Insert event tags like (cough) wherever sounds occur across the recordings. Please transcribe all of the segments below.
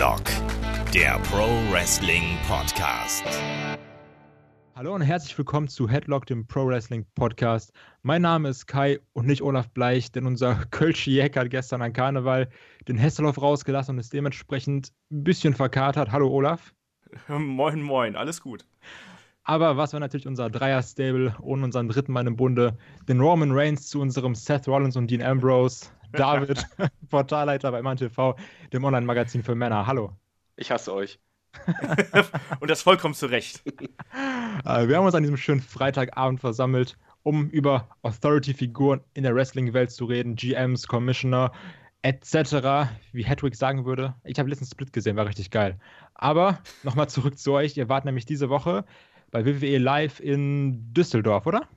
Headlock, der Pro Wrestling Podcast. Hallo und herzlich willkommen zu Headlock, dem Pro Wrestling Podcast. Mein Name ist Kai und nicht Olaf Bleich, denn unser (laughs) Kölsche Jäck hat gestern an Karneval den Hesselhoff rausgelassen und ist dementsprechend ein bisschen verkatert. Hallo Olaf. (laughs) Moin, moin, alles gut. Aber was war natürlich unser Dreier-Stable ohne unseren dritten Mann im Bunde, den Roman Reigns zu unserem Seth Rollins und Dean Ambrose, David, (laughs) Portalleiter bei MannTV, dem Online-Magazin für Männer. Hallo. Ich hasse euch. (laughs) und das vollkommen zu Recht. Äh, wir haben uns an diesem schönen Freitagabend versammelt, um über Authority-Figuren in der Wrestling-Welt zu reden, GMs, Commissioner, etc., wie Hedwig sagen würde. Ich habe letztens Split gesehen, war richtig geil. Aber nochmal zurück zu euch. Ihr wart nämlich diese Woche bei WWE Live in Düsseldorf, oder?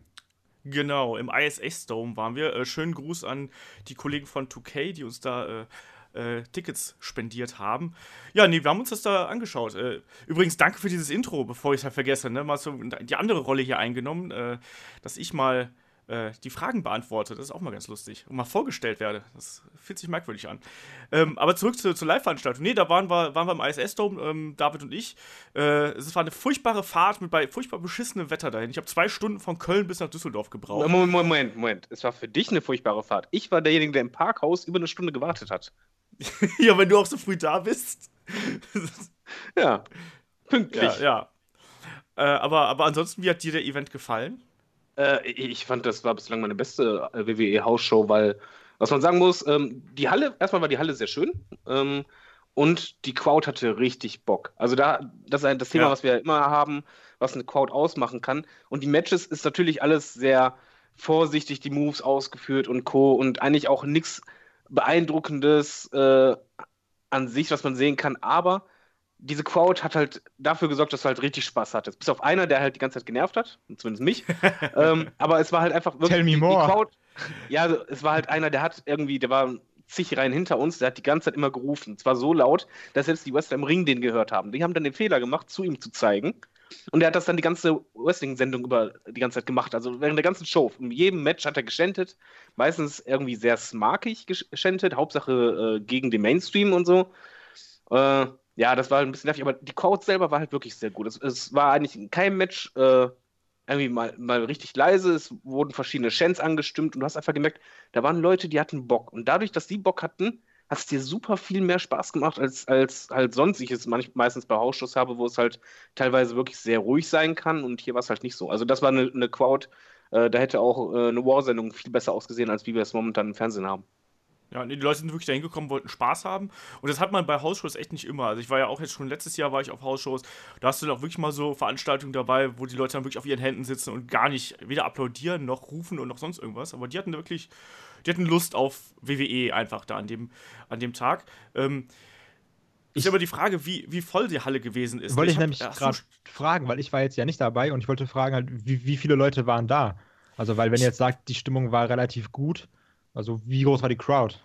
Genau, im ISS Dome waren wir. Äh, schönen Gruß an die Kollegen von 2K, die uns da äh, äh, Tickets spendiert haben. Ja, nee, wir haben uns das da angeschaut. Äh, übrigens, danke für dieses Intro, bevor ich es halt vergesse. Ne? Mal so die andere Rolle hier eingenommen, äh, dass ich mal äh, die Fragen beantworte. Das ist auch mal ganz lustig. Und mal vorgestellt werde. Das fühlt sich merkwürdig an. Ähm, aber zurück zu, zur Live-Veranstaltung. Nee, da waren wir, waren wir im ISS-Dome, ähm, David und ich. Äh, es war eine furchtbare Fahrt mit bei furchtbar beschissenem Wetter dahin. Ich habe zwei Stunden von Köln bis nach Düsseldorf gebraucht. Moment, Moment, Moment. Es war für dich eine furchtbare Fahrt. Ich war derjenige, der im Parkhaus über eine Stunde gewartet hat. (laughs) ja, wenn du auch so früh da bist. ja, pünktlich. Ja, ja. Äh, aber, aber ansonsten, wie hat dir der Event gefallen? Äh, ich fand, das war bislang meine beste äh, WWE-Hausshow, weil, was man sagen muss, ähm, die Halle, erstmal war die Halle sehr schön ähm, und die Crowd hatte richtig Bock. Also da, das ist das Thema, ja. was wir immer haben, was eine Crowd ausmachen kann. Und die Matches ist natürlich alles sehr vorsichtig, die Moves ausgeführt und Co. Und eigentlich auch nichts Beeindruckendes äh, an sich, was man sehen kann, aber diese Crowd hat halt dafür gesorgt, dass du halt richtig Spaß hattest. Bis auf einer, der halt die ganze Zeit genervt hat, zumindest mich. (laughs) ähm, aber es war halt einfach wirklich. Tell me more. Die Crowd, ja, also, es war halt einer, der hat irgendwie, der war zig Reihen hinter uns, der hat die ganze Zeit immer gerufen. Es war so laut, dass selbst die Wrestler im Ring den gehört haben. Die haben dann den Fehler gemacht, zu ihm zu zeigen. Und er hat das dann die ganze Wrestling-Sendung über die ganze Zeit gemacht. Also während der ganzen Show. In jedem Match hat er geschändet. Meistens irgendwie sehr smarkig geschändet. Hauptsache äh, gegen den Mainstream und so. Äh, ja, das war ein bisschen nervig, aber die Crowd selber war halt wirklich sehr gut. Es, es war eigentlich in keinem Match äh, irgendwie mal, mal richtig leise, es wurden verschiedene Chants angestimmt und du hast einfach gemerkt, da waren Leute, die hatten Bock. Und dadurch, dass die Bock hatten, hat es dir super viel mehr Spaß gemacht, als, als halt sonst ich es meistens bei Hausschuss habe, wo es halt teilweise wirklich sehr ruhig sein kann und hier war es halt nicht so. Also das war eine, eine Crowd, äh, da hätte auch äh, eine War-Sendung viel besser ausgesehen, als wie wir es momentan im Fernsehen haben. Ja, die Leute sind wirklich da hingekommen, wollten Spaß haben. Und das hat man bei Hausshows echt nicht immer. Also ich war ja auch jetzt schon letztes Jahr war ich auf Hausshows. Da hast du dann auch wirklich mal so Veranstaltungen dabei, wo die Leute dann wirklich auf ihren Händen sitzen und gar nicht weder applaudieren noch rufen und noch sonst irgendwas. Aber die hatten wirklich, die hatten Lust auf WWE einfach da an dem, an dem Tag. Ähm, ist aber die Frage, wie, wie voll die Halle gewesen ist. Wollte ich, ich nämlich gerade fragen, weil ich war jetzt ja nicht dabei und ich wollte fragen, halt, wie, wie viele Leute waren da? Also, weil wenn ihr jetzt sagt, die Stimmung war relativ gut, also wie groß war die Crowd?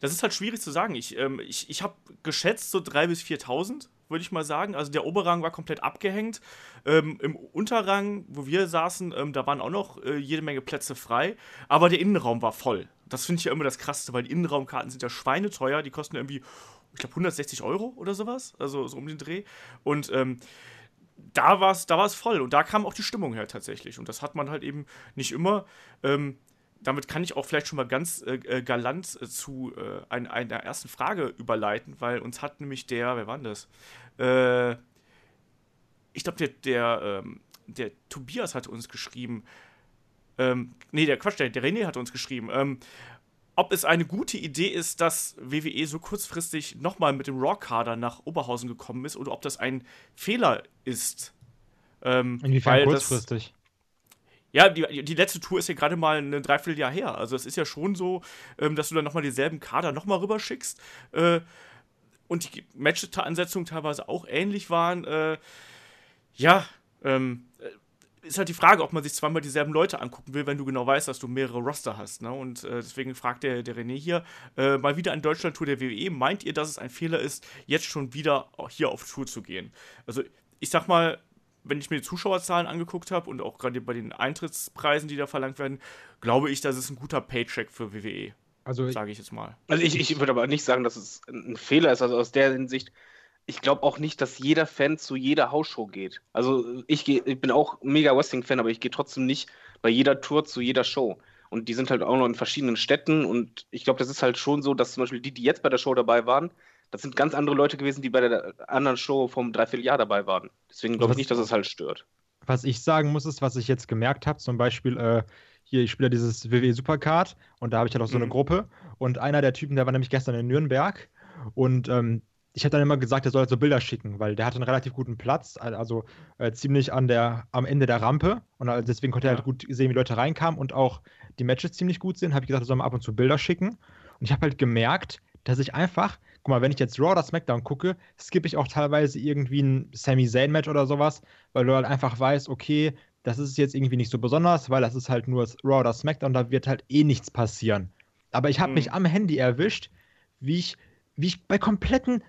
Das ist halt schwierig zu sagen. Ich, ähm, ich, ich habe geschätzt so 3.000 bis 4.000, würde ich mal sagen. Also der Oberrang war komplett abgehängt. Ähm, Im Unterrang, wo wir saßen, ähm, da waren auch noch äh, jede Menge Plätze frei. Aber der Innenraum war voll. Das finde ich ja immer das Krasseste, weil die Innenraumkarten sind ja schweineteuer. Die kosten irgendwie, ich glaube, 160 Euro oder sowas. Also so um den Dreh. Und ähm, da war es da voll und da kam auch die Stimmung her tatsächlich. Und das hat man halt eben nicht immer. Ähm, damit kann ich auch vielleicht schon mal ganz äh, äh galant äh, zu äh, ein, einer ersten Frage überleiten, weil uns hat nämlich der, wer war denn das? Äh, ich glaube, der, der, ähm, der Tobias hat uns geschrieben, ähm, nee, der Quatsch, der, der René hat uns geschrieben, ähm, ob es eine gute Idee ist, dass WWE so kurzfristig nochmal mit dem Raw-Kader nach Oberhausen gekommen ist oder ob das ein Fehler ist. Ähm, Inwiefern kurzfristig? Ja, die, die letzte Tour ist ja gerade mal ein Dreivierteljahr her. Also es ist ja schon so, ähm, dass du dann nochmal dieselben Kader nochmal rüberschickst. Äh, und die Match-Ansetzungen teilweise auch ähnlich waren. Äh, ja, ähm, äh, ist halt die Frage, ob man sich zweimal dieselben Leute angucken will, wenn du genau weißt, dass du mehrere Roster hast. Ne? Und äh, deswegen fragt der, der René hier, äh, mal wieder an Deutschland-Tour der WWE, meint ihr, dass es ein Fehler ist, jetzt schon wieder hier auf Tour zu gehen? Also ich sag mal, wenn ich mir die Zuschauerzahlen angeguckt habe und auch gerade bei den Eintrittspreisen, die da verlangt werden, glaube ich, dass es ein guter Paycheck für WWE. Also sage ich jetzt mal. Also ich, ich würde aber nicht sagen, dass es ein Fehler ist. Also aus der Hinsicht, ich glaube auch nicht, dass jeder Fan zu jeder Hausshow geht. Also ich, geh, ich bin auch mega Wrestling-Fan, aber ich gehe trotzdem nicht bei jeder Tour zu jeder Show. Und die sind halt auch noch in verschiedenen Städten. Und ich glaube, das ist halt schon so, dass zum Beispiel die, die jetzt bei der Show dabei waren, das sind ganz andere Leute gewesen, die bei der anderen Show vom Dreivierteljahr dabei waren. Deswegen glaube ich nicht, dass es halt stört. Was ich sagen muss, ist, was ich jetzt gemerkt habe, zum Beispiel, äh, hier, ich spiele dieses WWE Supercard und da habe ich halt auch so eine mhm. Gruppe. Und einer der Typen, der war nämlich gestern in Nürnberg und ähm, ich habe dann immer gesagt, er soll halt so Bilder schicken, weil der hatte einen relativ guten Platz, also äh, ziemlich an der, am Ende der Rampe. Und deswegen konnte ja. er halt gut sehen, wie Leute reinkamen und auch die Matches ziemlich gut sind. Habe ich gesagt, er soll mal ab und zu Bilder schicken. Und ich habe halt gemerkt, dass ich einfach, guck mal, wenn ich jetzt Raw oder SmackDown gucke, skippe ich auch teilweise irgendwie ein Sami Zayn-Match oder sowas, weil du halt einfach weißt, okay, das ist jetzt irgendwie nicht so besonders, weil das ist halt nur Raw oder SmackDown, da wird halt eh nichts passieren. Aber ich habe mhm. mich am Handy erwischt, wie ich, wie ich bei kompletten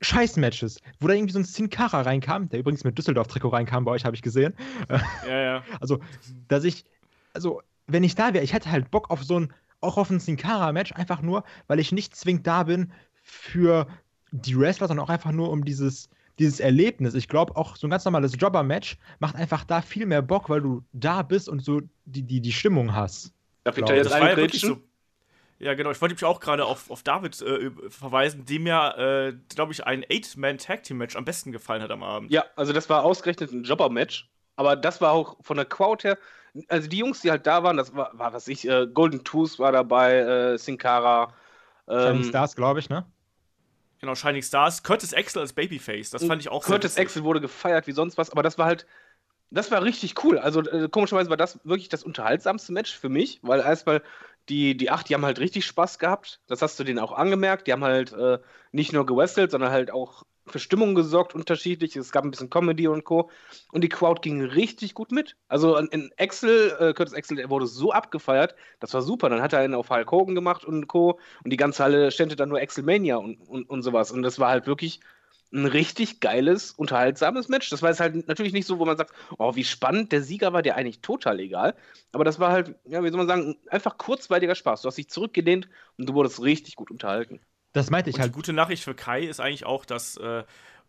Scheißmatches, wo da irgendwie so ein Sin Cara reinkam, der übrigens mit Düsseldorf-Trikot reinkam bei euch, habe ich gesehen. (laughs) Ja, ja. Also, dass ich, also, wenn ich da wäre, ich hätte halt Bock auf so ein, auch auf ein Sin Cara-Match, einfach nur, weil ich nicht zwingend da bin für die Wrestler, sondern auch einfach nur um dieses, dieses Erlebnis. Ich glaube, auch so ein ganz normales Jobber-Match macht einfach da viel mehr Bock, weil du da bist und so die, die, die Stimmung hast. Darf ich da jetzt eingrätschen? So, ja, genau. Ich wollte mich auch gerade auf, auf David äh, verweisen, dem ja, äh, glaube ich, ein Eight-Man-Tag-Team-Match am besten gefallen hat am Abend. Ja, also das war ausgerechnet ein Jobber-Match. Aber das war auch von der Crowd her, also die Jungs, die halt da waren, das war, war was ich, äh, Golden Tooth war dabei, äh, Sin Cara. Ähm, Stars, glaube ich, ne? Genau, Shining Stars. Curtis Axel als Babyface, das fand ich auch Curtis sehr Axel wurde gefeiert wie sonst was, aber das war halt, das war richtig cool. Also äh, komischerweise war das wirklich das unterhaltsamste Match für mich, weil erstmal die, die acht, die haben halt richtig Spaß gehabt. Das hast du denen auch angemerkt. Die haben halt äh, nicht nur gewestelt, sondern halt auch für Stimmung gesorgt, unterschiedlich. Es gab ein bisschen Comedy und Co. Und die Crowd ging richtig gut mit. Also in Excel, äh, Curtis Excel, der wurde so abgefeiert, das war super. Dann hat er einen auf Hulk Hogan gemacht und Co. Und die ganze Halle ständte dann nur Excelmania und, und, und sowas. Und das war halt wirklich ein richtig geiles, unterhaltsames Match. Das war jetzt halt natürlich nicht so, wo man sagt, oh, wie spannend, der Sieger war dir eigentlich total egal. Aber das war halt, ja, wie soll man sagen, einfach kurzweiliger Spaß. Du hast dich zurückgelehnt und du wurdest richtig gut unterhalten. Das meinte ich und halt. Die gute Nachricht für Kai ist eigentlich auch, dass äh,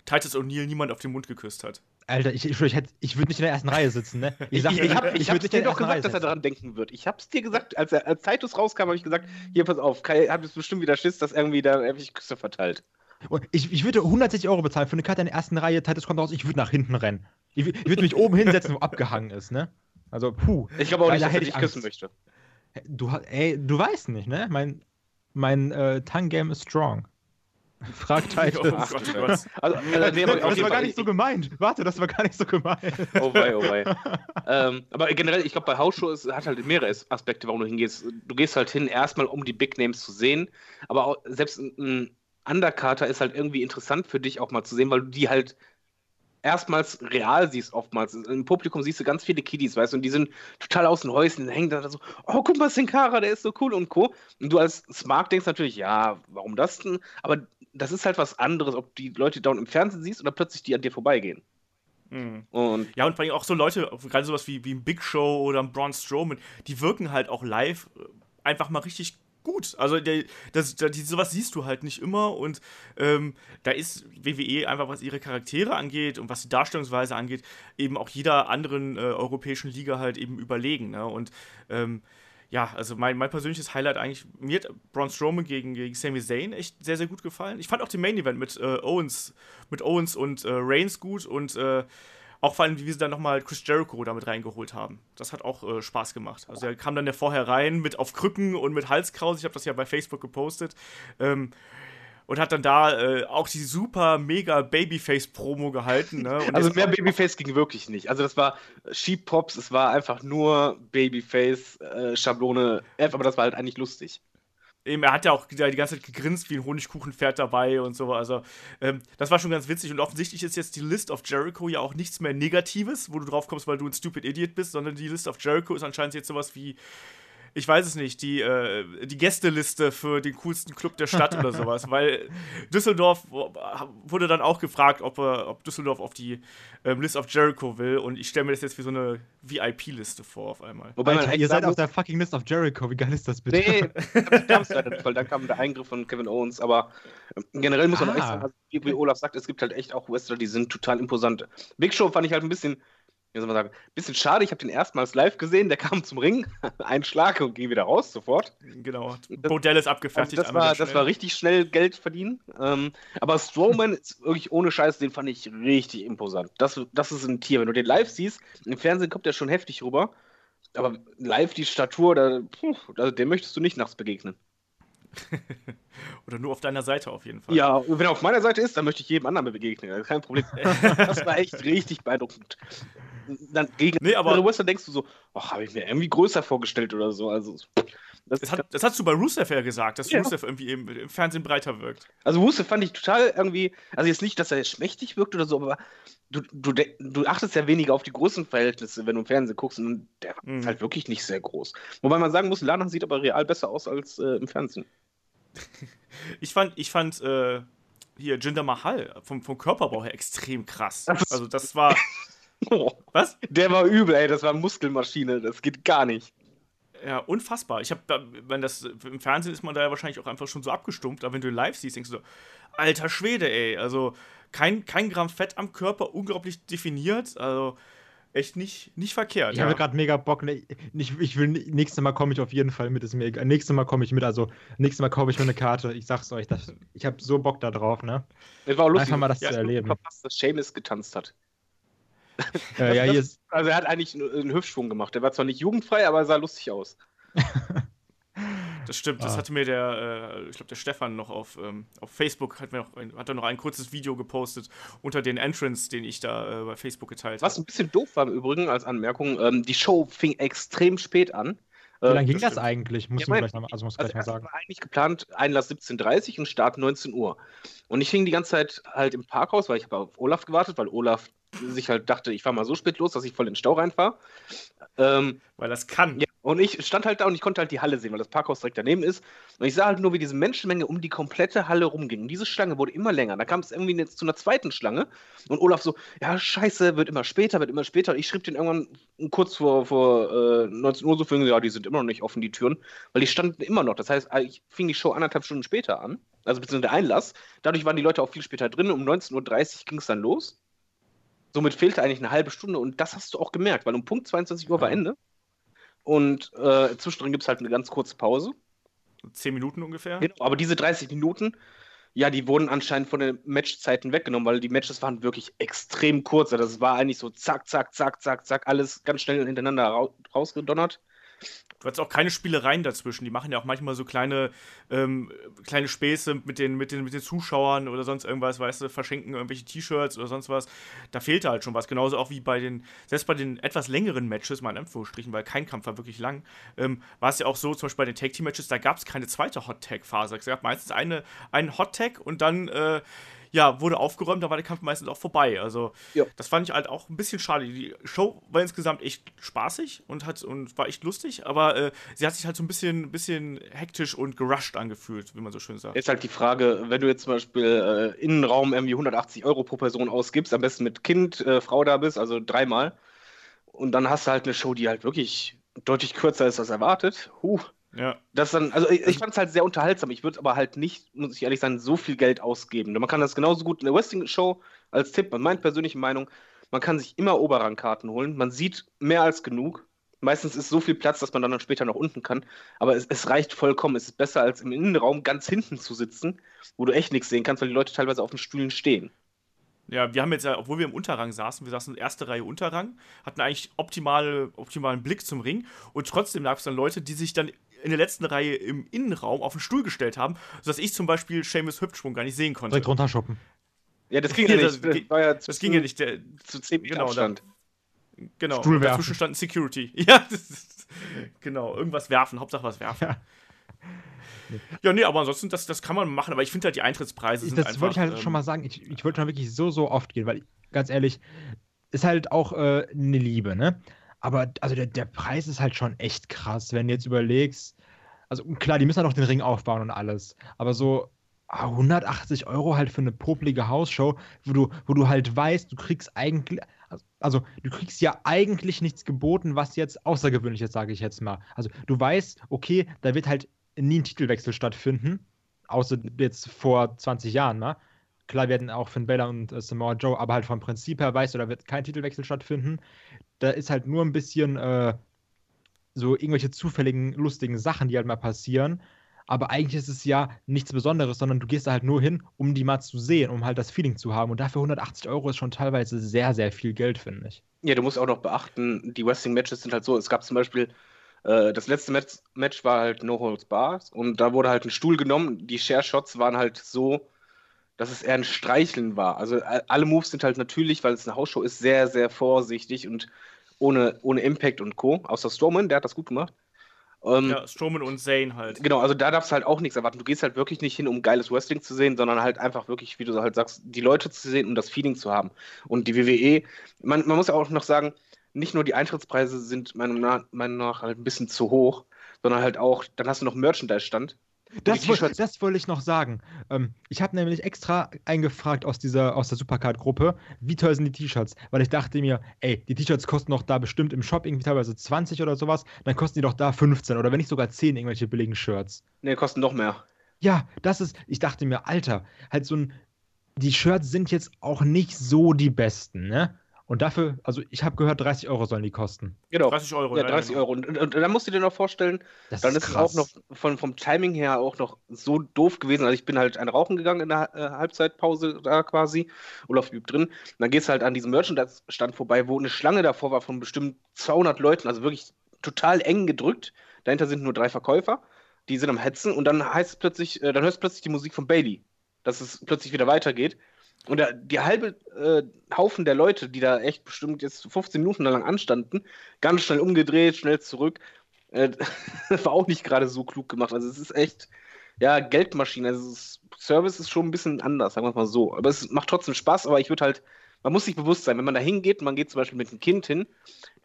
Titus O'Neill niemand auf den Mund geküsst hat. Alter, ich, ich, ich, ich würde nicht in der ersten Reihe sitzen, ne? (laughs) Ich, ich, ich, hab, ich hab's dir doch gesagt, dass er daran denken wird. Ich hab's dir gesagt, als, er, als Titus rauskam, habe ich gesagt, hier, pass auf, Kai hat jetzt bestimmt wieder Schiss, dass irgendwie da irgendwelche Küsse verteilt. Und ich, ich würde 160 Euro bezahlen für eine Karte in der ersten Reihe, Titus kommt raus, ich würde nach hinten rennen. Ich, ich würde mich oben hinsetzen, wo (laughs) abgehangen ist, ne? Also, puh. Ich glaube auch nicht, dass er dich küssen möchte. Du, ey, du weißt nicht, ne? Mein, mein äh, Tongue-Game ist strong. (laughs) Frag Titus. Oh Gott, oh Gott. Also, (laughs) also, nee, das war gar nicht so gemeint. Warte, das war gar nicht so gemeint. Oh wei, oh wei. (laughs) ähm, aber generell, ich glaube, bei Hausshow ist, hat halt mehrere Aspekte, warum du hingehst. Du gehst halt hin, erstmal um die Big Names zu sehen, aber auch, selbst ein Undercarter ist halt irgendwie interessant für dich auch mal zu sehen, weil du die halt erstmals real siehst oftmals. Im Publikum siehst du ganz viele Kiddies, weißt du, und die sind total aus den Häuschen, hängen da so, oh, guck mal, Sinkara, der ist so cool und co. Und du als Smart denkst natürlich, ja, warum das denn? Aber das ist halt was anderes, ob die Leute da im Fernsehen siehst oder plötzlich die an dir vorbeigehen. Mhm. Und ja, und vor allem auch so Leute, gerade sowas wie, wie ein Big Show oder ein Braun Strowman, die wirken halt auch live einfach mal richtig gut. Also der, das, das, sowas siehst du halt nicht immer und ähm, da ist WWE einfach, was ihre Charaktere angeht und was die Darstellungsweise angeht, eben auch jeder anderen äh, europäischen Liga halt eben überlegen. Ne? Und ähm, ja, also mein, mein persönliches Highlight eigentlich, mir hat Braun Strowman gegen, gegen Sami Zayn echt sehr, sehr gut gefallen. Ich fand auch den Main Event mit äh, Owens, mit Owens und äh, Reigns gut und äh, auch vor allem, wie sie dann nochmal Chris Jericho damit reingeholt haben. Das hat auch äh, Spaß gemacht. Also er kam dann ja vorher rein mit auf Krücken und mit Halskrause. Ich habe das ja bei Facebook gepostet. Ähm, und hat dann da äh, auch die super mega Babyface-Promo gehalten. Ne? also mehr Babyface ging wirklich nicht. Also das war Sheep Pops, es war einfach nur Babyface-Schablone äh, F, aber das war halt eigentlich lustig eben, er hat ja auch die ganze Zeit gegrinst wie ein Honigkuchenpferd dabei und so. Also, ähm, das war schon ganz witzig. Und offensichtlich ist jetzt die List of Jericho ja auch nichts mehr Negatives, wo du drauf kommst, weil du ein Stupid Idiot bist, sondern die List of Jericho ist anscheinend jetzt sowas wie ich weiß es nicht, die, äh, die Gästeliste für den coolsten Club der Stadt oder (laughs) sowas, weil Düsseldorf wurde dann auch gefragt, ob, äh, ob Düsseldorf auf die ähm, List of Jericho will und ich stelle mir das jetzt wie so eine VIP-Liste vor auf einmal. Wobei Alter, ihr seid auf der fucking List of Jericho, wie geil ist das bitte? Nee, das leider nicht, weil dann kam der Eingriff von Kevin Owens, aber ähm, generell muss man ah. echt sagen, also, wie Olaf sagt, es gibt halt echt auch Wrestler, die sind total imposant. Big Show fand ich halt ein bisschen wie soll man sagen, bisschen schade. Ich habe den erstmals live gesehen. Der (laughs) kam zum Ring, (laughs) ein Schlag und ging wieder raus sofort. Genau. Bordell ist abgefertigt. Also das, war, das war richtig schnell Geld verdienen. Ähm, aber Strowman ist wirklich ohne Scheiß, den fand ich richtig imposant. Das, das ist ein Tier. Wenn du den live siehst, im Fernsehen kommt der schon heftig rüber. Aber live die Statur, da, puh, also dem möchtest du nicht nachts begegnen. (laughs) Oder nur auf deiner Seite auf jeden Fall. Ja, wenn er auf meiner Seite ist, dann möchte ich jedem anderen begegnen. Kein Problem. das war echt richtig beeindruckend dann gegen nee, aber Wrestler denkst du so, ach, habe ich mir irgendwie größer vorgestellt oder so. Also, das, das, hat, das hast du bei Rusev ja gesagt, dass ja. Rusev irgendwie im, im, Fernsehen breiter wirkt. Also Rusev fand ich total irgendwie, also jetzt nicht, dass er schmächtig wirkt oder so, aber du, du, du achtest ja weniger auf die Größenverhältnisse, wenn du im Fernsehen guckst und der mhm. ist halt wirklich nicht sehr groß. Wobei man sagen muss, Lana sieht aber real besser aus als äh, im Fernsehen. (laughs) ich fand, ich fand äh, hier Jinder Mahal vom, vom Körperbau her extrem krass. Also das war (laughs) Was? Der war übel, ey. Das war Muskelmaschine. Das geht gar nicht. Ja, unfassbar. Ich habe, wenn das im Fernsehen ist man da ja wahrscheinlich auch einfach schon so abgestumpft, aber wenn du live siehst, denkst du so, alter Schwede, ey. Also kein, kein Gramm Fett am Körper, unglaublich definiert. Also echt nicht, nicht verkehrt. Ich ja. habe gerade mega Bock. Ne, ich, ich will, nächstes Mal komme ich auf jeden Fall mit. Ist mega. Nächstes Mal komme ich mit. Also, nächstes Mal kaufe ich mir eine Karte. Ich sag's euch. Das, ich habe so Bock da drauf, ne? Das war auch lustig. Einfach mal das ja, zu erleben. Verpasst, dass Seamus getanzt hat. Äh, ja, ist, also er hat eigentlich einen Hüftschwung gemacht. Der war zwar nicht jugendfrei, aber er sah lustig aus. (laughs) Das stimmt, das ah. hatte mir der, äh, ich glaube, der Stefan noch auf, ähm, auf Facebook, hat, mir noch ein, hat er noch ein kurzes Video gepostet unter den Entrance, den ich da äh, bei Facebook geteilt habe. Was ein bisschen doof war im Übrigen als Anmerkung, ähm, die Show fing extrem spät an. Wie lange äh, ging das, das eigentlich? Muss ja, mein, gleich noch, also muss also gleich mal sagen. war eigentlich geplant Einlass 17.30 Uhr und Start 19 Uhr. Und ich hing die ganze Zeit halt im Parkhaus, weil ich habe auf Olaf gewartet, weil Olaf sich halt dachte, ich fahre mal so spät los, dass ich voll in den Stau reinfahre. Ähm, weil das kann. Ja, und ich stand halt da und ich konnte halt die Halle sehen, weil das Parkhaus direkt daneben ist. Und ich sah halt nur, wie diese Menschenmenge um die komplette Halle rumging. Und diese Schlange wurde immer länger. Da kam es irgendwie jetzt zu einer zweiten Schlange. Und Olaf so, ja, scheiße, wird immer später, wird immer später. Und ich schrieb den irgendwann kurz vor, vor äh, 19 Uhr so für ja, die sind immer noch nicht offen, die Türen. Weil die standen immer noch. Das heißt, ich fing die Show anderthalb Stunden später an. Also beziehungsweise der Einlass. Dadurch waren die Leute auch viel später drin. Um 19.30 Uhr ging es dann los. Somit fehlte eigentlich eine halbe Stunde und das hast du auch gemerkt, weil um Punkt 22 Uhr war Ende. Und äh, zwischendrin gibt es halt eine ganz kurze Pause. Zehn Minuten ungefähr? Genau, aber diese 30 Minuten, ja, die wurden anscheinend von den Matchzeiten weggenommen, weil die Matches waren wirklich extrem kurz. Also das war eigentlich so zack, zack, zack, zack, zack, alles ganz schnell hintereinander rausgedonnert. Du hast auch keine Spielereien dazwischen. Die machen ja auch manchmal so kleine, ähm, kleine Späße mit den, mit, den, mit den Zuschauern oder sonst irgendwas, weißt du, verschenken irgendwelche T-Shirts oder sonst was. Da fehlte halt schon was. Genauso auch wie bei den, selbst bei den etwas längeren Matches, mal in Anführungsstrichen, weil kein Kampf war wirklich lang, ähm, war es ja auch so, zum Beispiel bei den Tag-Team-Matches, da gab es keine zweite Hot-Tag-Phase. Es gab meistens eine, einen Hot-Tag und dann, äh, ja, wurde aufgeräumt, da war der Kampf meistens auch vorbei. Also, ja. das fand ich halt auch ein bisschen schade. Die Show war insgesamt echt spaßig und, hat, und war echt lustig, aber äh, sie hat sich halt so ein bisschen, bisschen hektisch und gerusht angefühlt, wie man so schön sagt. Ist halt die Frage, wenn du jetzt zum Beispiel äh, Innenraum irgendwie 180 Euro pro Person ausgibst, am besten mit Kind, äh, Frau da bist, also dreimal, und dann hast du halt eine Show, die halt wirklich deutlich kürzer ist als erwartet. Huh. Ja. Das dann, also ich, ich fand es halt sehr unterhaltsam. Ich würde aber halt nicht, muss ich ehrlich sagen, so viel Geld ausgeben. Man kann das genauso gut in der Wrestling-Show als Tipp, meine persönliche Meinung, man kann sich immer Oberrangkarten holen. Man sieht mehr als genug. Meistens ist so viel Platz, dass man dann später noch unten kann. Aber es, es, reicht vollkommen. Es ist besser, als im Innenraum ganz hinten zu sitzen, wo du echt nichts sehen kannst, weil die Leute teilweise auf den Stühlen stehen. Ja, wir haben jetzt ja, obwohl wir im Unterrang saßen, wir saßen in erste Reihe Unterrang, hatten eigentlich optimale, optimalen Blick zum Ring und trotzdem gab es dann Leute, die sich dann in der letzten Reihe im Innenraum auf den Stuhl gestellt haben, sodass ich zum Beispiel Seamus Hüftschwung gar nicht sehen konnte. Direkt runterschoppen. Ja, das ging ja nicht. Das, das, war ja zu, das ging ja nicht. Der, zu 10 Meter genau, Abstand. Genau, dazwischen stand Security. (laughs) Ja, ist, genau, irgendwas werfen, Hauptsache was werfen. Ja. Nee. Ja, nee, aber ansonsten, das, das kann man machen, aber ich finde halt die Eintrittspreise sind Das einfach, wollte ich halt ähm, schon mal sagen, ich, ich wollte schon wirklich so, so oft gehen, weil, ganz ehrlich, ist halt auch äh, eine Liebe, ne? Aber also der, der Preis ist halt schon echt krass, wenn du jetzt überlegst. Also klar, die müssen halt noch den Ring aufbauen und alles. Aber so 180 ah, Euro halt für eine popelige Hausshow, wo du, wo du halt weißt, du kriegst eigentlich, also du kriegst ja eigentlich nichts geboten, was jetzt außergewöhnlich ist, sage ich jetzt mal. Also du weißt, okay, da wird halt nie ein Titelwechsel stattfinden, außer jetzt vor 20 Jahren, ne? Klar werden auch Finn Balor und äh, Samoa Joe, aber halt vom Prinzip her weißt du, da wird kein Titelwechsel stattfinden. Da ist halt nur ein bisschen äh, so irgendwelche zufälligen, lustigen Sachen, die halt mal passieren aber eigentlich ist es ja nichts Besonderes, sondern du gehst da halt nur hin, um die mal zu sehen, um halt das Feeling zu haben. Und dafür 180 Euro ist schon teilweise sehr, sehr viel Geld, finde ich. Ja, du musst auch noch beachten, die Wrestling-Matches sind halt so, es gab zum Beispiel, äh, das letzte Match, Match war halt No Holds Bars und da wurde halt ein Stuhl genommen, die Share-Shots waren halt so, dass es eher ein Streicheln war. Also alle Moves sind halt natürlich, weil es eine Hausshow ist, sehr, sehr vorsichtig und ohne, ohne Impact und Co. Außer Strowman, der hat das gut gemacht. Ähm, ja, Strowman und Zane halt. Genau, also da darfst du halt auch nichts erwarten. Du gehst halt wirklich nicht hin, um geiles Wrestling zu sehen, sondern halt einfach wirklich, wie du halt sagst, die Leute zu sehen, um das Feeling zu haben. Und die WWE, man, man muss ja auch noch sagen, nicht nur die Eintrittspreise sind meiner Meinung nach halt ein bisschen zu hoch, sondern halt auch, dann hast du noch Merchandise-Stand. Das, wollte, das wollte ich noch sagen. Ähm, ich habe nämlich extra eingefragt aus, dieser, aus der Supercard-Gruppe, wie teuer sind die T-Shirts? Weil ich dachte mir, ey, die T-Shirts kosten doch da bestimmt im Shop irgendwie teilweise 20 oder sowas, dann kosten die doch da 15 oder wenn nicht sogar 10 irgendwelche billigen Shirts. Nee, kosten noch mehr. Ja, das ist, ich dachte mir, Alter, halt so ein, die Shirts sind jetzt auch nicht so die besten, ne? Und dafür, also ich habe gehört, 30 Euro sollen die kosten. Genau. 30 Euro. Ja, 30 genau. Euro. Und, und, und dann musst du dir noch vorstellen, das dann ist, ist es auch noch von, vom Timing her auch noch so doof gewesen. Also ich bin halt ein Rauchen gegangen in der äh, Halbzeitpause da quasi. Olaf blieb drin. Und dann gehst du halt an diesem Merchandise-Stand vorbei, wo eine Schlange davor war von bestimmt 200 Leuten. Also wirklich total eng gedrückt. Dahinter sind nur drei Verkäufer. Die sind am Hetzen. Und dann heißt es plötzlich, äh, dann hörst du plötzlich die Musik von Bailey. Dass es plötzlich wieder weitergeht. Und die halbe äh, Haufen der Leute, die da echt bestimmt jetzt 15 Minuten lang anstanden, ganz schnell umgedreht, schnell zurück, äh, (laughs) war auch nicht gerade so klug gemacht. Also es ist echt, ja, Geldmaschine. Also Service ist schon ein bisschen anders, sagen wir mal so. Aber es macht trotzdem Spaß, aber ich würde halt man muss sich bewusst sein, wenn man da hingeht, man geht zum Beispiel mit einem Kind hin,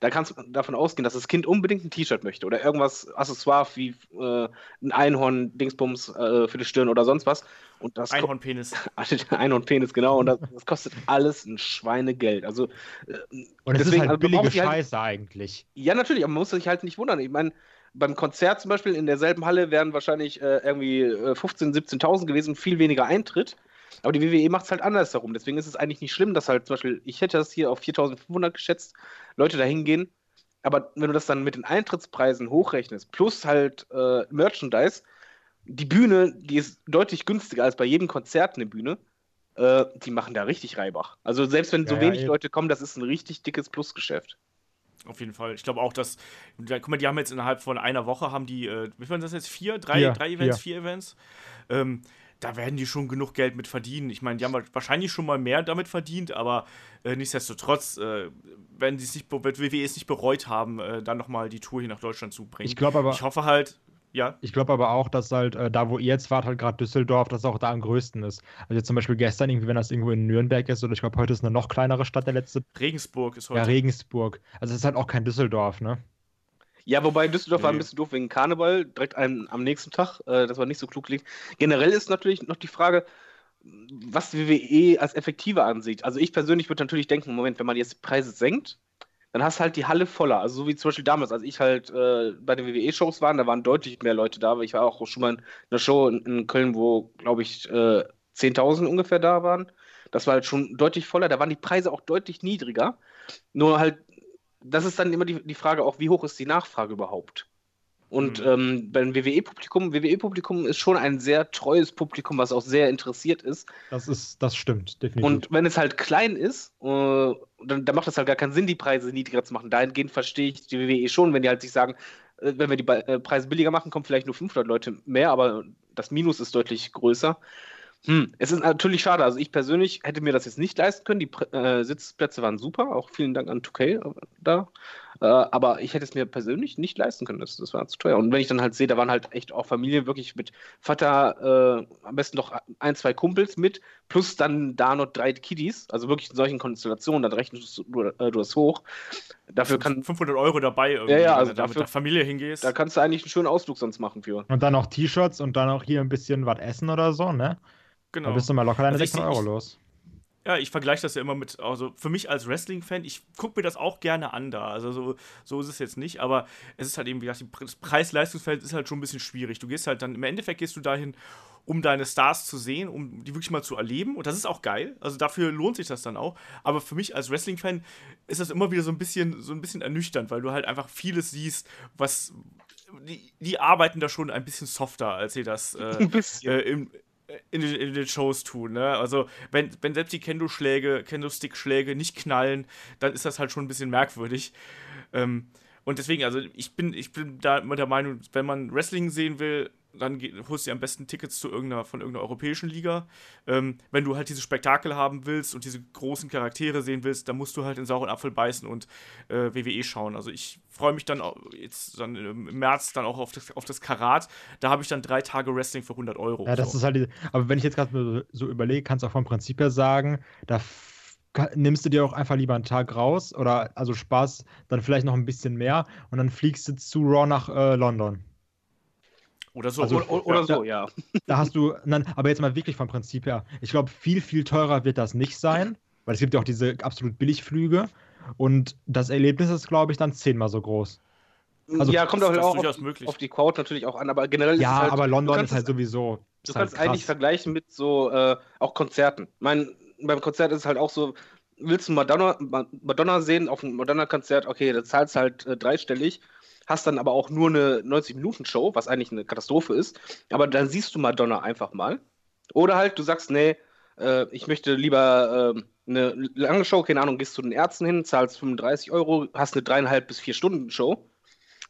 da kannst du davon ausgehen, dass das Kind unbedingt ein T-Shirt möchte oder irgendwas Accessoire wie äh, ein Einhorn-Dingsbums äh, für die Stirn oder sonst was. Und das Einhornpenis. (laughs) Einhornpenis, genau. Und das, das, kostet alles ein Schweinegeld. Also, äh, und es ist halt also, billige halt Scheiße halt, eigentlich. Ja, natürlich, aber man muss sich halt nicht wundern. Ich meine, beim Konzert zum Beispiel in derselben Halle wären wahrscheinlich äh, irgendwie 15.000, äh, 17.000 gewesen, viel weniger Eintritt. Aber die WWE macht es halt andersherum. Deswegen ist es eigentlich nicht schlimm, dass halt zum Beispiel, ich hätte das hier auf 4500 geschätzt, Leute da hingehen. Aber wenn du das dann mit den Eintrittspreisen hochrechnest, plus halt äh, Merchandise, die Bühne, die ist deutlich günstiger als bei jedem Konzert eine Bühne. Äh, die machen da richtig Reibach. Also selbst wenn so ja, wenig ja, Leute kommen, das ist ein richtig dickes Plusgeschäft. Auf jeden Fall. Ich glaube auch, dass, guck mal, die haben jetzt innerhalb von einer Woche, haben die, äh, wie viel sind das jetzt? Vier? Drei, ja, drei Events? Vier Events? Ähm, da werden die schon genug Geld mit verdienen. Ich meine, die haben wahrscheinlich schon mal mehr damit verdient, aber äh, nichtsdestotrotz, äh, wenn sie es nicht, wird WWE es nicht bereut haben, äh, dann nochmal die Tour hier nach Deutschland zu bringen. Ich glaube aber. Ich hoffe halt, ja. Ich glaube aber auch, dass halt äh, da, wo ihr jetzt wart, halt gerade Düsseldorf, dass auch da am größten ist. Also jetzt zum Beispiel gestern, irgendwie, wenn das irgendwo in Nürnberg ist, oder ich glaube, heute ist eine noch kleinere Stadt, der letzte. Regensburg ist heute. Ja, Regensburg. Also es ist halt auch kein Düsseldorf, ne? Ja, wobei Düsseldorf nee. war ein bisschen doof wegen Karneval, direkt am, am nächsten Tag. Äh, das war nicht so klug liegt. Generell ist natürlich noch die Frage, was die WWE als effektiver ansieht. Also ich persönlich würde natürlich denken, Moment, wenn man jetzt die Preise senkt, dann hast du halt die Halle voller. Also so wie zum Beispiel damals, als ich halt äh, bei den WWE-Shows war, da waren deutlich mehr Leute da, weil ich war auch schon mal in einer Show in, in Köln, wo, glaube ich, äh, 10.000 ungefähr da waren. Das war halt schon deutlich voller. Da waren die Preise auch deutlich niedriger. Nur halt das ist dann immer die, die Frage auch, wie hoch ist die Nachfrage überhaupt? Und mhm. ähm, beim WWE-Publikum, WWE-Publikum ist schon ein sehr treues Publikum, was auch sehr interessiert ist. Das ist, das stimmt, definitiv. Und wenn es halt klein ist, äh, dann, dann, macht es halt gar keinen Sinn, die Preise niedriger zu machen. Dahingehend verstehe ich die WWE schon, wenn die halt sich sagen, äh, wenn wir die äh, Preise billiger machen, kommen vielleicht nur 500 Leute mehr, aber das Minus ist deutlich größer. Hm, es ist natürlich schade. Also ich persönlich hätte mir das jetzt nicht leisten können. Die äh, Sitzplätze waren super. Auch vielen Dank an 2K äh, da. Äh, aber ich hätte es mir persönlich nicht leisten können. Das, das war zu teuer. Und wenn ich dann halt sehe, da waren halt echt auch Familien wirklich mit Vater, äh, am besten noch ein, zwei Kumpels mit, plus dann da noch drei Kiddies, also wirklich in solchen Konstellationen, dann rechnest du, äh, du das hoch. Dafür kann 500 Euro dabei irgendwie, Ja, ja, also wenn du da mit dafür- der Familie hingehst. da kannst du eigentlich einen schönen Ausflug sonst machen für. Und dann noch T-Shirts und dann auch hier ein bisschen was essen oder so, ne? Genau. Da bist du mal locker deine Also ich 600 seh- Euro los. Ja, ich vergleiche das ja immer mit, also für mich als Wrestling-Fan, ich gucke mir das auch gerne an da. Also so, so ist es jetzt nicht, aber es ist halt eben, wie gesagt, das Preis-Leistungsfeld ist halt schon ein bisschen schwierig. Du gehst halt dann, im Endeffekt gehst du dahin, um deine Stars zu sehen, um die wirklich mal zu erleben. Und das ist auch geil. Also dafür lohnt sich das dann auch. Aber für mich als Wrestling-Fan ist das immer wieder so ein bisschen, so ein bisschen ernüchternd, weil du halt einfach vieles siehst, was. Die, die arbeiten da schon ein bisschen softer, als sie das äh, (laughs) Ein bisschen. äh, im, in, den, in den Shows tun. Ne? Also, wenn, wenn selbst die Kendo-Schläge, Kendo-Stick-Schläge nicht knallen, dann ist das halt schon ein bisschen merkwürdig. Ähm, und deswegen, also ich bin, ich bin da immer der Meinung, wenn man Wrestling sehen will, dann holst du dir am besten Tickets zu irgendeiner, von irgendeiner europäischen Liga. Ähm, wenn du halt diese Spektakel haben willst und diese großen Charaktere sehen willst, dann musst du halt in sauren Apfel beißen und äh, WWE schauen. Also ich freue mich dann auch jetzt dann im März dann auch auf das, auf das Karat. Da habe ich dann drei Tage Wrestling für 100 Euro. Ja, das so. ist halt, die, aber wenn ich jetzt gerade so überlege, kannst du auch vom Prinzip her sagen, da nimmst du dir auch einfach lieber einen Tag raus oder also Spaß, dann vielleicht noch ein bisschen mehr und dann fliegst du zu Raw nach äh, London. Oder so. Also- Oder, oder, so, ja. (laughs) Da hast du, dann, aber jetzt mal wirklich vom Prinzip her. Ich glaube, viel, viel teurer wird das nicht sein, weil es gibt ja auch diese absolut Billigflüge und das Erlebnis ist, glaube ich, dann zehnmal so groß. Also, ja, kommt auch, ist auch durchaus auf, möglich. auf die Crowd natürlich auch an, aber generell ist Ja, es halt, aber London du ist halt es- sowieso. Du ist halt kannst eigentlich krass. vergleichen mit so äh, auch Konzerten. Mein, beim Konzert ist es halt auch so, willst du Madonna, Ma- Madonna sehen auf einem Madonna-Konzert, okay, da zahlst halt äh, dreistellig, hast dann aber auch nur eine 90-Minuten-Show, was eigentlich eine Katastrophe ist, aber dann siehst du Madonna einfach mal. Oder halt, du sagst, nee, äh, ich möchte lieber äh, eine lange Show, keine Ahnung, gehst zu den Ärzten hin, zahlst 35 Euro, hast eine dreieinhalb bis vier Stunden Show.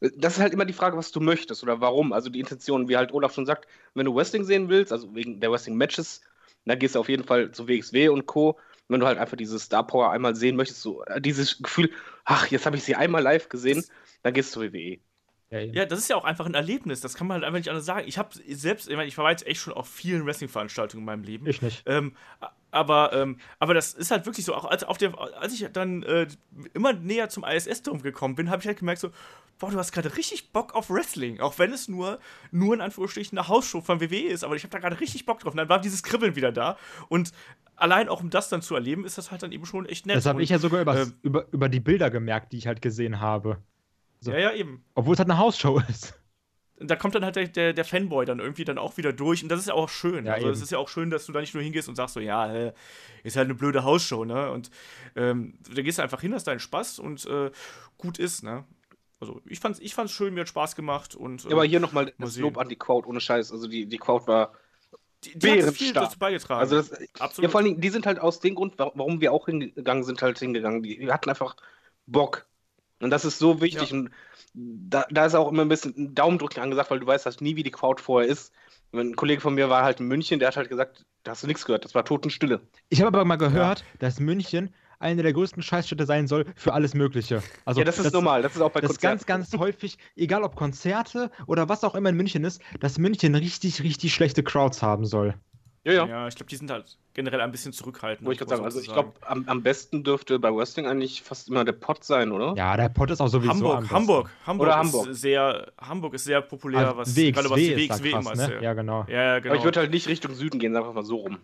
Das ist halt immer die Frage, was du möchtest oder warum. Also die Intention, wie halt Olaf schon sagt, wenn du Wrestling sehen willst, also wegen der Wrestling-Matches, dann gehst du auf jeden Fall zu WXW und Co. Wenn du halt einfach diese Star Power einmal sehen möchtest, so äh, dieses Gefühl, ach, jetzt habe ich sie einmal live gesehen, dann gehst du zu WWE. Ja. Ja, das ist ja auch einfach ein Erlebnis. Das kann man halt einfach nicht anders sagen. Ich habe selbst, ich, meine, ich war jetzt echt schon auf vielen Wrestling-Veranstaltungen in meinem Leben. Ich nicht. Ähm, a- aber, ähm, aber das ist halt wirklich so, auch als, auf der, als ich dann äh, immer näher zum ISS-Turm gekommen bin, habe ich halt gemerkt, so, boah, du hast gerade richtig Bock auf Wrestling. Auch wenn es nur, nur in Anführungsstrichen eine Hausshow von WWE ist, aber ich habe da gerade richtig Bock drauf. Und dann war dieses Kribbeln wieder da. Und allein auch um das dann zu erleben, ist das halt dann eben schon echt nett. Das habe ich ja sogar über, ähm, über, über die Bilder gemerkt, die ich halt gesehen habe. So. Ja, ja, eben. Obwohl es halt eine Hausshow ist. da kommt dann halt der, der, der Fanboy dann irgendwie dann auch wieder durch und das ist ja auch schön. Ja, also es ist ja auch schön, dass du da nicht nur hingehst und sagst so, ja, äh, ist halt eine blöde Hausshow, ne? Und ähm, da gehst du einfach hin, hast deinen Spaß und äh, gut ist, ne? Also ich fand's, ich fand's schön, mir hat Spaß gemacht und äh, Ja, aber hier nochmal mal das. Lob an die Crowd, ohne Scheiß. Also die, die Crowd war. die, die hat viel dazu beigetragen. Also das, Absolut. ja, vor allen Dingen, die sind halt aus dem Grund, wa- warum wir auch hingegangen sind, halt hingegangen. Die, die hatten einfach Bock. Und das ist so wichtig. Und da, da ist auch immer ein bisschen ein Daumendrücken angesagt, weil du weißt halt nie, wie die Crowd vorher ist. Wenn ein Kollege von mir war halt in München, der hat halt gesagt, da hast du nichts gehört, das war Totenstille. Ich habe aber mal gehört, dass München eine der größten Scheißstädte sein soll für alles Mögliche. Also ja, das ist normal, das ist auch bei Das ist ganz, Konzerten. ganz häufig, egal ob Konzerte oder was auch immer in München ist, dass München richtig, richtig schlechte Crowds haben soll. Ja, ja. ja, ich glaube, die sind halt generell ein bisschen zurückhaltend. Wollte ich gerade sagen, also ich glaube, am, am besten dürfte bei Wrestling eigentlich fast immer der Pot sein, oder? Ja, der Pott ist auch sowieso am Hamburg. Hamburg, Hamburg, Oder ist Hamburg. sehr, Hamburg ist sehr populär, Also was WXW gerade was die ist WXW krass, immer ist. ne? Ja, genau. Ja, ja, genau. Aber ich würde halt nicht Richtung Süden gehen, sagen wir mal so rum.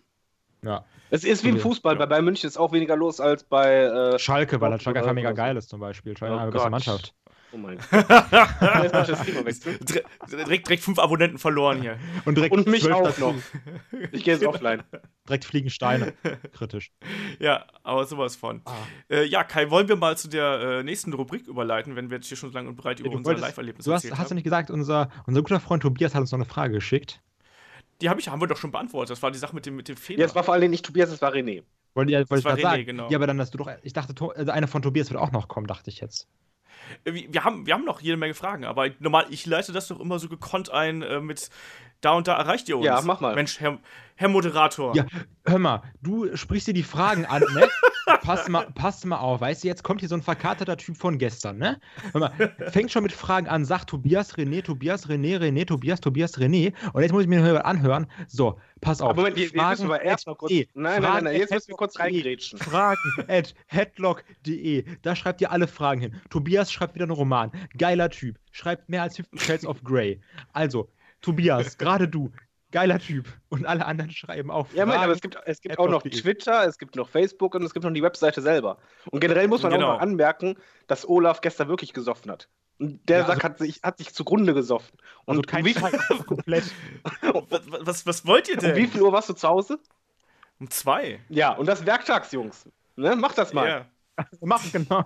Ja. Es ist wie im Ja. Fußball, bei Bayern München ist auch weniger los als bei. Äh, Schalke, weil Schalke einfach mega geil ist zum Beispiel. Schalke Oh ist eine. Mannschaft. Oh mein (laughs) Gott. Jetzt direkt, direkt fünf Abonnenten verloren hier. Und, direkt Und mich 12 auch noch. Ich gehe jetzt offline. Direkt fliegen Steine. (laughs) Kritisch. Ja, aber sowas von. Ah. Äh, ja, Kai, wollen wir mal zu der äh, nächsten Rubrik überleiten, wenn wir jetzt hier schon lang und breit über Du, unser Live-Erlebnis du hast, hast du nicht gesagt, unser, unser guter Freund Tobias hat uns noch eine Frage geschickt. Die hab ich, haben wir doch schon beantwortet. Das war die Sache mit dem, mit dem Fehler. Ja, es war vor allen Dingen nicht Tobias, es war René. Wollte, ja, wollte ich war gerade René, sagen. genau. Ja, aber dann hast du doch. Ich dachte, To- also einer von Tobias wird auch noch kommen, dachte ich jetzt. Äh, wir, haben, wir haben noch jede Menge Fragen, aber normal, ich leite das doch immer so gekonnt ein äh, mit da und da erreicht ihr uns. Ja, mach mal. Mensch, Herr, Herr Moderator. Ja, hör mal, du sprichst dir die Fragen an, ne? (laughs) pass mal, pass mal auf, weißt du, jetzt kommt hier so ein verkaterter Typ von gestern, ne? Hör mal, (laughs) fängt schon mit Fragen an, sagt Tobias René, Tobias René, René, Tobias, Tobias René. Und jetzt muss ich mir noch anhören. So, pass auf. Aber Moment, jetzt müssen wir erst mal kurz. Nein, nein, nein, nein, jetzt müssen wir kurz Fragen reingrätschen. Fragen at headlock.de. Da schreibt ihr alle Fragen hin. Tobias schreibt wieder einen Roman. Geiler Typ. Schreibt mehr als 50 Shades of Grey. Also, Tobias, gerade du. Geiler Typ. Und alle anderen schreiben auch Ja, Moment, aber Fragen. es gibt, es gibt auch noch. Twitter, es gibt noch Facebook und es gibt noch die Webseite selber. Und generell muss man Genau. auch mal anmerken, dass Olaf gestern wirklich gesoffen hat. Und der Ja, also- Sack hat, sich, hat sich zugrunde gesoffen. Und Also kein um, wie viel, Scheiß, (laughs) komplett. Was, was, was wollt ihr um denn? wie viel Uhr warst du zu Hause? Um zwei. Ja, und das werktags, Jungs. Ne? Mach das mal. Ja. (laughs) Machen, genau.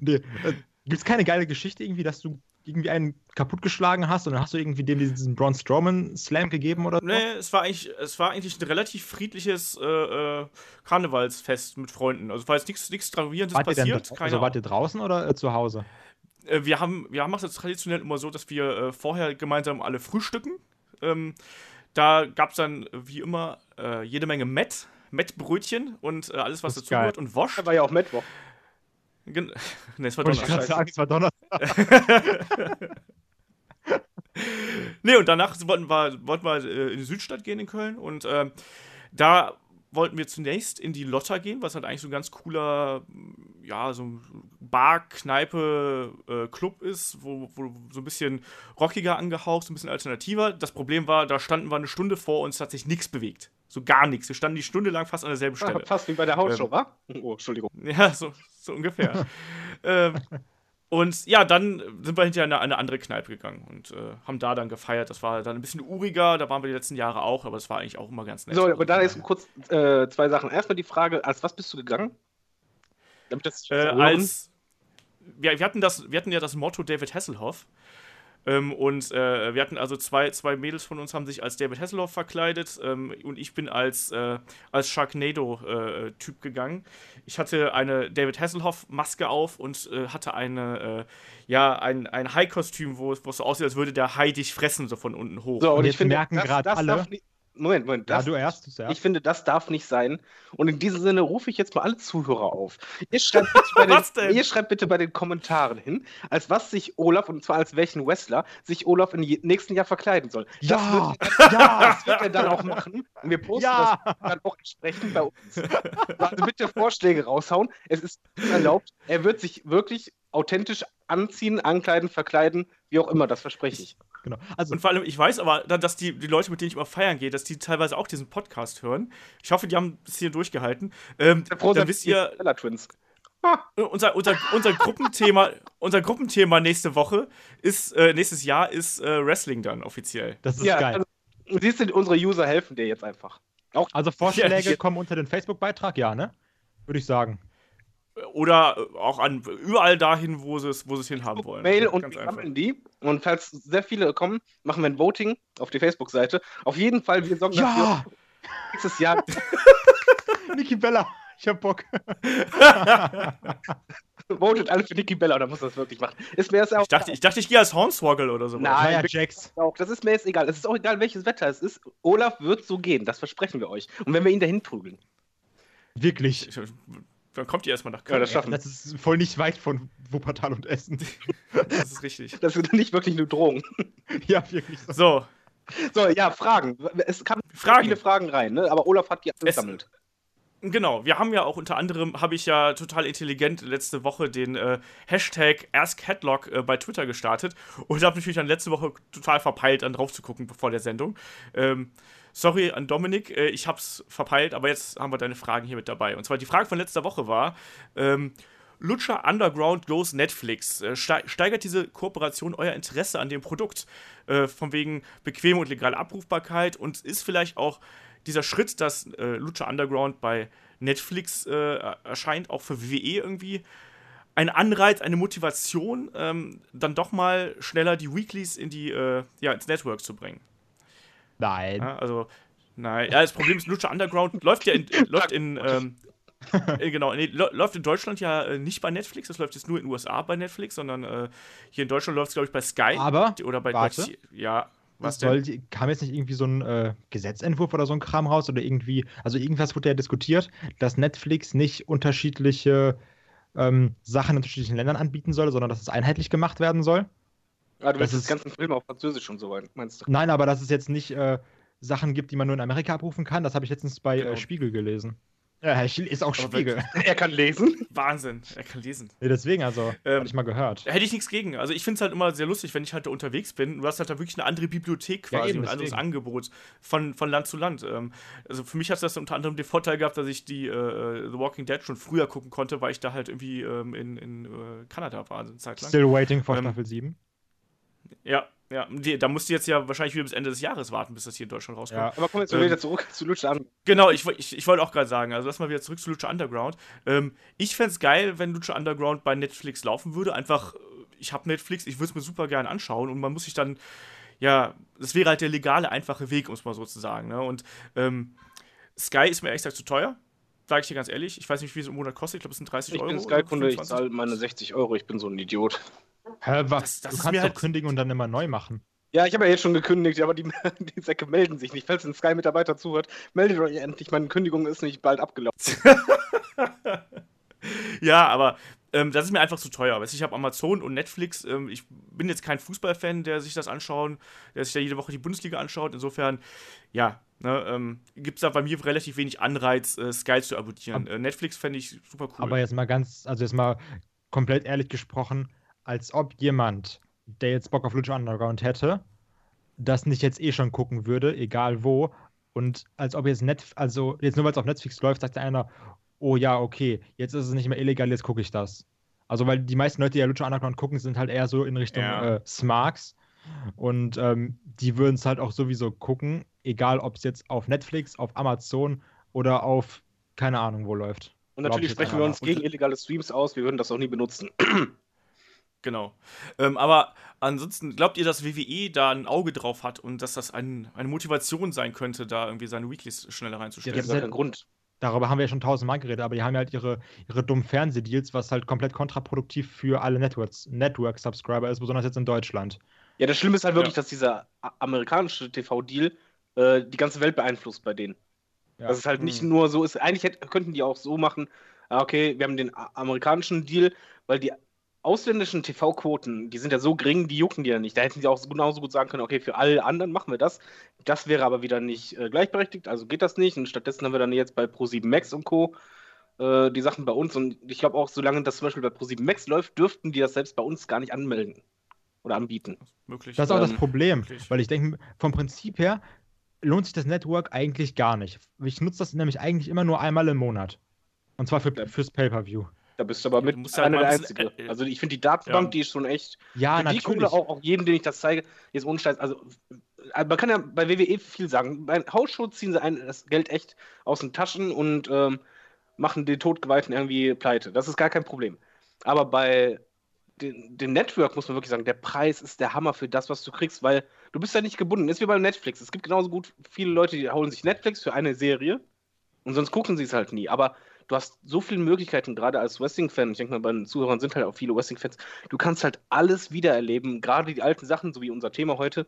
Nee, äh, gibt's keine geile Geschichte irgendwie, dass du irgendwie einen kaputtgeschlagen hast und dann hast du irgendwie dem diesen Braun Strowman Slam gegeben oder so? Nee, es war eigentlich, es war eigentlich ein relativ friedliches äh, äh, Karnevalsfest mit Freunden. Also war jetzt nichts nichts Gravierendes Wart ihr denn passiert. dra- Keine also wart ihr draußen oder äh, zu Hause? äh, wir haben, wir machen es traditionell immer so, dass wir äh, vorher gemeinsam alle frühstücken. Ähm, da gab es dann, wie immer, äh, jede Menge Met, Mettbrötchen und äh, alles, was Das dazu gehört und Wosch. Das war ja auch Mittwoch. Gen (laughs) nee, es war Wollte ich Donnerstag. gerade sagen, es war Donnerstag. (laughs) Nee, und danach wollten wir, wollten wir äh, in die Südstadt gehen in Köln und ähm, da wollten wir zunächst in die Lotta gehen, was halt eigentlich so ein ganz cooler, ja, so ein Bar, Kneipe, äh, Club ist, wo, wo so ein bisschen rockiger angehaucht, so ein bisschen alternativer. Das Problem war, da standen wir eine Stunde vor uns, hat sich nichts bewegt. So gar nichts. Wir standen die Stunde lang fast an derselben Stelle. Fast wie bei der Hausshow, Ähm. wa? Oh, Entschuldigung. (laughs) Ja, so, so ungefähr. (laughs) ähm, und ja, dann sind wir hinterher in eine, eine andere Kneipe gegangen und äh, haben da dann gefeiert. Das war dann ein bisschen uriger, da waren wir die letzten Jahre auch, aber es war eigentlich auch immer ganz nett. So, aber da ist kurz äh, zwei Sachen. Erstmal die Frage, als was bist du gegangen? Damit das äh, als wir, wir, hatten das, wir hatten ja das Motto David Hasselhoff. Ähm, und äh, wir hatten also zwei, zwei Mädels von uns haben sich als David Hasselhoff verkleidet ähm, und ich bin als, äh, als Sharknado-Typ gegangen. Ich hatte eine David Hasselhoff-Maske auf und äh, hatte eine, äh, ja, ein, ein Hai-Kostüm, wo, es- wo es so aussieht, als würde der Hai dich fressen, so von unten hoch. So, und, Und ich jetzt finde, merken das alle- darf nicht, Moment, Moment. Ja, Das, du erst, zuerst. Ich finde, das darf nicht sein. Und in diesem Sinne rufe ich jetzt mal alle Zuhörer auf. Ihr (laughs) schreibt bitte bei, Was den, ihr schreibt bitte bei den Kommentaren hin, als was sich Olaf, und zwar als welchen Wrestler, sich Olaf im nächsten Jahr verkleiden soll. Das Ja, wird, (laughs) ja, das wird er dann auch machen. Und wir posten Ja. das dann auch entsprechend bei uns. Also bitte Vorschläge raushauen. Es ist erlaubt. Er wird sich wirklich authentisch anziehen, ankleiden, verkleiden, wie auch immer, das verspreche ich. Genau. Also, Und vor allem, ich weiß aber, da- dass die, die Leute, mit denen ich immer feiern gehe, dass die teilweise auch diesen Podcast hören. Ich hoffe, die haben bis hier durchgehalten. Ähm, sein, dann wisst ihr, Twins. Äh, unser, unser, unser Gruppenthema, unser Gruppenthema nächste Woche ist, äh, nächstes Jahr ist äh, Wrestling dann offiziell. das ist Ja, geil. also, siehst du, unsere User helfen dir jetzt einfach. Auch Also Vorschläge (laughs) Ja, kommen unter den Facebook-Beitrag, ja, ne? Würde ich sagen. Oder äh, auch an überall dahin, wo sie es, wo sie es hinhaben wollen. Mail und wir sammeln die. Und falls sehr viele kommen, machen wir ein Voting auf die Facebook-Seite. Auf jeden Fall, wir sorgen Ja! dafür, nächstes Jahr (laughs) Niki Bella, ich hab Bock. (laughs) votet alle für Niki Bella, oder muss das wirklich machen. Ist mir das auch Ich dachte, ich, dachte, ich gehe als Hornswoggle oder so. Nein. Naja, wirklich Jax. auch. Das ist mir jetzt egal. Es ist auch egal, welches Wetter es ist. Olaf wird so gehen, das versprechen wir euch. Und wenn wir ihn dahin prügeln. Wirklich. Dann kommt ihr erstmal nach Ja, Köln. das schaffen. Das ist voll nicht weit von Wuppertal und Essen. (laughs) das ist richtig. Das ist nicht wirklich eine Drohung. (laughs) ja, wirklich. so. So, So, ja, Fragen. Es kamen Fragen. viele Fragen rein, ne? aber Olaf hat die Es- gesammelt. Genau, wir haben ja auch unter anderem, habe ich ja total intelligent letzte Woche den äh, Hashtag AskHeadlock äh, bei Twitter gestartet und habe natürlich dann letzte Woche total verpeilt, dann drauf zu gucken bevor der Sendung. Ähm, sorry an Dominik, äh, ich hab's verpeilt, aber jetzt haben wir deine Fragen hier mit dabei. Und zwar die Frage von letzter Woche war, ähm, Lucha Underground goes Netflix. Äh, stei- steigert diese Kooperation euer Interesse an dem Produkt? Äh, von wegen bequeme und legale Abrufbarkeit und ist vielleicht auch dieser Schritt, dass äh, Lucha Underground bei Netflix äh, erscheint, auch für WWE irgendwie ein Anreiz, eine Motivation, ähm, dann doch mal schneller die Weeklies in die, äh, ja, ins Network zu bringen. Nein. Ja, also, nein, ja, das Problem ist, Lucha Underground (laughs) läuft ja in, äh, läuft in, ähm, äh, genau, nee, lä- läuft in Deutschland ja äh, nicht bei Netflix, das läuft jetzt nur in den USA bei Netflix, sondern äh, hier in Deutschland läuft es, glaube ich, bei Sky. Aber, oder bei warte. Deutsch, ja, Was soll, kam jetzt nicht irgendwie so ein äh, Gesetzentwurf oder so ein Kram raus oder irgendwie, also irgendwas wurde ja diskutiert, dass Netflix nicht unterschiedliche ähm, Sachen in unterschiedlichen Ländern anbieten soll, sondern dass es einheitlich gemacht werden soll. Ah, du willst Das das ist- ganzen Film auf Französisch und so weiter, meinst du? Nein, aber dass es jetzt nicht äh, Sachen gibt, die man nur in Amerika abrufen kann, das habe ich letztens bei Genau. äh, Spiegel gelesen. Ja, ich ist auch Aber Spiegel. (laughs) Er kann lesen. (laughs) Wahnsinn, er kann lesen. Nee, deswegen, also, Ähm, hatte ich mal gehört. Hätte ich nichts gegen. Also ich finde es halt immer sehr lustig, wenn ich halt da unterwegs bin. Du hast halt da wirklich eine andere Bibliothek Ja, quasi eben, und ein anderes. Angebot von, von Land zu Land. Ähm, also für mich hat das unter anderem den Vorteil gehabt, dass ich die äh, The Walking Dead schon früher gucken konnte, weil ich da halt irgendwie ähm, in, in äh, Kanada war, eine Zeit lang. Still waiting for ähm, Staffel 7. Ja, ja. Die, da musst du jetzt ja wahrscheinlich wieder bis Ende des Jahres warten, bis das hier in Deutschland rauskommt. Ja. Aber kommen wir jetzt Ähm, wieder zurück zu Lucha an. Genau, ich, ich, ich wollte auch gerade sagen, also lass mal wieder zurück zu Lucha Underground. Ähm, ich fände es geil, wenn Lucha Underground bei Netflix laufen würde. Einfach, äh, ich habe Netflix, ich würde es mir super gern anschauen und man muss sich dann, ja, das wäre halt der legale, einfache Weg, um es mal so zu sagen. Ne? Und ähm, Sky ist mir ehrlich gesagt zu teuer, sage ich dir ganz ehrlich. Ich weiß nicht, wie es im Monat kostet, ich glaube, es sind 30 Ich Euro. bin oder Sky-Kunde, ich 25. zahle meine 60 Euro, ich bin so ein Idiot. Hä, was? das- das du kannst doch halt- kündigen und dann immer neu machen. Ja, ich habe ja jetzt schon gekündigt, aber die, (laughs) die Säcke melden sich nicht. Falls ein Sky-Mitarbeiter zuhört, meldet euch endlich. Meine Kündigung ist nicht bald abgelaufen. (laughs) Ja, aber ähm, das ist mir einfach zu teuer. Ich habe Amazon und Netflix. Ähm, ich bin jetzt kein Fußballfan, der sich das anschaut, der sich da jede Woche die Bundesliga anschaut. Insofern, ja, ne, ähm, gibt es da bei mir relativ wenig Anreiz, äh, Sky zu abonnieren. Äh, Netflix fände ich super cool. Aber jetzt mal ganz, also jetzt mal komplett ehrlich gesprochen, als ob jemand, der jetzt Bock auf Lucha Underground hätte, das nicht jetzt eh schon gucken würde, egal wo. Und als ob jetzt Netf also jetzt nur weil es auf Netflix läuft, sagt einer, oh ja, okay, jetzt ist es nicht mehr illegal, jetzt gucke ich das. Also weil die meisten Leute, die ja Lucha Underground gucken, sind halt eher so in Richtung Ja. äh, Smarks. Und ähm, die würden es halt auch sowieso gucken, egal ob es jetzt auf Netflix, auf Amazon oder auf keine Ahnung wo läuft. Und natürlich sprechen wir uns gegen illegale Streams aus, wir würden das auch nie benutzen. Genau. Ähm, aber ansonsten, glaubt ihr, dass WWE da ein Auge drauf hat und dass das ein, eine Motivation sein könnte, da irgendwie seine Weeklies schneller reinzustellen? das haben ist halt- keinen Grund. Darüber haben wir ja schon tausendmal geredet, aber die haben ja halt ihre, ihre dummen Fernsehdeals, was halt komplett kontraproduktiv für alle Networks, Network-Subscriber ist, besonders jetzt in Deutschland. Ja, das Schlimme ist halt wirklich, Ja. dass dieser amerikanische TV-Deal äh, die ganze Welt beeinflusst bei denen. Ja. Dass es halt nicht Mhm. nur so ist. Eigentlich hätt, könnten die auch so machen, ah, okay, wir haben den amerikanischen Deal, weil die ausländischen TV-Quoten, die sind ja so gering, die jucken die ja nicht. Da hätten sie auch genauso gut sagen können, okay, für alle anderen machen wir das. Das wäre aber wieder nicht äh, gleichberechtigt, also geht das nicht. Und stattdessen haben wir dann jetzt bei Pro7 Max und Co. äh, die Sachen bei uns. Und ich glaube auch, solange das zum Beispiel bei Pro7 Max läuft, dürften die das selbst bei uns gar nicht anmelden oder anbieten. Möglich. Das ist auch das Ähm, Problem, wirklich. weil ich denke, vom Prinzip her lohnt sich das Network eigentlich gar nicht. Ich nutze das nämlich eigentlich immer nur einmal im Monat. Und zwar für, fürs Pay-Per-view. Da bist du aber Ja, mit du musst halt einer der Einzige. äh, Also ich finde die Datenbank, ja. die ist schon echt. Ja, Für die natürlich. Kohle auch, auch jedem, den ich das zeige, jetzt ohne Scheiß. Also, äh, man kann ja bei WWE viel sagen. Bei Hausshow ziehen sie ein, das Geld echt aus den Taschen und ähm, machen den Todgeweihten irgendwie pleite. Das ist gar kein Problem. Aber bei den, dem Network muss man wirklich sagen, der Preis ist der Hammer für das, was du kriegst, weil du bist ja nicht gebunden. Das ist wie bei Netflix. Es gibt genauso gut viele Leute, die holen sich Netflix für eine Serie und sonst gucken sie es halt nie. Aber du hast so viele Möglichkeiten, gerade als Wrestling-Fan. Ich denke mal, bei den Zuhörern sind halt auch viele Wrestling-Fans. Du kannst halt alles wiedererleben, gerade die alten Sachen, so wie unser Thema heute.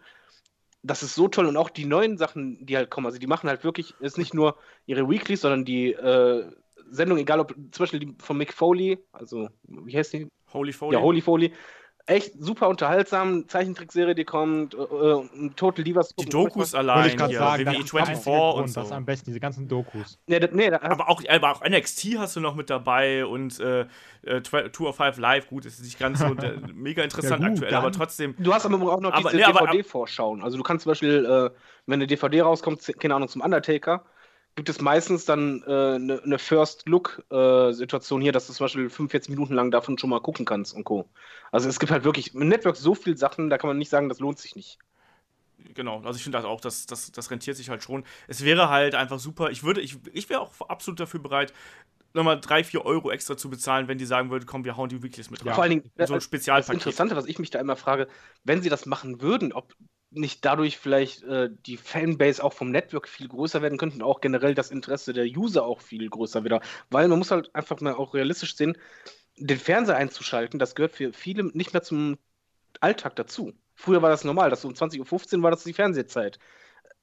Das ist so toll und auch die neuen Sachen, die halt kommen. Also, die machen halt wirklich, ist nicht nur ihre Weeklies, sondern die äh, Sendung, egal ob zum Beispiel die von Mick Foley, also, wie heißt die? Holy Foley. Ja, Holy Foley. Echt super unterhaltsam. Zeichentrickserie, die kommt. Äh, äh, Total Divas. die Dokus allein ich gerade hier, sagen, das WWE ist der einzige 24 und so. Das ist am besten, diese ganzen Dokus. Nee, da, nee, da, Aber auch, aber auch NXT hast du noch mit dabei und äh, äh, Tour of Five Live, gut, ist nicht ganz so (laughs) der, mega interessant Ja, gut, aktuell, dann- aber trotzdem. Du hast aber auch noch Aber- diese nee, DVD-Vorschauen. Also du kannst zum Beispiel, äh, wenn eine DVD rauskommt, keine Ahnung, zum Undertaker, gibt es meistens dann eine äh, ne- ne First-Look-Situation hier, dass du zum Beispiel 45 Minuten lang davon schon mal gucken kannst und Co. Also es gibt halt wirklich im Network so viele Sachen, da kann man nicht sagen, das lohnt sich nicht. Genau, also ich finde das auch, das, das, das rentiert sich halt schon. Es wäre halt einfach super. Ich würde, ich, ich wäre auch absolut dafür bereit, nochmal 3, 4 Euro extra zu bezahlen, wenn die sagen würden, komm, wir hauen die Weeklies mit rein. Vor allen Dingen, so ein äh, Das Spezialpaket. Interessante, was ich mich da immer frage, wenn sie das machen würden, ob nicht dadurch vielleicht äh, die Fanbase auch vom Network viel größer werden könnte und auch generell das Interesse der User auch viel größer wieder. Weil man muss halt einfach mal auch realistisch sehen, den Fernseher einzuschalten, das gehört für viele nicht mehr zum Alltag dazu. Früher war das normal, dass um 20.15 Uhr war das die Fernsehzeit.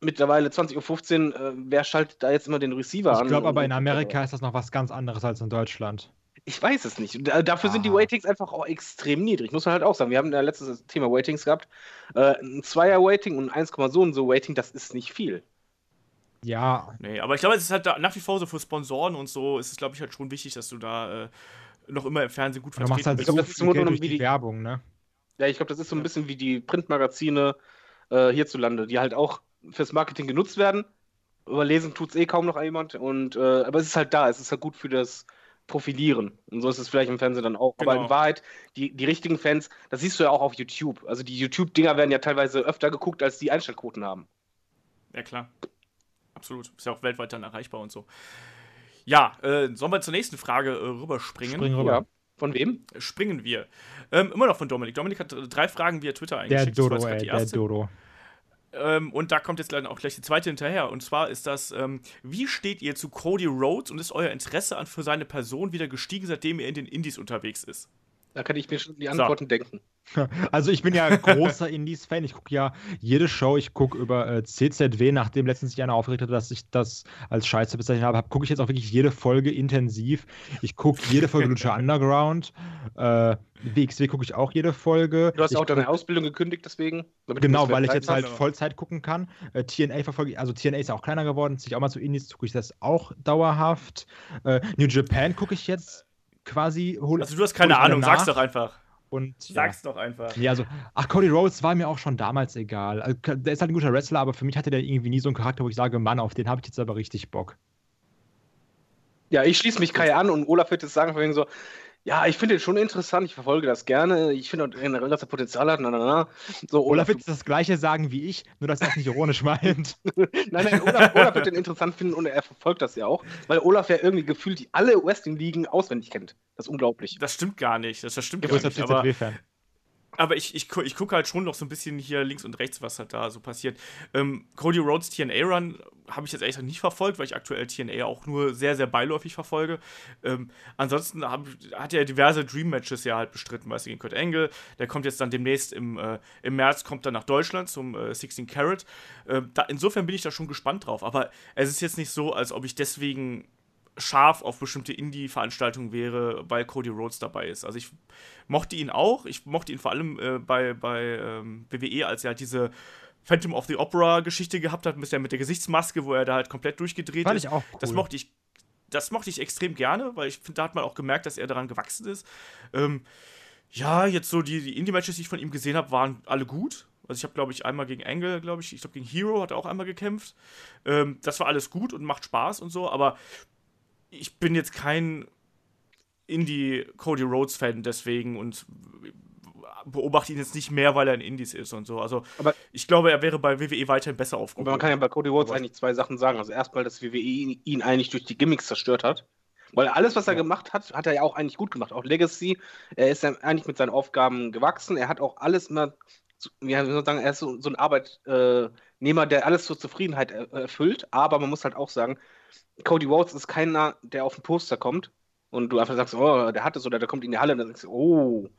Mittlerweile 20.15 Uhr, äh, wer schaltet da jetzt immer den Receiver Ich an? glaube aber in Amerika ist das noch was ganz anderes als in Deutschland. Ich weiß es nicht. Dafür sind die Ah. Watings einfach auch extrem niedrig. Muss man halt auch sagen. Wir haben ja letztes Thema Watings gehabt. Äh, ein Zweier-Wating und ein 1, so und so Wating, das ist nicht viel. Ja, Nee, aber ich glaube, es ist halt da nach wie vor so für Sponsoren und so, ist es, glaube ich, halt schon wichtig, dass du da äh, noch immer im Fernsehen gut du machst halt bist. so glaub, das ist viel nur durch die die- Werbung, ne? Ja, ich glaube, das ist so ein bisschen wie die Printmagazine äh, hierzulande, die halt auch fürs Marketing genutzt werden. Überlesen tut es eh kaum noch jemand. Und, äh, aber es ist halt da, es ist halt gut für das Profilieren. Und so ist es vielleicht im Fernsehen dann auch. Aber Genau. in Wahrheit, die, die richtigen Fans, das siehst du ja auch auf YouTube. Also die YouTube-Dinger werden ja teilweise öfter geguckt, als die Einstellquoten haben. Ja, klar. Absolut. Ist ja auch weltweit dann erreichbar und so. Ja, äh, sollen wir zur nächsten Frage äh, rüberspringen? Spring rüber. Ja. Von wem? Springen wir. Ähm, immer noch von Dominik. Dominik hat drei Fragen via Twitter Der eingeschickt. Das war Dodo, ey, die der erste. Dodo. Ähm, und da kommt jetzt leider auch gleich die zweite hinterher. Und zwar ist das, ähm, wie steht ihr zu Cody Rhodes und ist euer Interesse an für seine Person wieder gestiegen, seitdem er in den Indies unterwegs ist? Da kann ich mir schon die So. Antworten denken. (laughs) Also ich bin ja großer (laughs) Indies-Fan. Ich gucke ja jede Show. Ich gucke über äh, CZW, nachdem letztens sich einer aufgeregt hat, dass ich das als Scheiße bezeichnet habe, gucke ich jetzt auch wirklich jede Folge intensiv. Ich gucke jede Folge (laughs) Lucha Underground. Äh, WXW gucke ich auch jede Folge. Du hast ich auch deine Ausbildung gekündigt, deswegen. Genau, weil ich jetzt halt. Vollzeit gucken kann. Äh, TNA verfolge ich, also TNA ist ja auch kleiner geworden, sich auch mal zu Indies gucke ich das auch dauerhaft. Äh, New Japan gucke ich jetzt quasi. Hol, Also du hast keine Ahnung, sag's doch einfach. Und, Sag's doch einfach. Ja. ja, also, ach, Cody Rhodes war mir auch schon damals egal. Also, Der ist halt ein guter Wrestler, aber für mich hatte der irgendwie nie so einen Charakter, wo ich sage, Mann, auf den habe ich jetzt aber richtig Bock. Ja, ich schließe mich Kai an und Olaf wird jetzt sagen, von wegen so, ja, ich finde den schon interessant, ich verfolge das gerne, ich finde auch generell, dass er Potenzial hat, na, na, na. So, Olaf wird jetzt das gleiche sagen wie ich, nur dass er es nicht ironisch meint. (laughs) nein, nein, Olaf, Olaf wird den interessant finden und er verfolgt das ja auch, weil Olaf ja irgendwie gefühlt die alle Wrestling-Ligen auswendig kennt. Das ist unglaublich. Das stimmt gar nicht. Das, das stimmt gar Größter nicht. Aber. Aber ich, ich, ich gucke halt schon noch so ein bisschen hier links und rechts, was halt da so passiert. Ähm, Cody Rhodes TNA-Run habe ich jetzt ehrlich gesagt nicht verfolgt, weil ich aktuell TNA auch nur sehr, sehr beiläufig verfolge. Ähm, ansonsten hab, hat er diverse Dream-Matches ja halt bestritten, weißt du, gegen Kurt Angle. Der kommt jetzt dann demnächst im, äh, im März, kommt dann nach Deutschland zum äh, 16 Carat. Ähm, da, insofern bin ich da schon gespannt drauf. Aber es ist jetzt nicht so, als ob ich deswegen scharf auf bestimmte Indie-Veranstaltungen wäre, weil Cody Rhodes dabei ist. Also ich mochte ihn auch. Ich mochte ihn vor allem äh, bei, bei ähm, WWE, als er halt diese Phantom of the Opera-Geschichte gehabt hat, mit der, mit der Gesichtsmaske, wo er da halt komplett durchgedreht Fand ist. ich auch cool. Das mochte ich, das mochte ich extrem gerne, weil ich finde, da hat man auch gemerkt, dass er daran gewachsen ist. Ähm, ja, jetzt so die, die Indie-Matches, die ich von ihm gesehen habe, waren alle gut. Also ich habe, glaube ich, einmal gegen Angle, glaube ich, ich glaube gegen Hero hat er auch einmal gekämpft. Ähm, das war alles gut und macht Spaß und so, aber ich bin jetzt kein Indie-Cody Rhodes-Fan deswegen und beobachte ihn jetzt nicht mehr, weil er in Indies ist und so. Also Aber- ich glaube, er wäre bei WWE weiterhin besser aufgehoben. Aber man kann ja bei Cody Rhodes eigentlich zwei Sachen sagen. Also erstmal, dass WWE ihn, eigentlich durch die Gimmicks zerstört hat. Weil alles, was er gemacht hat, hat er ja auch eigentlich gut gemacht. Auch Legacy, er ist ja eigentlich mit seinen Aufgaben gewachsen. Er hat auch alles immer, ja, wie soll man sagen, er ist so, so ein Arbeitnehmer, der alles zur Zufriedenheit er, erfüllt. Aber man muss halt auch sagen, Cody Rhodes ist keiner, der auf ein Poster kommt und du einfach sagst, oh, der hat es oder der kommt in die Halle und dann sagst du, oh,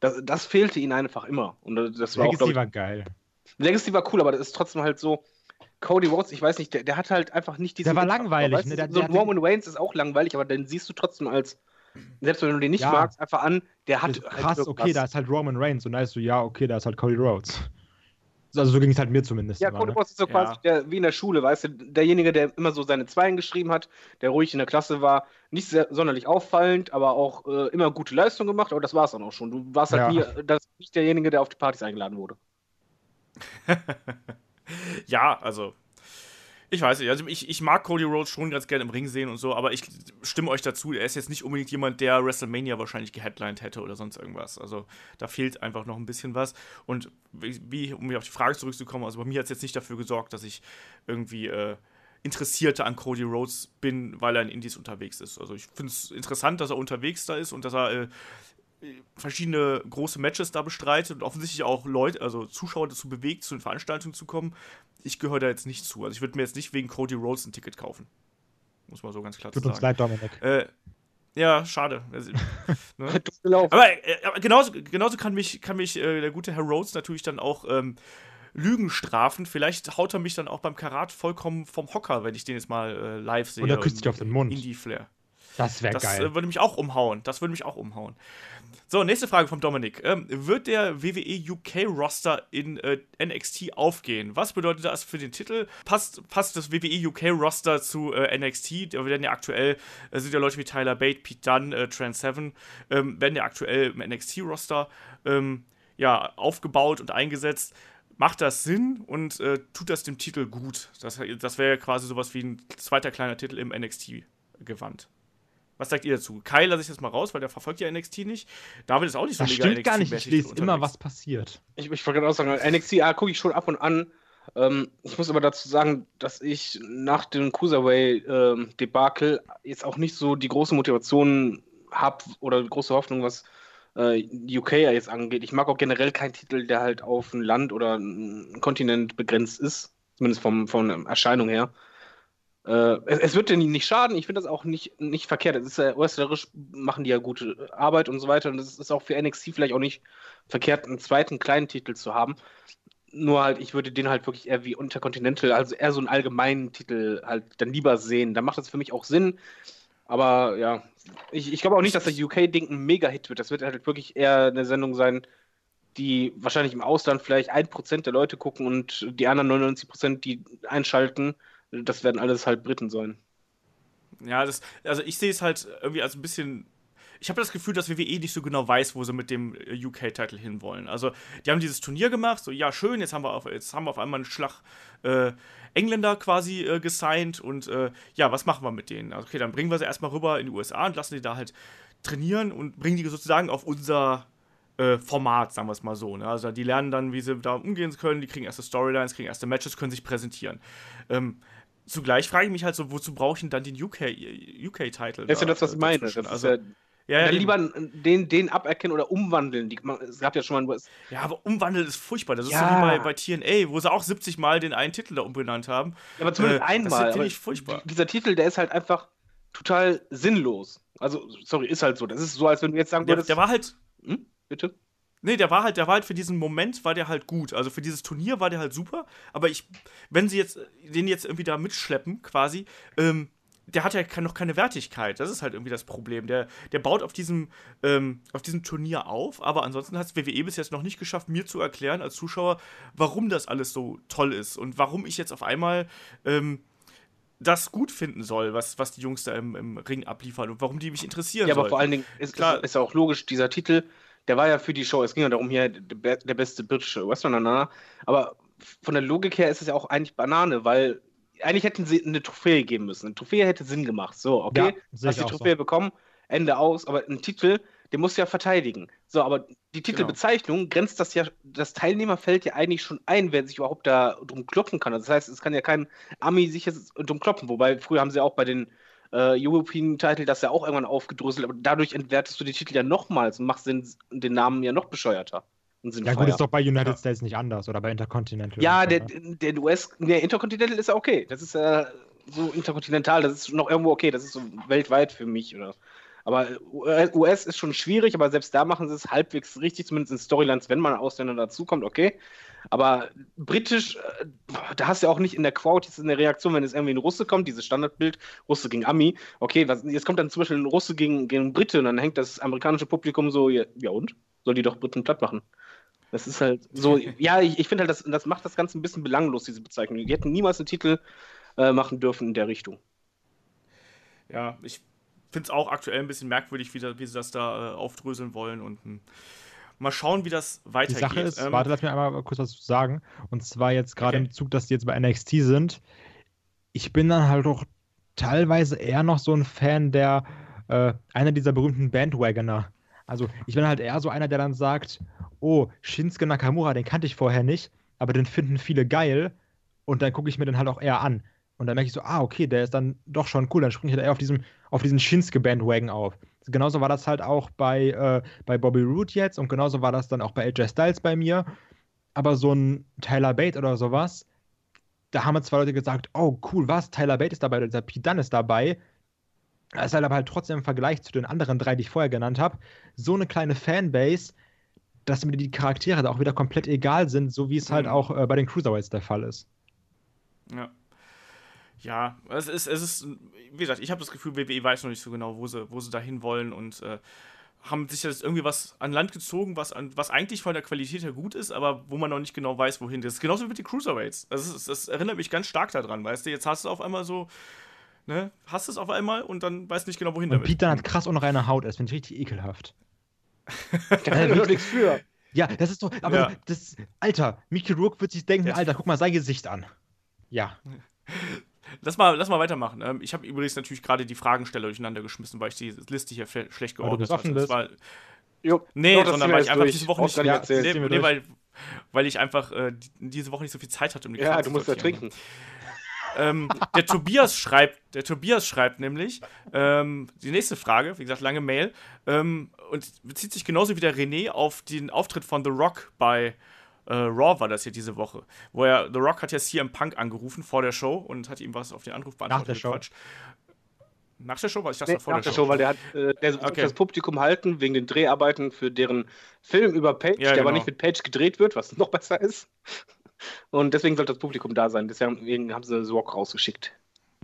das, das fehlte ihnen einfach immer. Und das war auch, Legacy ich, war geil. Legacy war cool, aber das ist trotzdem halt so. Cody Rhodes, ich weiß nicht, der, der hat halt einfach nicht diesen. Der war langweilig, weißt du? ne? Der- so der Roman Reigns ist auch langweilig, aber den siehst du trotzdem als, selbst wenn du den nicht Ja. magst, einfach an, der hat. Halt krass, irgendwas. okay, da ist halt Roman Reigns und da ist so, ja, okay, da ist halt Cody Rhodes. Also so ging es halt mir zumindest. Ja, immer, Cody ne? Ist so Ja. quasi der, wie in der Schule, weißt du, derjenige, der immer so seine Zweien geschrieben hat, der ruhig in der Klasse war, nicht sehr, sonderlich auffallend, aber auch äh, immer gute Leistung gemacht, aber das war es dann auch schon. Du warst halt Ja. nie, das, nicht derjenige, der auf die Partys eingeladen wurde. (laughs) Ja, also. Ich weiß nicht, also ich, ich mag Cody Rhodes schon ganz gerne im Ring sehen und so, aber ich stimme euch dazu, er ist jetzt nicht unbedingt jemand, der WrestleMania wahrscheinlich geheadlined hätte oder sonst irgendwas. Also da fehlt einfach noch ein bisschen was. Und wie, um auf die Frage zurückzukommen, also bei mir hat es jetzt nicht dafür gesorgt, dass ich irgendwie äh, Interessierte an Cody Rhodes bin, weil er in Indies unterwegs ist. Also ich finde es interessant, dass er unterwegs da ist und dass er äh, verschiedene große Matches da bestreitet und offensichtlich auch Leute, also Zuschauer dazu bewegt, zu den Veranstaltungen zu kommen. Ich gehöre da jetzt nicht zu. Also ich würde mir jetzt nicht wegen Cody Rhodes ein Ticket kaufen. Muss man so ganz klar Tut zu uns sagen. leid, Dominik. Äh, Ja, schade. Also, (laughs) ne? aber, äh, aber, genauso, genauso kann mich, kann mich äh, der gute Herr Rhodes natürlich dann auch ähm, Lügen strafen. Vielleicht haut er mich dann auch beim Karat vollkommen vom Hocker, wenn ich den jetzt mal äh, live sehe. Oder küsst dich auf den Mund. Indie Flair. Das wäre geil. Das äh, würde mich auch umhauen. Das würde mich auch umhauen. So, nächste Frage vom Dominik. Ähm, wird der WWE UK Roster in äh, NXT aufgehen? Was bedeutet das für den Titel? Passt, passt das WWE UK Roster zu äh, NXT? Da werden ja aktuell, äh, sind ja Leute wie Tyler Bate, Pete Dunne, äh, Trent Seven, ähm, werden ja aktuell im NXT Roster ähm, ja, aufgebaut und eingesetzt. Macht das Sinn und äh, tut das dem Titel gut? Das, das wäre ja quasi sowas wie ein zweiter kleiner Titel im NXT-Gewand. Was sagt ihr dazu? Kai lasse ich das mal raus, weil der verfolgt ja NXT nicht. David ist auch nicht so das mega stimmt gar nicht. Ich lese immer, was passiert. Ich, ich wollte gerade auch sagen, NXT ja, gucke ich schon ab und an. Ähm, ich muss aber dazu sagen, dass ich nach dem Cruiserweight-Debakel ähm, jetzt auch nicht so die große Motivation habe oder die große Hoffnung, was äh, UK jetzt angeht. Ich mag auch generell keinen Titel, der halt auf ein Land oder ein Kontinent begrenzt ist. Zumindest vom, von Erscheinung her. Äh, es, es, wird denen nicht schaden. Ich finde das auch nicht, nicht verkehrt. Es ist ja wrestlerisch, machen die ja gute Arbeit und so weiter. Und es ist auch für NXT vielleicht auch nicht verkehrt, einen zweiten kleinen Titel zu haben. Nur halt, ich würde den halt wirklich eher wie Intercontinental, also eher so einen allgemeinen Titel halt dann lieber sehen. Dann macht das für mich auch Sinn. Aber ja, ich, ich glaube auch nicht, dass das UK-Ding ein Mega-Hit wird. Das wird halt wirklich eher eine Sendung sein, die wahrscheinlich im Ausland vielleicht 1% der Leute gucken und die anderen 99%, die einschalten, das werden alles halt Briten sein. Ja, das, also ich sehe es halt irgendwie als ein bisschen. Ich habe das Gefühl, dass WWE nicht so genau weiß, wo sie mit dem äh, UK-Titel hinwollen. Also, die haben dieses Turnier gemacht, so, ja, schön, jetzt haben wir auf, jetzt haben wir auf einmal einen Schlag äh, Engländer quasi äh, gesigned und äh, ja, was machen wir mit denen? Also, okay, dann bringen wir sie erstmal rüber in die USA und lassen die da halt trainieren und bringen die sozusagen auf unser äh, Format, sagen wir es mal so. Ne? Also, die lernen dann, wie sie da umgehen können, die kriegen erste Storylines, kriegen erste Matches, können sich präsentieren. Ähm, zugleich frage ich mich halt so, wozu brauche ich denn dann den UK-Title? UK das ist ja das, was ich meine. Das also, ja, ja, ja, lieber den, den aberkennen oder umwandeln. Die, es gab ja schon mal. Ja, aber umwandeln ist furchtbar. Das ist ja. so wie bei, bei TNA, wo sie auch 70 Mal den einen Titel da umbenannt haben. Ja, aber zumindest äh, einmal. Das finde ich furchtbar. Dieser Titel, der ist halt einfach total sinnlos. Also, sorry, ist halt so. Das ist so, als wenn du jetzt sagen würdest. Der, der war halt. Hm? Bitte? Nee, der war halt, der war halt für diesen Moment war der halt gut. Also für dieses Turnier war der halt super. Aber ich, wenn sie jetzt den jetzt irgendwie da mitschleppen, quasi, ähm, der hat ja noch keine Wertigkeit. Das ist halt irgendwie das Problem. Der, der baut auf diesem, ähm, auf diesem Turnier auf, aber ansonsten hat es WWE bis jetzt noch nicht geschafft, mir zu erklären als Zuschauer, warum das alles so toll ist und warum ich jetzt auf einmal ähm, das gut finden soll, was, was die Jungs da im, im Ring abliefern und warum die mich interessieren. Ja, aber soll. vor allen Dingen ist, Klar, ist, ist auch logisch, dieser Titel der war ja für die Show. Es ging ja darum, hier der, der beste britische Western. Aber von der Logik her ist es ja auch eigentlich Banane, weil eigentlich hätten sie eine Trophäe geben müssen. Eine Trophäe hätte Sinn gemacht. So, okay, ja, hast die Trophäe so. bekommen, Ende aus, aber ein Titel, den musst du ja verteidigen. So, aber die Titelbezeichnung genau. grenzt das ja, das Teilnehmerfeld ja eigentlich schon ein, wer sich überhaupt da drum kloppen kann. Also das heißt, es kann ja kein Ami sich jetzt drum kloppen, wobei früher haben sie auch bei den äh, European Title das ja auch irgendwann aufgedröselt, aber dadurch entwertest du die Titel ja nochmals und machst den, den Namen ja noch bescheuerter. Ja gut, ist doch bei United ja. States nicht anders oder bei Intercontinental. Ja, der, der US, der Intercontinental ist ja okay. Das ist ja so interkontinental, das ist noch irgendwo okay, das ist so weltweit für mich oder. Aber US ist schon schwierig, aber selbst da machen sie es halbwegs richtig, zumindest in Storylines, wenn man Ausländer dazukommt, okay. Aber britisch, äh, da hast du ja auch nicht in der Crowd jetzt eine Reaktion, wenn es irgendwie ein Russe kommt, dieses Standardbild, Russe gegen Ami. Okay, was, jetzt kommt dann zum Beispiel ein Russe gegen, gegen Brite und dann hängt das amerikanische Publikum so, ja, ja und? Soll die doch Briten platt machen? Das ist halt so, (laughs) ja, ich, ich finde halt, das, das macht das Ganze ein bisschen belanglos, diese Bezeichnung. Die hätten niemals einen Titel äh, machen dürfen in der Richtung. Ja, ich finde es auch aktuell ein bisschen merkwürdig, wie, wie sie das da äh, aufdröseln wollen und hm, mal schauen, wie das weitergeht. Die Sache ist, ähm, warte, lass mir einmal kurz was sagen. Und zwar jetzt gerade okay. im Zug, dass die jetzt bei NXT sind. Ich bin dann halt auch teilweise eher noch so ein Fan der, äh, einer dieser berühmten Bandwagoner. Also ich bin halt eher so einer, der dann sagt, oh, Shinsuke Nakamura, den kannte ich vorher nicht, aber den finden viele geil und dann gucke ich mir den halt auch eher an. Und dann merke ich so, ah, okay, der ist dann doch schon cool. Dann springe ich halt eher auf, diesem, auf diesen Shinsuke-Bandwagon auf. Genauso war das halt auch bei, äh, bei Bobby Roode jetzt und genauso war das dann auch bei AJ Styles bei mir. Aber so ein Tyler Bate oder sowas, da haben mir zwei Leute gesagt, oh cool, was, Tyler Bate ist dabei oder dieser Pete Dunne ist dabei. Das ist halt aber halt trotzdem im Vergleich zu den anderen drei, die ich vorher genannt habe, so eine kleine Fanbase, dass mir die Charaktere da auch wieder komplett egal sind, so wie es halt Mhm. auch äh, bei den Cruiserweights der Fall ist. Ja. Ja, es ist, es ist, wie gesagt, ich habe das Gefühl, WWE weiß noch nicht so genau, wo sie, wo sie dahin wollen und äh, haben sich jetzt irgendwie was an Land gezogen, was, an, was eigentlich von der Qualität her gut ist, aber wo man noch nicht genau weiß, wohin. Das ist genauso wie mit den Cruiserweights. Das, ist, das erinnert mich ganz stark daran, weißt du? Jetzt hast du auf einmal so, ne, hast es auf einmal und dann weißt nicht genau, wohin Und damit. Pete dann hat krass unreine Haut, das finde ich richtig ekelhaft. (laughs) Da kann er doch nichts für. Ja, das ist doch, aber Ja. das, Alter, Mickey Rourke wird sich denken, Jetzt- Alter, guck mal sein Gesicht an. Ja, (laughs) Lass mal, lass mal weitermachen. Ähm, ich habe übrigens natürlich gerade die Fragensteller durcheinander geschmissen, weil ich die Liste hier schlecht geordnet hatte. Das war, Jo, Nee, doch, das sondern weil ich einfach durch. diese Woche nicht gar nicht nee, nee, durch. weil, weil ich einfach äh, die- diese Woche nicht so viel Zeit hatte, um die Ja, du zu musst ja trinken. Ähm, der Tobias schreibt, der Tobias schreibt nämlich ähm, die nächste Frage, wie gesagt, lange Mail, ähm, und bezieht sich genauso wie der René auf den Auftritt von The Rock bei äh, Raw war das hier diese Woche, wo er The Rock hat ja CM Punk angerufen vor der Show und hat ihm was auf den Anruf beantwortet. der Show. Quatsch. Nach der Show war ich dachte Nee, das war vor nach der Show, weil der hat äh, der Okay. das Publikum halten wegen den Dreharbeiten für deren Film über Page, Ja, der aber genau. nicht mit Page gedreht wird, was (laughs) noch besser ist. Und deswegen sollte das Publikum da sein. Deswegen haben sie Sorg rausgeschickt.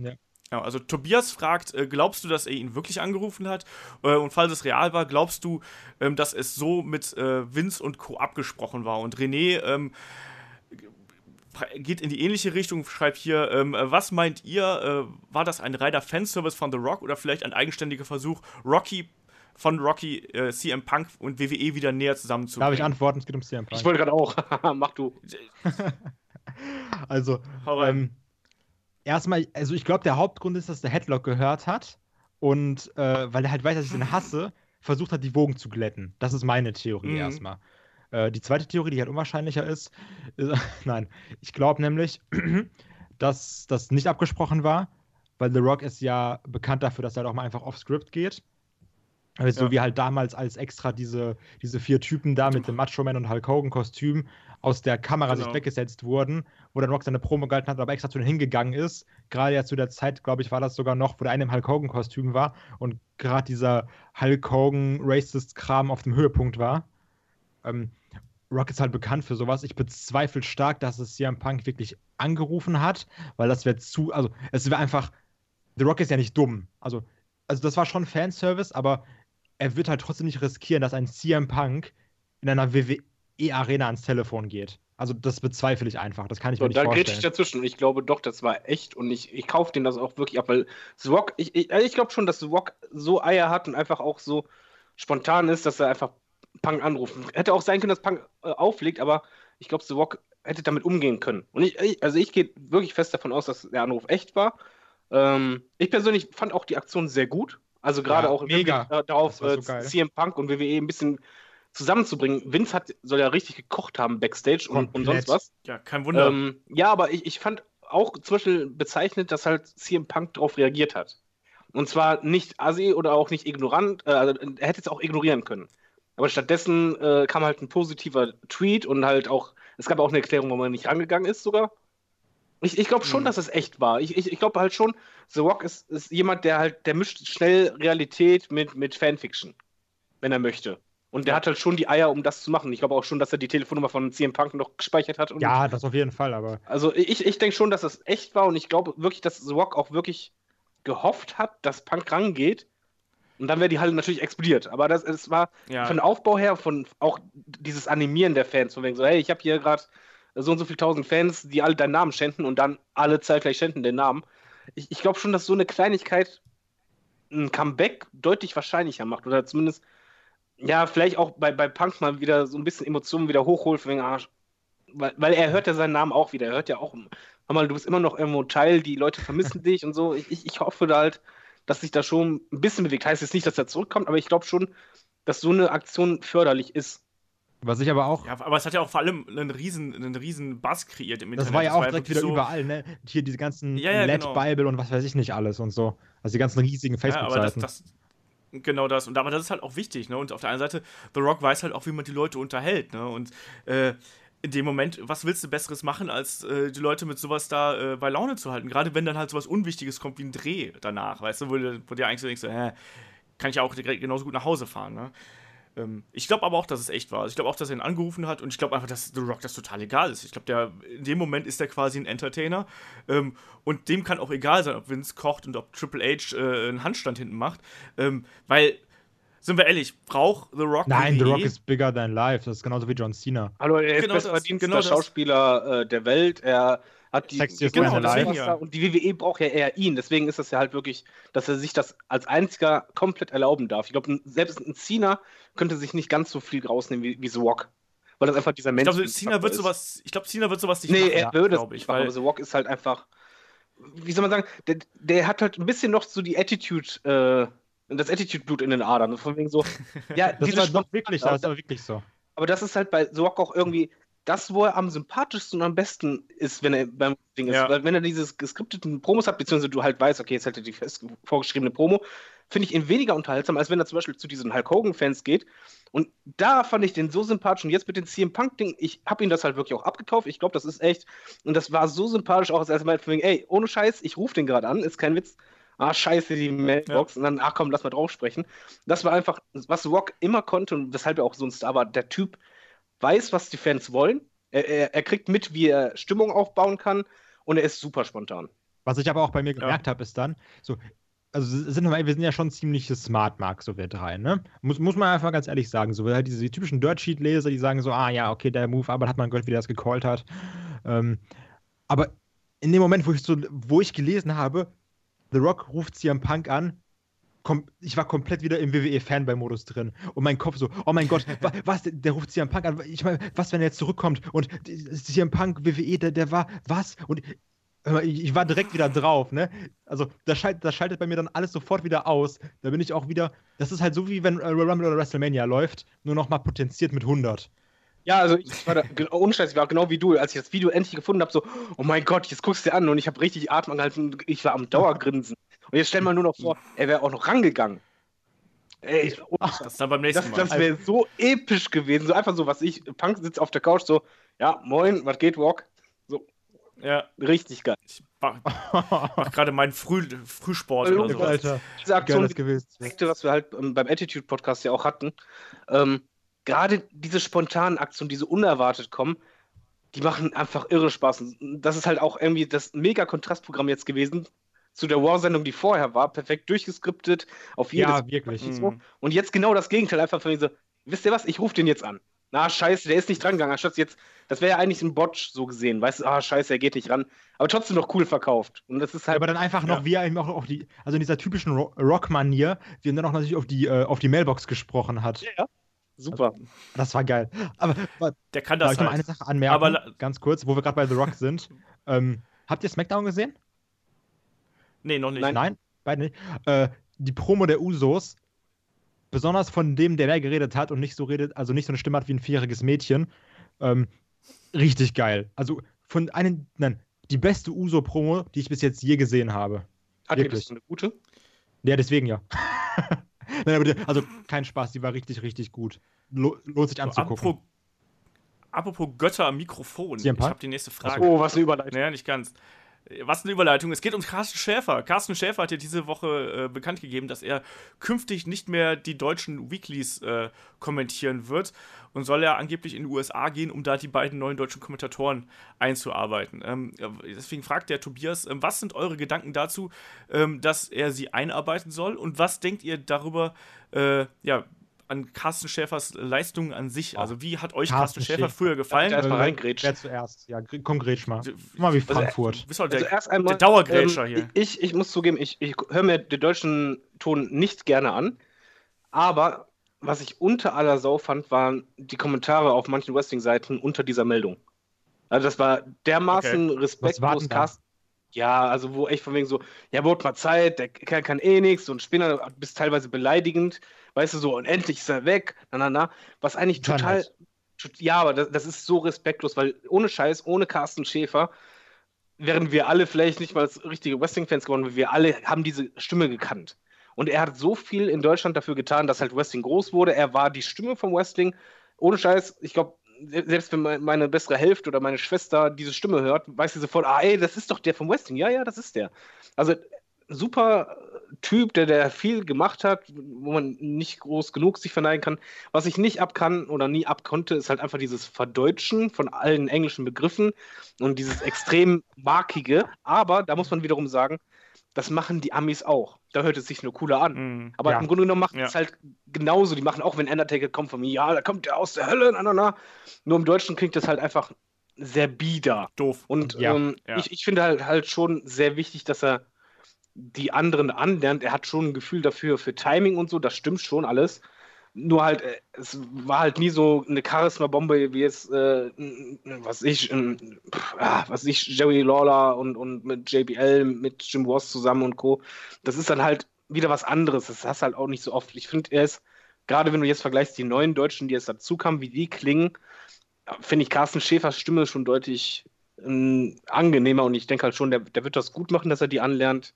Ja, also Tobias fragt, äh, glaubst du, dass er ihn wirklich angerufen hat? Äh, und falls es real war, glaubst du, ähm, dass es so mit äh, Vince und Co. abgesprochen war? Und René ähm, geht in die ähnliche Richtung, schreibt hier, ähm, äh, was meint ihr, äh, war das ein reiner Fanservice von The Rock oder vielleicht ein eigenständiger Versuch, Rocky von Rocky, äh, CM Punk und WWE wieder näher zusammenzubringen? darf ich antworten? Es geht um CM Punk. Ich wollte gerade auch. (laughs) Mach du. (laughs) Also, Hau rein. ähm, erstmal, also ich glaube, der Hauptgrund ist, dass der Headlock gehört hat und äh, weil er halt weiß, dass ich den hasse, versucht hat, die Wogen zu glätten. Das ist meine Theorie Mhm. erstmal. Äh, die zweite Theorie, die halt unwahrscheinlicher ist, ist (laughs) nein, ich glaube nämlich, (clears throat) dass das nicht abgesprochen war, weil The Rock ist ja bekannt dafür, dass er halt auch mal einfach off-Script geht. Also Ja. So wie halt damals als extra diese, diese vier Typen da mit dem Macho Man und Hulk Hogan Kostüm aus der Kamera Genau. sich weggesetzt wurden, wo dann Rock seine Promo gehalten hat, aber extra zu denen hingegangen ist. Gerade ja zu der Zeit, glaube ich, war das sogar noch, wo der eine im Hulk Hogan Kostüm war und gerade dieser Hulk Hogan Racist Kram auf dem Höhepunkt war. Ähm, Rock ist halt bekannt für sowas. Ich bezweifle stark, dass es CM Punk wirklich angerufen hat, weil das wäre zu, also es wäre einfach, The Rock ist ja nicht dumm. Also, also das war schon Fanservice, aber er wird halt trotzdem nicht riskieren, dass ein CM Punk in einer WWE-Arena ans Telefon geht. Also das bezweifle ich einfach. Das kann ich So, mir nicht da grätsch ich vorstellen. dazwischen und ich glaube doch, das war echt und ich, ich kaufe den das auch wirklich ab, weil Zwok, ich, ich, ich glaube schon, dass Zwok so Eier hat und einfach auch so spontan ist, dass er einfach Punk anruft. Hätte auch sein können, dass Punk äh, auflegt, aber ich glaube, Zwok hätte damit umgehen können. Und ich, ich also ich gehe wirklich fest davon aus, dass der Anruf echt war. Ähm, ich persönlich fand auch die Aktion sehr gut. Also gerade Ja, auch im mega. Hinblick, äh, darauf, so äh. CM Punk und WWE ein bisschen zusammenzubringen. Vince hat, soll ja richtig gekocht haben backstage und, und sonst was. Ja, kein Wunder. Ähm, ja, aber ich, ich fand auch zum Beispiel bezeichnet, dass halt CM Punk darauf reagiert hat. Und zwar nicht assi oder auch nicht ignorant, äh, also er hätte es auch ignorieren können. Aber stattdessen äh, kam halt ein positiver Tweet und halt auch, es gab auch eine Erklärung, warum er nicht rangegangen ist sogar. Ich, ich glaube schon, Mhm. dass es echt war. Ich, ich, ich glaube halt schon, The Rock ist, ist jemand, der halt, der mischt schnell Realität mit, mit Fanfiction, wenn er möchte. Und der Ja. hat halt schon die Eier, um das zu machen. Ich glaube auch schon, dass er die Telefonnummer von CM Punk noch gespeichert hat. Ja, das auf jeden Fall, aber also ich, ich denke schon, dass das echt war und ich glaube wirklich, dass The Rock auch wirklich gehofft hat, dass Punk rangeht. Und dann wäre die Halle natürlich explodiert. Aber das, es war ja. von Aufbau her, von auch dieses Animieren der Fans, von wegen so, hey, ich habe hier gerade so und so viele tausend Fans, die alle deinen Namen schänden und dann alle zeitgleich schänden den Namen. Ich, ich glaube schon, dass so eine Kleinigkeit ein Comeback deutlich wahrscheinlicher macht. Oder zumindest, ja, vielleicht auch bei, bei Punk mal wieder so ein bisschen Emotionen wieder hochholt, wegen, ah, weil, weil er hört ja seinen Namen auch wieder. Er hört ja auch, hör mal, du bist immer noch irgendwo Teil, die Leute vermissen (laughs) dich und so. Ich, ich, ich hoffe da halt, dass sich da schon ein bisschen bewegt. Heißt jetzt nicht, dass er zurückkommt, aber ich glaube schon, dass so eine Aktion förderlich ist. was ich aber auch ja, aber es hat ja auch vor allem einen riesen, einen riesen Buzz kreiert im Internet. Das war ja auch direkt wirklich wieder so- überall, ne? Hier diese ganzen Ja, ja, Led genau. Bible und was weiß ich nicht alles und so. Also die ganzen riesigen Ja, aber das, Facebook-Seiten. das, genau das. Und aber das ist halt auch wichtig, ne? Und auf der einen Seite, The Rock weiß halt auch, wie man die Leute unterhält, ne? Und äh, in dem Moment, was willst du Besseres machen, als äh, die Leute mit sowas da äh, bei Laune zu halten? Gerade wenn dann halt sowas Unwichtiges kommt wie ein Dreh danach, weißt du, wo, wo dir eigentlich so denkst, hä, kann ich auch genauso gut nach Hause fahren, ne? Ähm, ich glaube aber auch, dass es echt war. Also ich glaube auch, dass er ihn angerufen hat und ich glaube einfach, dass The Rock das total egal ist. Ich glaube, der in dem Moment ist er quasi ein Entertainer ähm, und dem kann auch egal sein, ob Vince kocht und ob Triple H äh, einen Handstand hinten macht, ähm, weil sind wir ehrlich, braucht The Rock Nein, The WWE? Rock ist bigger than life. Das ist genauso wie John Cena. Hallo, er ist Genau bestverdienster genau. Schauspieler äh, der Welt. Er hat die man genau, deswegen, ja. und die WWE braucht ja eher ihn. Deswegen ist das ja halt wirklich, dass er sich das als einziger komplett erlauben darf. Ich glaube, selbst ein Cena könnte sich nicht ganz so viel rausnehmen wie, wie The Rock. Weil das einfach dieser Ich Mensch glaube, Cena wird sowas, ich glaube, Cena wird sowas nicht Nee, machen, er würde es glaube nicht ich, machen, weil aber The Rock ist halt einfach, wie soll man sagen, der, der hat halt ein bisschen noch so die Attitude, äh, das Attitude-Blut in den Adern. Von wegen so, (laughs) ja, Das ist aber wirklich so. Ja, Das ist aber wirklich so. aber das ist halt bei The Rock auch irgendwie das, wo er am sympathischsten und am besten ist, wenn er beim Ding ist. Ja. Weil wenn er diese geskripteten Promos hat, beziehungsweise du halt weißt, okay, jetzt hat er die vorgeschriebene Promo, finde ich ihn weniger unterhaltsam, als wenn er zum Beispiel zu diesen Hulk Hogan-Fans geht. Und da fand ich den so sympathisch. Und jetzt mit dem CM Punk-Ding, ich habe ihn das halt wirklich auch abgekauft. Ich glaube, das ist echt. Und das war so sympathisch auch, als er meinte, ey, ohne Scheiß, ich rufe den gerade an, ist kein Witz. Ah, scheiße, die Mailbox. Und dann, ach komm, lass mal drauf sprechen. Das war einfach, was Rock immer konnte und weshalb er auch so ein Star war. Der Typ weiß, was die Fans wollen. Er, er, er kriegt mit, wie er Stimmung aufbauen kann. Und er ist super spontan. Was ich aber auch bei mir gemerkt habe, ist dann, so, also sind wir, wir sind ja schon ziemlich smart, Mark, so wir drei, ne? Muss, muss man einfach ganz ehrlich sagen, so, weil halt diese die typischen Dirt-Sheet-Leser, die sagen so, ah ja, okay, der Move, aber hat man gehört, wie der das gecallt hat. Ähm, aber in dem Moment, wo ich so, wo ich gelesen habe, The Rock ruft CM Punk an, ich war komplett wieder im WWE-Fanboy-Modus drin. Und mein Kopf so, oh mein Gott, wa (laughs) was, der, der ruft CM Punk an. Ich meine, was, wenn er jetzt zurückkommt und CM Punk, WWE, der, der war, was? Und ich, war direkt wieder drauf, ne? Also, das, schalt, das schaltet bei mir dann alles sofort wieder aus. Da bin ich auch wieder, das ist halt so wie wenn äh, Rumble oder WrestleMania läuft, nur noch mal potenziert mit 100. Ja, also ich war da, ge- ohne Scheiß, ich war genau wie du, als ich das Video endlich gefunden habe, so, oh mein Gott, jetzt guckst du dir an und ich habe richtig Atem angehalten und ich war am Dauergrinsen. Und jetzt stell mal nur noch vor, er wäre auch noch rangegangen. Ey, ohne Scheiß. das ist dann beim nächsten das, Mal. das wäre so episch gewesen, so einfach so, was ich, Punk sitzt auf der Couch, so, ja, moin, was geht, Rock? ja, Richtig geil. ich mach, mach gerade meinen Früh, Frühsport oder so. Alter, Diese Aktion, geiles gewesen. Was wir halt ähm, beim Attitude-Podcast ja auch hatten, ähm, gerade diese spontanen Aktionen, die so unerwartet kommen, die machen einfach irre Spaß. Und Das ist halt auch irgendwie das mega Kontrastprogramm jetzt gewesen zu der War-Sendung, die vorher war, perfekt durchgeskriptet, auf jedes Ja, wirklich. und so. Und jetzt genau das Gegenteil, einfach von mir so, wisst ihr was, ich rufe den jetzt an. Na, scheiße, der ist nicht dran gegangen. Anstatt jetzt, das wäre ja eigentlich ein Botch so gesehen, weißt du, ah, scheiße, er geht nicht ran. Aber trotzdem noch cool verkauft. Und das ist halt. aber dann einfach noch, Ja. wie er eben auch auf die, also in dieser typischen Ro- Rock-Manier, wie er dann auch natürlich auf die, äh, auf die Mailbox gesprochen hat. Super. Das war geil. Aber Der kann darf das ich noch eine halt. Sache anmerken? Aber ganz kurz, wo wir gerade bei The Rock sind. (laughs) ähm, habt ihr SmackDown gesehen? Nee, noch nicht. Nein. Nein, beide nicht. Äh, die Promo der Usos, besonders von dem, der da geredet hat und nicht so redet, also nicht so eine Stimme hat wie ein vierjähriges Mädchen, ähm, richtig geil. Also von einem, nein, die beste Uso-Promo, die ich bis jetzt je gesehen habe. Hat wirklich. das eine gute? Ja, deswegen ja. (laughs) nein, aber die, also kein Spaß, die war richtig, richtig gut. Lo lohnt sich So, anzugucken. apropos, apropos Götter am Mikrofon. Ich habe die nächste Frage. Oh, was eine Überleitung. Naja, nicht ganz. Was eine Überleitung. Es geht um Carsten Schäfer. Carsten Schäfer hat ja diese Woche äh, bekannt gegeben, dass er künftig nicht mehr die deutschen Weeklies äh, kommentieren wird und soll er angeblich in die USA gehen, um da die beiden neuen deutschen Kommentatoren einzuarbeiten. Ähm, ja, deswegen fragt der Tobias, ähm, was sind eure Gedanken dazu, ähm, dass er sie einarbeiten soll und was denkt ihr darüber, äh, ja, an Carsten Schäfers Leistungen an sich? Also wie hat euch Carsten, Carsten Schäfer Schäfer. früher gefallen? Ja, erstmal reingrätschen. Wer zuerst? Ja, komm, grätsch mal. Mal wie Also, Frankfurt. Du bist halt der, Also erst einmal, der Dauergrätscher ähm, hier. Ich, ich muss zugeben, ich, ich höre mir den deutschen Ton nicht gerne an, aber was ich unter aller Sau fand, waren die Kommentare auf manchen Wrestling-Seiten unter dieser Meldung. Also das war dermaßen war respektlos? Cast. Ja, also wo echt von wegen so, ja, wurde mal Zeit, der Kerl kann eh nichts, ein Spinner, bist teilweise beleidigend, weißt du so, und endlich ist er weg, na, na, na, was eigentlich Total total, tot- ja, aber das, das ist so respektlos, weil ohne Scheiß, ohne Carsten Schäfer, wären wir alle vielleicht nicht mal als richtige Wrestling-Fans geworden, weil wir alle haben diese Stimme gekannt. Und er hat so viel in Deutschland dafür getan, dass halt Wrestling groß wurde. Er war die Stimme vom Wrestling. Ohne Scheiß, ich glaube, selbst wenn meine bessere Hälfte oder meine Schwester diese Stimme hört, weiß sie sofort, ah, ey, das ist doch der vom Wrestling. Ja, ja, das ist der. Also super Typ, der, der viel gemacht hat, wo man nicht groß genug sich verneigen kann. Was ich nicht ab kann oder nie ab konnte, ist halt einfach dieses Verdeutschen von allen englischen Begriffen und dieses extrem markige. Aber da muss man wiederum sagen, das machen die Amis auch. Da hört es sich nur cooler an. Mm, Aber ja. im Grunde genommen machen ja. es halt genauso. Die machen auch, wenn Undertaker kommt von mir, ja, da kommt der aus der Hölle, na, na, na. Nur im Deutschen klingt das halt einfach sehr bieder. Doof. Und ja. Ähm, ich, ich finde halt, halt schon sehr wichtig, dass er die anderen anlernt. Er hat schon ein Gefühl dafür, für Timing und so, das stimmt schon alles. Nur halt, äh, es war halt nie so eine Charisma-Bombe, wie es, äh, was ich, äh, was ich, Jerry Lawler und, und mit JBL, mit Jim Ross zusammen und Co. Das ist dann halt wieder was anderes. Das hast halt auch nicht so oft. Ich finde, er ist, gerade wenn du jetzt vergleichst, die neuen Deutschen, die jetzt dazu kamen, wie die klingen, finde ich Carsten Schäfers Stimme schon deutlich äh, angenehmer und ich denke halt schon, der, der wird das gut machen, dass er die anlernt.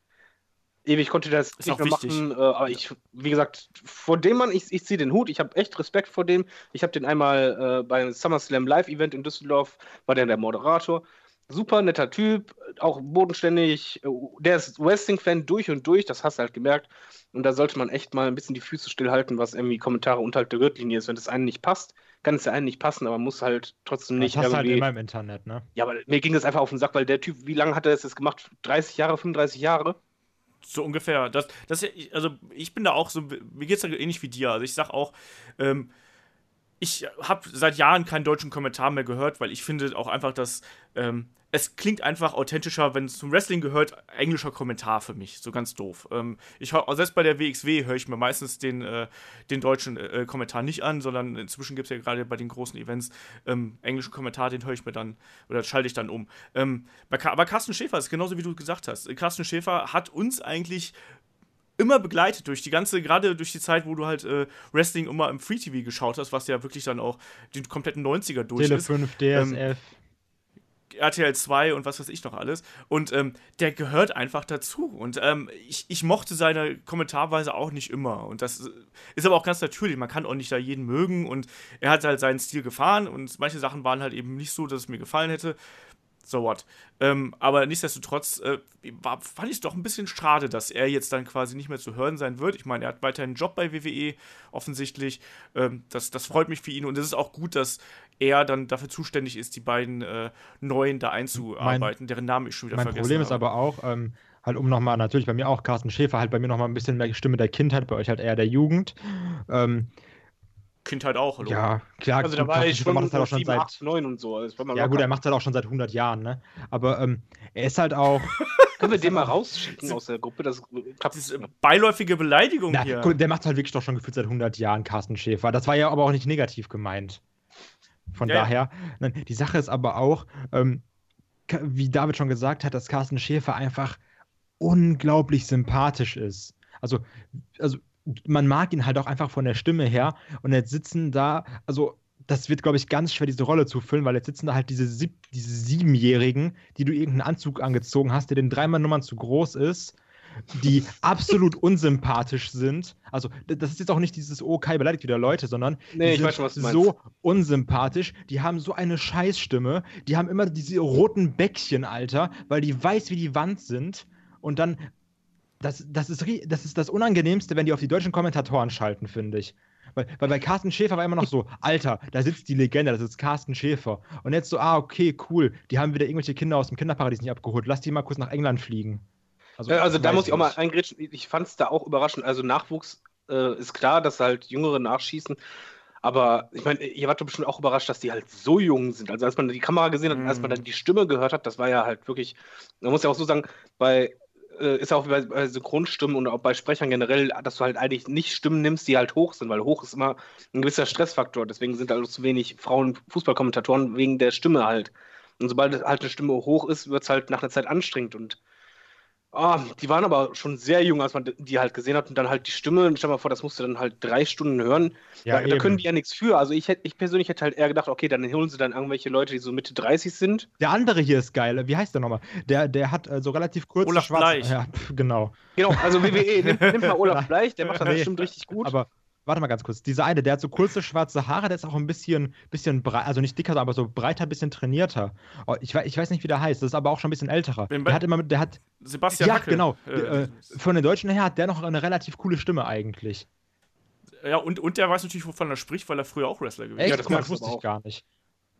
Ewig konnte das ist nicht mehr wichtig. machen, äh, aber ich, wie gesagt, vor dem Mann, ich, ich ziehe den Hut, ich habe echt Respekt vor dem. Ich habe den einmal äh, beim SummerSlam Live-Event in Düsseldorf, war der der Moderator. Super netter Typ, auch bodenständig. Äh, der ist Wrestling-Fan durch und durch, das hast du halt gemerkt. Und da sollte man echt mal ein bisschen die Füße stillhalten, was irgendwie Kommentare unterhalb der Gürtellinie ist. Wenn das einen nicht passt, kann es ja einen nicht passen, aber muss halt trotzdem nicht. Das hast halt immer im Internet, ne? Ja, aber mir ging das einfach auf den Sack, weil der Typ, wie lange hat er das jetzt gemacht? 30 Jahre, 35 Jahre? So ungefähr. Das, das, also ich bin da auch so, mir geht es ähnlich wie dir. Also ich sag auch, ähm, ich habe seit Jahren keinen deutschen Kommentar mehr gehört, weil ich finde auch einfach, dass ähm, es klingt einfach authentischer, wenn es zum Wrestling gehört, englischer Kommentar für mich, so ganz doof. Ähm, ich hör, selbst bei der WXW höre ich mir meistens den, äh, den deutschen äh, Kommentar nicht an, sondern inzwischen gibt es ja gerade bei den großen Events ähm, englischen Kommentar, den höre ich mir dann oder schalte ich dann um. Ähm, aber Carsten Schäfer ist genauso wie du gesagt hast. Carsten Schäfer hat uns eigentlich immer begleitet durch die ganze, gerade durch die Zeit, wo du halt äh, Wrestling immer im Free TV geschaut hast, was ja wirklich dann auch die kompletten 90er durch Tele ist. 5, DSF. Ähm, RTL 2 und was weiß ich noch alles. Und ähm, der gehört einfach dazu. Und ähm, ich, ich mochte seine Kommentarweise auch nicht immer. Und das ist aber auch ganz natürlich. Man kann auch nicht da jeden mögen. Und er hat halt seinen Stil gefahren. Und manche Sachen waren halt eben nicht so, dass es mir gefallen hätte so what. Ähm, aber nichtsdestotrotz äh, war, fand ich es doch ein bisschen schade, dass er jetzt dann quasi nicht mehr zu hören sein wird. Ich meine, er hat weiterhin einen Job bei WWE, offensichtlich. Ähm, das, das freut mich für ihn und es ist auch gut, dass er dann dafür zuständig ist, die beiden äh, Neuen da einzuarbeiten, mein, deren Namen ich schon wieder mein vergessen Problem habe. ist aber auch, ähm, halt um nochmal, natürlich bei mir auch Carsten Schäfer, halt bei mir nochmal ein bisschen mehr Stimme der Kindheit, bei euch halt eher der Jugend. Ähm, Kindheit auch, hallo. Ja, klar. Also da war ich schon, macht halt auch schon 7, seit 8, 9 und so. Also ja gut, er macht halt auch schon seit 100 Jahren, ne? Aber ähm, er ist halt auch... (laughs) Können wir den mal rausschicken aus der Gruppe? Das, das ist beiläufige Beleidigung Na, hier. Der macht halt wirklich doch schon gefühlt seit 100 Jahren, Carsten Schäfer. Das war ja aber auch nicht negativ gemeint. Von ja, daher, ja. die Sache ist aber auch, ähm, wie David schon gesagt hat, dass Carsten Schäfer einfach unglaublich sympathisch ist. Also, also man mag ihn halt auch einfach von der Stimme her. Und jetzt sitzen da, also das wird, glaube ich, ganz schwer, diese Rolle zu füllen, weil jetzt sitzen da halt diese, Sieb diese Siebenjährigen, die du irgendeinen Anzug angezogen hast, der den dreimal Nummern zu groß ist, die (laughs) absolut unsympathisch sind. Also, das ist jetzt auch nicht dieses, oh, Kai beleidigt wieder Leute, sondern nee, die sind schon, so unsympathisch, die haben so eine Scheißstimme, die haben immer diese roten Bäckchen, Alter, weil die weiß wie die Wand sind. Und dann das, das, ist, das ist das Unangenehmste, wenn die auf die deutschen Kommentatoren schalten, finde ich. Weil, weil bei Carsten Schäfer war immer noch so, (laughs) Alter, da sitzt die Legende, da sitzt Carsten Schäfer. Und jetzt so, ah, okay, cool, die haben wieder irgendwelche Kinder aus dem Kinderparadies nicht abgeholt. Lass die mal kurz nach England fliegen. Also, also da muss ich auch mal eingrätschen. Ich fand es da auch überraschend. Also Nachwuchs äh, ist klar, dass halt Jüngere nachschießen. Aber ich meine, ihr wart doch bestimmt auch überrascht, dass die halt so jung sind. Also als man die Kamera gesehen hat und als man mhm. dann die Stimme gehört hat, das war ja halt wirklich, man muss ja auch so sagen, bei äh, ist auch wie bei, bei Synchronstimmen und auch bei Sprechern generell, dass du halt eigentlich nicht Stimmen nimmst, die halt hoch sind, weil hoch ist immer ein gewisser Stressfaktor. Deswegen sind halt zu wenig Frauen Fußballkommentatoren wegen der Stimme halt. Und sobald halt eine Stimme hoch ist, wird es halt nach einer Zeit anstrengend und Oh, die waren aber schon sehr jung, als man die halt gesehen hat und dann halt die Stimme. Stell mal vor, das musst du dann halt drei Stunden hören. Ja, da, da, können die ja nichts für. Also ich, hätte, ich persönlich hätte halt eher gedacht, okay, dann holen sie dann irgendwelche Leute, die so Mitte 30 sind. Der andere hier ist geil. Wie heißt der nochmal? Der, der hat äh, so relativ kurz. Olaf schwarz, Bleich. Ja, genau. Genau, also WWE, nimm, nimm mal (laughs) Olaf Bleich, der macht das nee, bestimmt richtig gut. Aber warte mal ganz kurz. Dieser eine, der hat so kurze schwarze Haare, der ist auch ein bisschen, bisschen breit, also nicht dicker, aber so breiter, bisschen trainierter. Oh, ich, weiß, ich weiß nicht, wie der heißt, das ist aber auch schon ein bisschen älterer. Wen- Der hat immer, der hat, Sebastian ja, Hackel. genau. Äh, äh, von den Deutschen her hat der noch eine relativ coole Stimme eigentlich. ja, und, und der weiß natürlich, wovon er spricht, weil er früher auch Wrestler gewesen ist. das merkst das du wusste ich auch. gar nicht.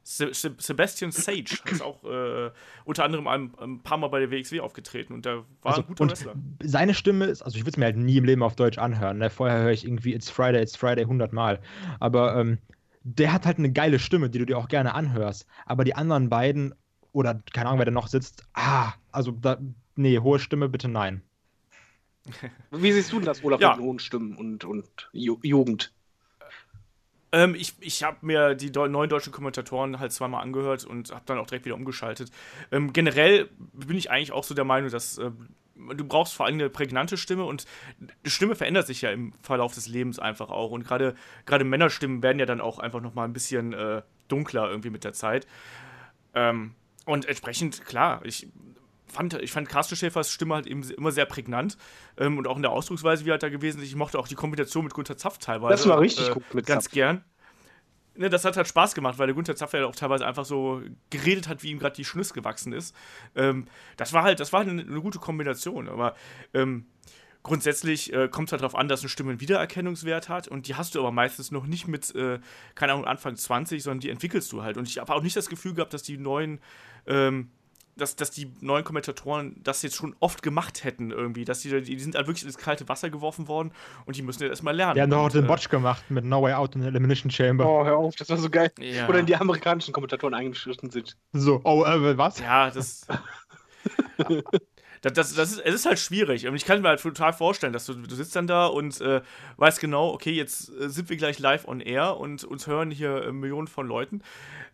Se Se Sebastian Sage ist auch äh, unter anderem ein, ein paar Mal bei der WXW aufgetreten und der war Also, ein guter und Wrestler. seine Stimme ist, also ich würde es mir halt nie im Leben auf Deutsch anhören. Ne? Vorher höre ich irgendwie It's Friday, It's Friday 100 Mal. Aber ähm, der hat halt eine geile Stimme, die du dir auch gerne anhörst. Aber die anderen beiden, oder keine Ahnung, wer da noch sitzt, ah, also da, nee, hohe Stimme bitte nein. Wie siehst du denn das, Olaf, Ja. mit hohen Stimmen und, und Ju Jugend? Ähm, ich ich habe mir die neuen deutschen Kommentatoren halt zweimal angehört und habe dann auch direkt wieder umgeschaltet. Ähm, generell bin ich eigentlich auch so der Meinung, dass ähm, du brauchst vor allem eine prägnante Stimme und die Stimme verändert sich ja im Verlauf des Lebens einfach auch und gerade Männerstimmen werden ja dann auch einfach noch mal ein bisschen äh, dunkler irgendwie mit der Zeit. Ähm, und entsprechend klar, ich fand, ich fand Carsten Schäfers Stimme halt eben immer sehr prägnant ähm, und auch in der Ausdrucksweise, wie er halt da gewesen ist. Ich mochte auch die Kombination mit Gunther Zapf teilweise. Das war richtig äh, gut mit Ganz Zapf. gern. Ne, das hat halt Spaß gemacht, weil der Gunther Zapf ja auch teilweise einfach so geredet hat, wie ihm gerade die Schnüss gewachsen ist. Ähm, das war halt, das war eine, eine gute Kombination. Aber ähm, grundsätzlich äh, kommt es halt darauf an, dass eine Stimme einen Wiedererkennungswert hat und die hast du aber meistens noch nicht mit, äh, keine Ahnung, Anfang 20, sondern die entwickelst du halt. Und ich habe auch nicht das Gefühl gehabt, dass die neuen, ähm, dass, dass die neuen Kommentatoren das jetzt schon oft gemacht hätten irgendwie, dass die, die sind halt wirklich ins kalte Wasser geworfen worden und die müssen jetzt erstmal lernen. Die haben doch auch Und, den äh, Botch gemacht mit No Way Out in Elimination Chamber. Oh, hör auf, das war so geil. Ja. Oder die amerikanischen Kommentatoren eingeschritten sind. So, oh, äh, was? Ja, das. (laughs) Das, das, das ist, es ist halt schwierig. Und ich kann mir halt total vorstellen, dass du, du sitzt dann da und äh, weißt genau, okay, jetzt äh, sind wir gleich live on air und uns hören hier äh, Millionen von Leuten.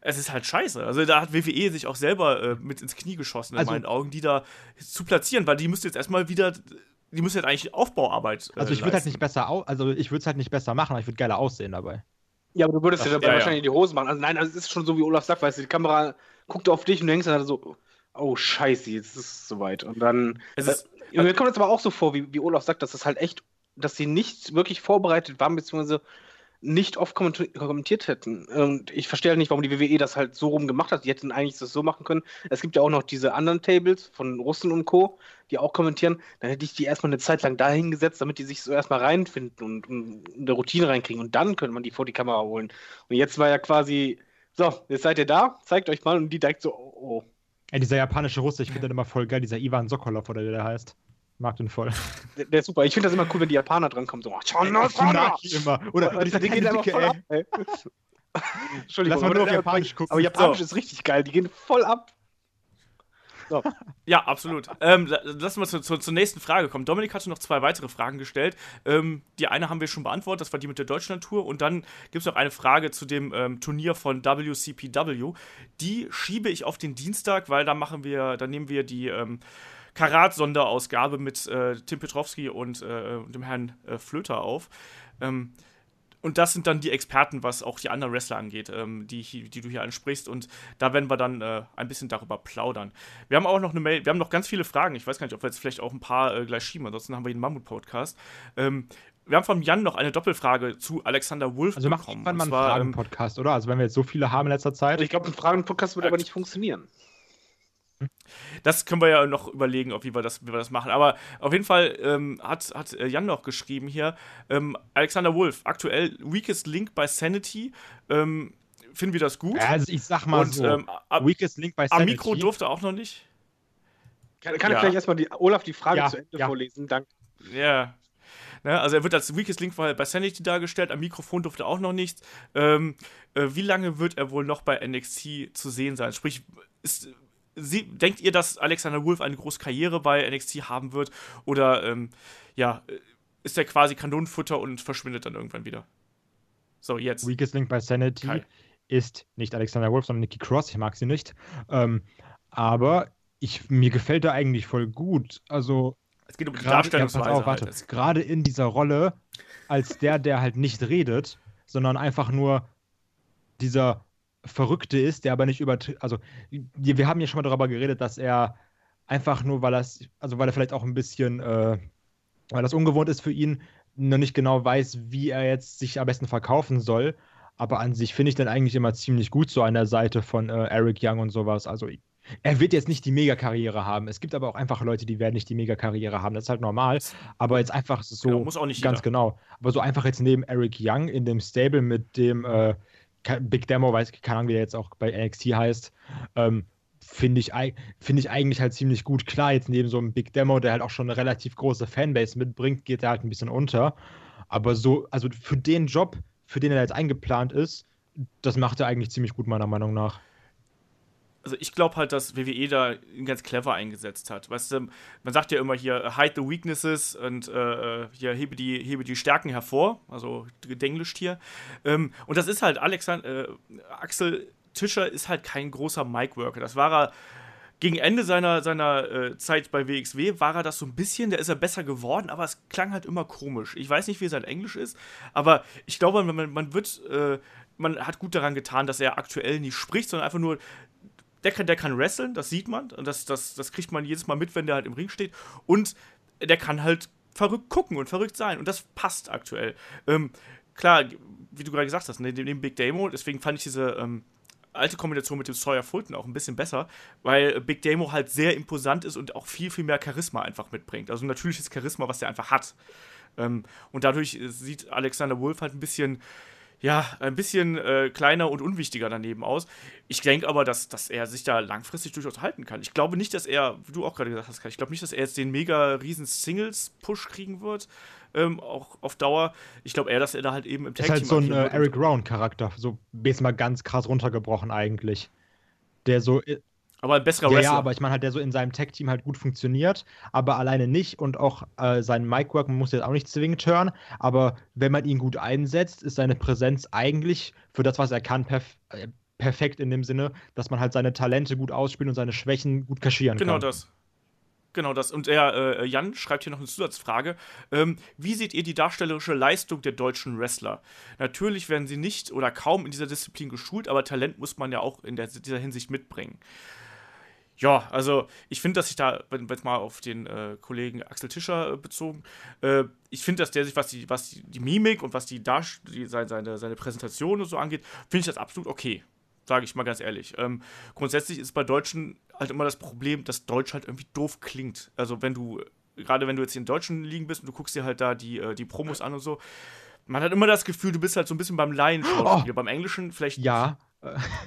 Es ist halt scheiße. Also da hat WWE sich auch selber äh, mit ins Knie geschossen, in Also- meinen Augen, die da zu platzieren, weil die müsste jetzt erstmal wieder, die müsste jetzt eigentlich Aufbauarbeit. Äh, Also ich würde halt nicht besser au also ich würde es halt nicht besser machen, aber ich würde geiler aussehen dabei. Ja, aber du würdest Das- dir dabei ja, ja. wahrscheinlich die Hose machen. Also nein, also es ist schon so, wie Olaf sagt, weißt du, die Kamera guckt auf dich und du denkst dann so, oh scheiße, jetzt ist es soweit. Und dann. Es ist, Äh, mir kommt es aber auch so vor, wie, wie Olaf sagt, dass das halt echt, dass sie nicht wirklich vorbereitet waren, beziehungsweise nicht oft kommenti- kommentiert hätten. Und ich verstehe halt nicht, warum die WWE das halt so rum gemacht hat. Die hätten eigentlich das so machen können. Es gibt ja auch noch diese anderen Tables von Russen und Co., die auch kommentieren. Dann hätte ich die erstmal eine Zeit lang da hingesetzt, damit die sich so erstmal reinfinden und, und eine Routine reinkriegen. Und dann könnte man die vor die Kamera holen. Und jetzt war ja quasi, so, jetzt seid ihr da, zeigt euch mal. Und die direkt so, oh, oh. Ey, dieser japanische Russe, ich finde den immer voll geil, dieser Ivan Sokolov oder wie der heißt. Mag den voll. Der, der ist super. Ich finde das immer cool, wenn die Japaner drankommen. So, oh, Ich mag die immer. Oder, oder dieser die gehen kleine Dicke, voll ey. ab, ey. (laughs) Entschuldigung, Lass mal aber nur auf Japanisch gucken. Aber Japanisch So. ist richtig geil. Die gehen voll ab. So. (laughs) Ja, absolut. ähm, la- lass mal zu, zu, zur nächsten Frage kommen. Dominik hatte noch zwei weitere Fragen gestellt. Ähm, die eine haben wir schon beantwortet, das war die mit der Deutschland-Tour. Und dann gibt es noch eine Frage zu dem ähm, Turnier von WCPW. Die schiebe ich auf den Dienstag, weil da machen wir, da nehmen wir die ähm, Karat-Sonderausgabe mit äh, Tim Petrowski und äh, dem Herrn äh, Flöter auf. Ähm, und das sind dann die Experten, was auch die anderen Wrestler angeht, ähm, die, die du hier ansprichst. Und da werden wir dann äh, ein bisschen darüber plaudern. Wir haben auch noch eine Mail, wir haben noch ganz viele Fragen. Ich weiß gar nicht, ob wir jetzt vielleicht auch ein paar äh, gleich schieben. Ansonsten haben wir den Mammut-Podcast. Ähm, wir haben von Jan noch eine Doppelfrage zu Alexander Wolf Also wir machen bekommen. irgendwann mal einen ähm, Fragen-Podcast, oder? Also wenn wir jetzt so viele haben in letzter Zeit. Also ich glaube, ein Fragen-Podcast würde aber nicht funktionieren. Das können wir ja noch überlegen, ob wie wir das, wie wir das machen. Aber auf jeden Fall ähm, hat, hat äh, Jan noch geschrieben hier: ähm, Alexander Wolf, aktuell Weakest Link bei Sanity. Ähm, finden wir das gut? Also ich sag mal Und so, ähm, Weakest Link bei am Mikro Sanity. durfte auch noch nicht. Kann, kann Ja. ich vielleicht erstmal die, Olaf die Frage Ja, zu Ende ja. vorlesen? Danke. Ja. Ne, also er wird als Weakest Link bei bei Sanity dargestellt, am Mikrofon durfte auch noch nichts. Ähm, äh, wie lange wird er wohl noch bei NXT zu sehen sein? Sprich, ist, sie, denkt ihr, dass Alexander Wolf eine große Karriere bei NXT haben wird? Oder ähm, ja, äh, ist er quasi Kanonenfutter und verschwindet dann irgendwann wieder? So, jetzt. Weakest Link bei Sanity Kai. ist nicht Alexander Wolf, sondern Nikki Cross. Ich mag sie nicht. Ähm, aber ich, mir gefällt er eigentlich voll gut. Also Es geht um die gerade, ja, pass Darstellungsweise. auf, warte. halt. Gerade in dieser Rolle als der, der halt nicht redet, sondern einfach nur dieser Verrückte ist, der aber nicht übertritt. Also wir haben ja schon mal darüber geredet, dass er einfach nur, weil er also weil er vielleicht auch ein bisschen, äh, weil das ungewohnt ist für ihn, noch nicht genau weiß, wie er jetzt sich am besten verkaufen soll. Aber an sich finde ich den eigentlich immer ziemlich gut so an der Seite von äh, Eric Young und sowas. Also er wird jetzt nicht die Mega-Karriere haben. Es gibt aber auch einfach Leute, die werden nicht die Mega-Karriere haben. Das ist halt normal. Aber jetzt einfach so. Genau, muss auch nicht Ganz jeder. genau. Aber so einfach jetzt neben Eric Young in dem Stable mit dem äh, Big Demo, weiß keine Ahnung, wie der jetzt auch bei NXT heißt, ähm, finde ich, finde ich eigentlich halt ziemlich gut. Klar, jetzt neben so einem Big Demo, der halt auch schon eine relativ große Fanbase mitbringt, geht er halt ein bisschen unter. Aber so, also für den Job, für den er jetzt eingeplant ist, das macht er eigentlich ziemlich gut, meiner Meinung nach. Also ich glaube halt, dass WWE da ihn ganz clever eingesetzt hat. Weißt du, man sagt ja immer hier, äh, hide the weaknesses und äh, äh, hier hebe die, hebe die Stärken hervor, also gedenglischt hier. Ähm, und das ist halt, Alexander, äh, Axel Tischer ist halt kein großer Mic-Worker. Das war er gegen Ende seiner, seiner äh, Zeit bei WXW war er das so ein bisschen, da ist er besser geworden, aber es klang halt immer komisch. Ich weiß nicht, wie sein Englisch ist, aber ich glaube, man, man wird, äh, man hat gut daran getan, dass er aktuell nicht spricht, sondern einfach nur, der kann, der kann wresteln, das sieht man, und das, das, das kriegt man jedes Mal mit, wenn der halt im Ring steht, und der kann halt verrückt gucken und verrückt sein, und das passt aktuell. Ähm, klar, wie du gerade gesagt hast, neben dem Big Demo, deswegen fand ich diese, ähm, alte Kombination mit dem Sawyer Fulton auch ein bisschen besser, weil Big Demo halt sehr imposant ist und auch viel, viel mehr Charisma einfach mitbringt. Also natürliches Charisma, was der einfach hat. Ähm, und dadurch sieht Alexander Wolf halt ein bisschen, ja, ein bisschen äh, kleiner und unwichtiger daneben aus. Ich denke aber, dass, dass er sich da langfristig durchaus halten kann. Ich glaube nicht, dass er, wie du auch gerade gesagt hast, ich glaube nicht, dass er jetzt den mega riesen Singles-Push kriegen wird. Ähm, auch auf Dauer. Ich glaube eher, dass er da halt eben im Ist halt so ein äh. Eric Rowan-Charakter, so jetzt mal ganz krass runtergebrochen eigentlich. Der so, ja, aber ein besserer ja, Wrestler. aber ich meine halt, der so in seinem Tech-Team halt gut funktioniert, aber alleine nicht und auch äh, sein Mic-Work, man muss jetzt auch nicht zwingend hören, aber wenn man ihn gut einsetzt, ist seine Präsenz eigentlich für das, was er kann, perf äh, perfekt in dem Sinne, dass man halt seine Talente gut ausspielt und seine Schwächen gut kaschieren Genau kann. das. Genau das. Und er, äh, Jan schreibt hier noch eine Zusatzfrage. Ähm, wie seht ihr die darstellerische Leistung der deutschen Wrestler? Natürlich werden sie nicht oder kaum in dieser Disziplin geschult, aber Talent muss man ja auch in der, dieser Hinsicht mitbringen. Ja, also ich finde, dass sich da, wenn jetzt mal auf den äh, Kollegen Axel Tischer äh, bezogen, äh, ich finde, dass der sich, was die, was die, die Mimik und was die, Darst die seine, seine, seine Präsentation und so angeht, finde ich das absolut okay. Sage ich mal ganz ehrlich. Ähm, grundsätzlich ist bei Deutschen halt immer das Problem, dass Deutsch halt irgendwie doof klingt. Also wenn du, gerade wenn du jetzt in deutschen Ligen bist und du guckst dir halt da die, äh, die Promos an und so, man hat immer das Gefühl, du bist halt so ein bisschen beim Laien-Schauspiel. Beim Englischen vielleicht. Ja,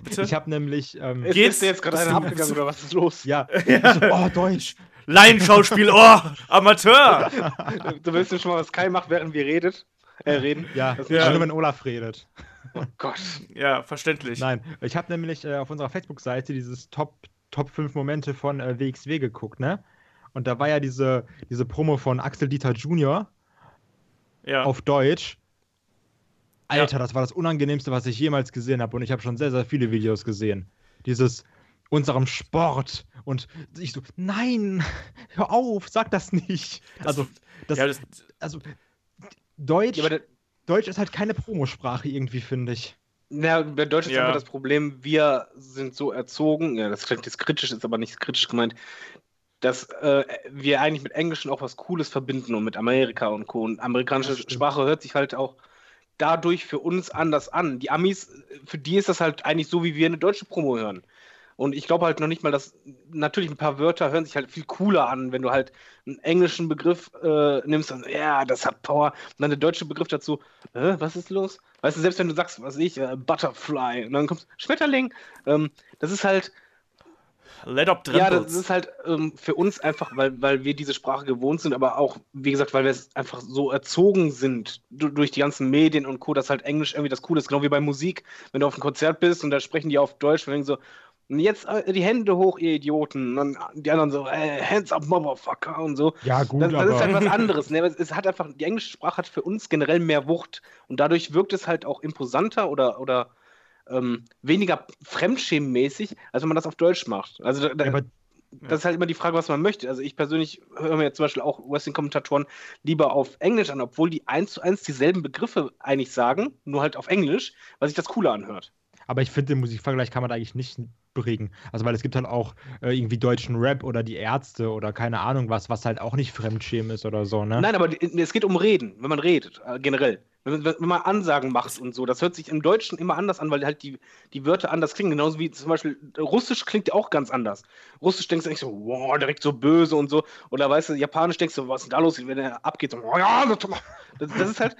Bitte? ich habe nämlich, ähm, Ist, Geht's? ist dir jetzt gerade einer abgegangen oder was ist los? ja, (laughs) so, oh, Deutsch. Laienschauspiel, oh, Amateur! (laughs) Du willst mir schon mal, was Kai macht, während wir redet, äh, reden? Ja, Das ist ja. Ja. nur wenn Olaf redet. Oh Gott. Ja, verständlich. Nein, ich habe nämlich äh, auf unserer Facebook-Seite dieses Top, Top 5 Momente von äh, WXW geguckt, ne? Und da war ja diese, diese Promo von Axel Dieter Jr. Ja. auf Deutsch. Alter, das war das Unangenehmste, was ich jemals gesehen habe. Und ich habe schon sehr, sehr viele Videos gesehen. Dieses unserem Sport. Und ich so, nein, (laughs) hör auf, sag das nicht. Also, das, ja, das, also Deutsch, Ja, der, Deutsch ist halt keine Promosprache irgendwie, finde ich. na, bei Deutsch ist Ja. einfach das Problem, wir sind so erzogen, ja, das klingt jetzt kritisch, ist aber nicht kritisch gemeint, dass äh, wir eigentlich mit Englischen auch was Cooles verbinden und mit Amerika und Co. Und amerikanische Das. Sprache hört sich halt auch dadurch für uns anders an. Die Amis, für die ist das halt eigentlich so, wie wir eine deutsche Promo hören. Und ich glaube halt noch nicht mal, dass natürlich ein paar Wörter hören sich halt viel cooler an, wenn du halt einen englischen Begriff äh, nimmst und ja, das hat Power. Und dann der deutsche Begriff dazu, äh, was ist los? Weißt du, selbst wenn du sagst, was ich, äh, Butterfly, und dann kommt Schmetterling, ähm, das ist halt, Let up ja, das ist halt ähm, für uns einfach, weil, weil wir diese Sprache gewohnt sind, aber auch, wie gesagt, weil wir es einfach so erzogen sind du, durch die ganzen Medien und Co., dass halt Englisch irgendwie das Coole ist. Genau wie bei Musik, wenn du auf einem Konzert bist und da sprechen die auf Deutsch und denken so, "Und jetzt äh, die Hände hoch, ihr Idioten. Und dann die anderen so, äh, hands up, Motherfucker und so. Ja, gut, Das, das aber. ist halt was anderes. Ne? Es es hat einfach, die englische Sprache hat für uns generell mehr Wucht und dadurch wirkt es halt auch imposanter oder, oder ähm, weniger fremdschämenmäßig, als wenn man das auf Deutsch macht. Also da, Ja, aber das ist halt immer die Frage, was man möchte. Also ich persönlich höre mir jetzt zum Beispiel auch Wrestling-Kommentatoren lieber auf Englisch an, obwohl die eins zu eins dieselben Begriffe eigentlich sagen, nur halt auf Englisch, weil sich das cooler anhört. Aber ich finde, den Musikvergleich kann man da eigentlich nicht bringen. Also, weil es gibt halt auch äh, irgendwie deutschen Rap oder die Ärzte oder keine Ahnung was, was halt auch nicht Fremdschämen ist oder so, ne? Nein, aber es geht um Reden, wenn man redet, äh, generell. Wenn, wenn man Ansagen macht und so, das hört sich im Deutschen immer anders an, weil halt die, die Wörter anders klingen. Genauso wie zum Beispiel Russisch klingt ja auch ganz anders. Russisch denkst du eigentlich so, wow, direkt so böse und so. Oder weißt du, Japanisch denkst du, was ist denn da los, wenn er abgeht, so, ja, das, das ist halt.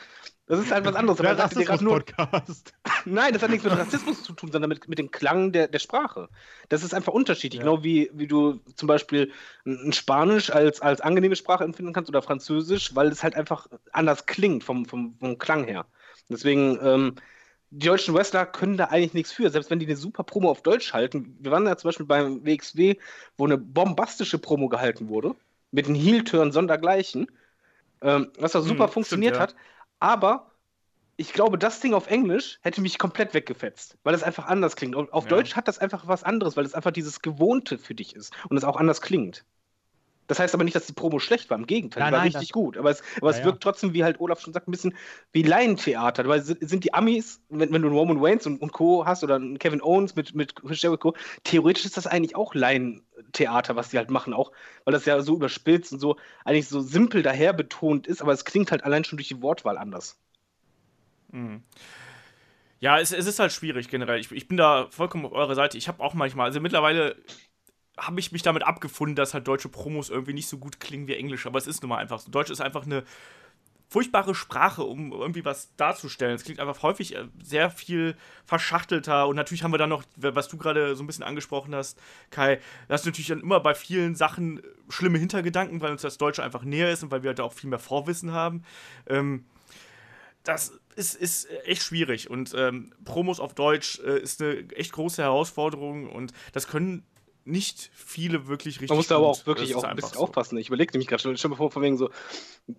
Das ist halt was anderes. Aber er dir gerade nur, Rassismus-Podcast. (laughs) Nein, das hat nichts mit Rassismus zu tun, sondern mit, mit dem Klang der, der Sprache. Das ist einfach unterschiedlich. Ja. Genau wie, wie du zum Beispiel ein ein Spanisch als, als angenehme Sprache empfinden kannst oder Französisch, weil es halt einfach anders klingt vom, vom, vom Klang her. Deswegen, ähm, die deutschen Wrestler können da eigentlich nichts für, selbst wenn die eine super Promo auf Deutsch halten. Wir waren ja zum Beispiel beim WXW, wo eine bombastische Promo gehalten wurde, mit den Heel-Turn sondergleichen, ähm, was da super Hm, funktioniert stimmt, ja. hat. Aber ich glaube, das Ding auf Englisch hätte mich komplett weggefetzt, weil es einfach anders klingt. Auf, auf Ja. Deutsch hat das einfach was anderes, weil es einfach dieses Gewohnte für dich ist und es auch anders klingt. Das heißt aber nicht, dass die Promo schlecht war, im Gegenteil, Nein, die war nein, richtig gut. Aber es, aber es Ja, ja. wirkt trotzdem, wie halt Olaf schon sagt, ein bisschen wie Laientheater. Weil sind, sind die Amis, wenn, wenn du einen Roman Waynes und, und Co. hast oder einen Kevin Owens mit, mit Jericho, theoretisch ist das eigentlich auch Laientheater, was die halt machen, auch weil das ja so überspitzt und so eigentlich so simpel daher betont ist, aber es klingt halt allein schon durch die Wortwahl anders. Mhm. Ja, es, es ist halt schwierig generell. Ich, ich bin da vollkommen auf eurer Seite. Ich habe auch manchmal, also mittlerweile habe ich mich damit abgefunden, dass halt deutsche Promos irgendwie nicht so gut klingen wie Englisch. Aber es ist nun mal einfach so. Deutsch ist einfach eine furchtbare Sprache, um irgendwie was darzustellen. Es klingt einfach häufig äh, sehr viel verschachtelter. Und natürlich haben wir dann noch, was du gerade so ein bisschen angesprochen hast, Kai, das ist natürlich dann immer bei vielen Sachen äh, schlimme Hintergedanken, weil uns das Deutsche einfach näher ist und weil wir da auch viel mehr Vorwissen haben. Ähm, das ist, ist echt schwierig und ähm, Promos auf Deutsch äh, ist eine echt große Herausforderung und das können nicht viele wirklich richtig Man muss da aber auch wirklich auch ein bisschen so. aufpassen. Ich überlege nämlich gerade schon, schon mal vor, von wegen so,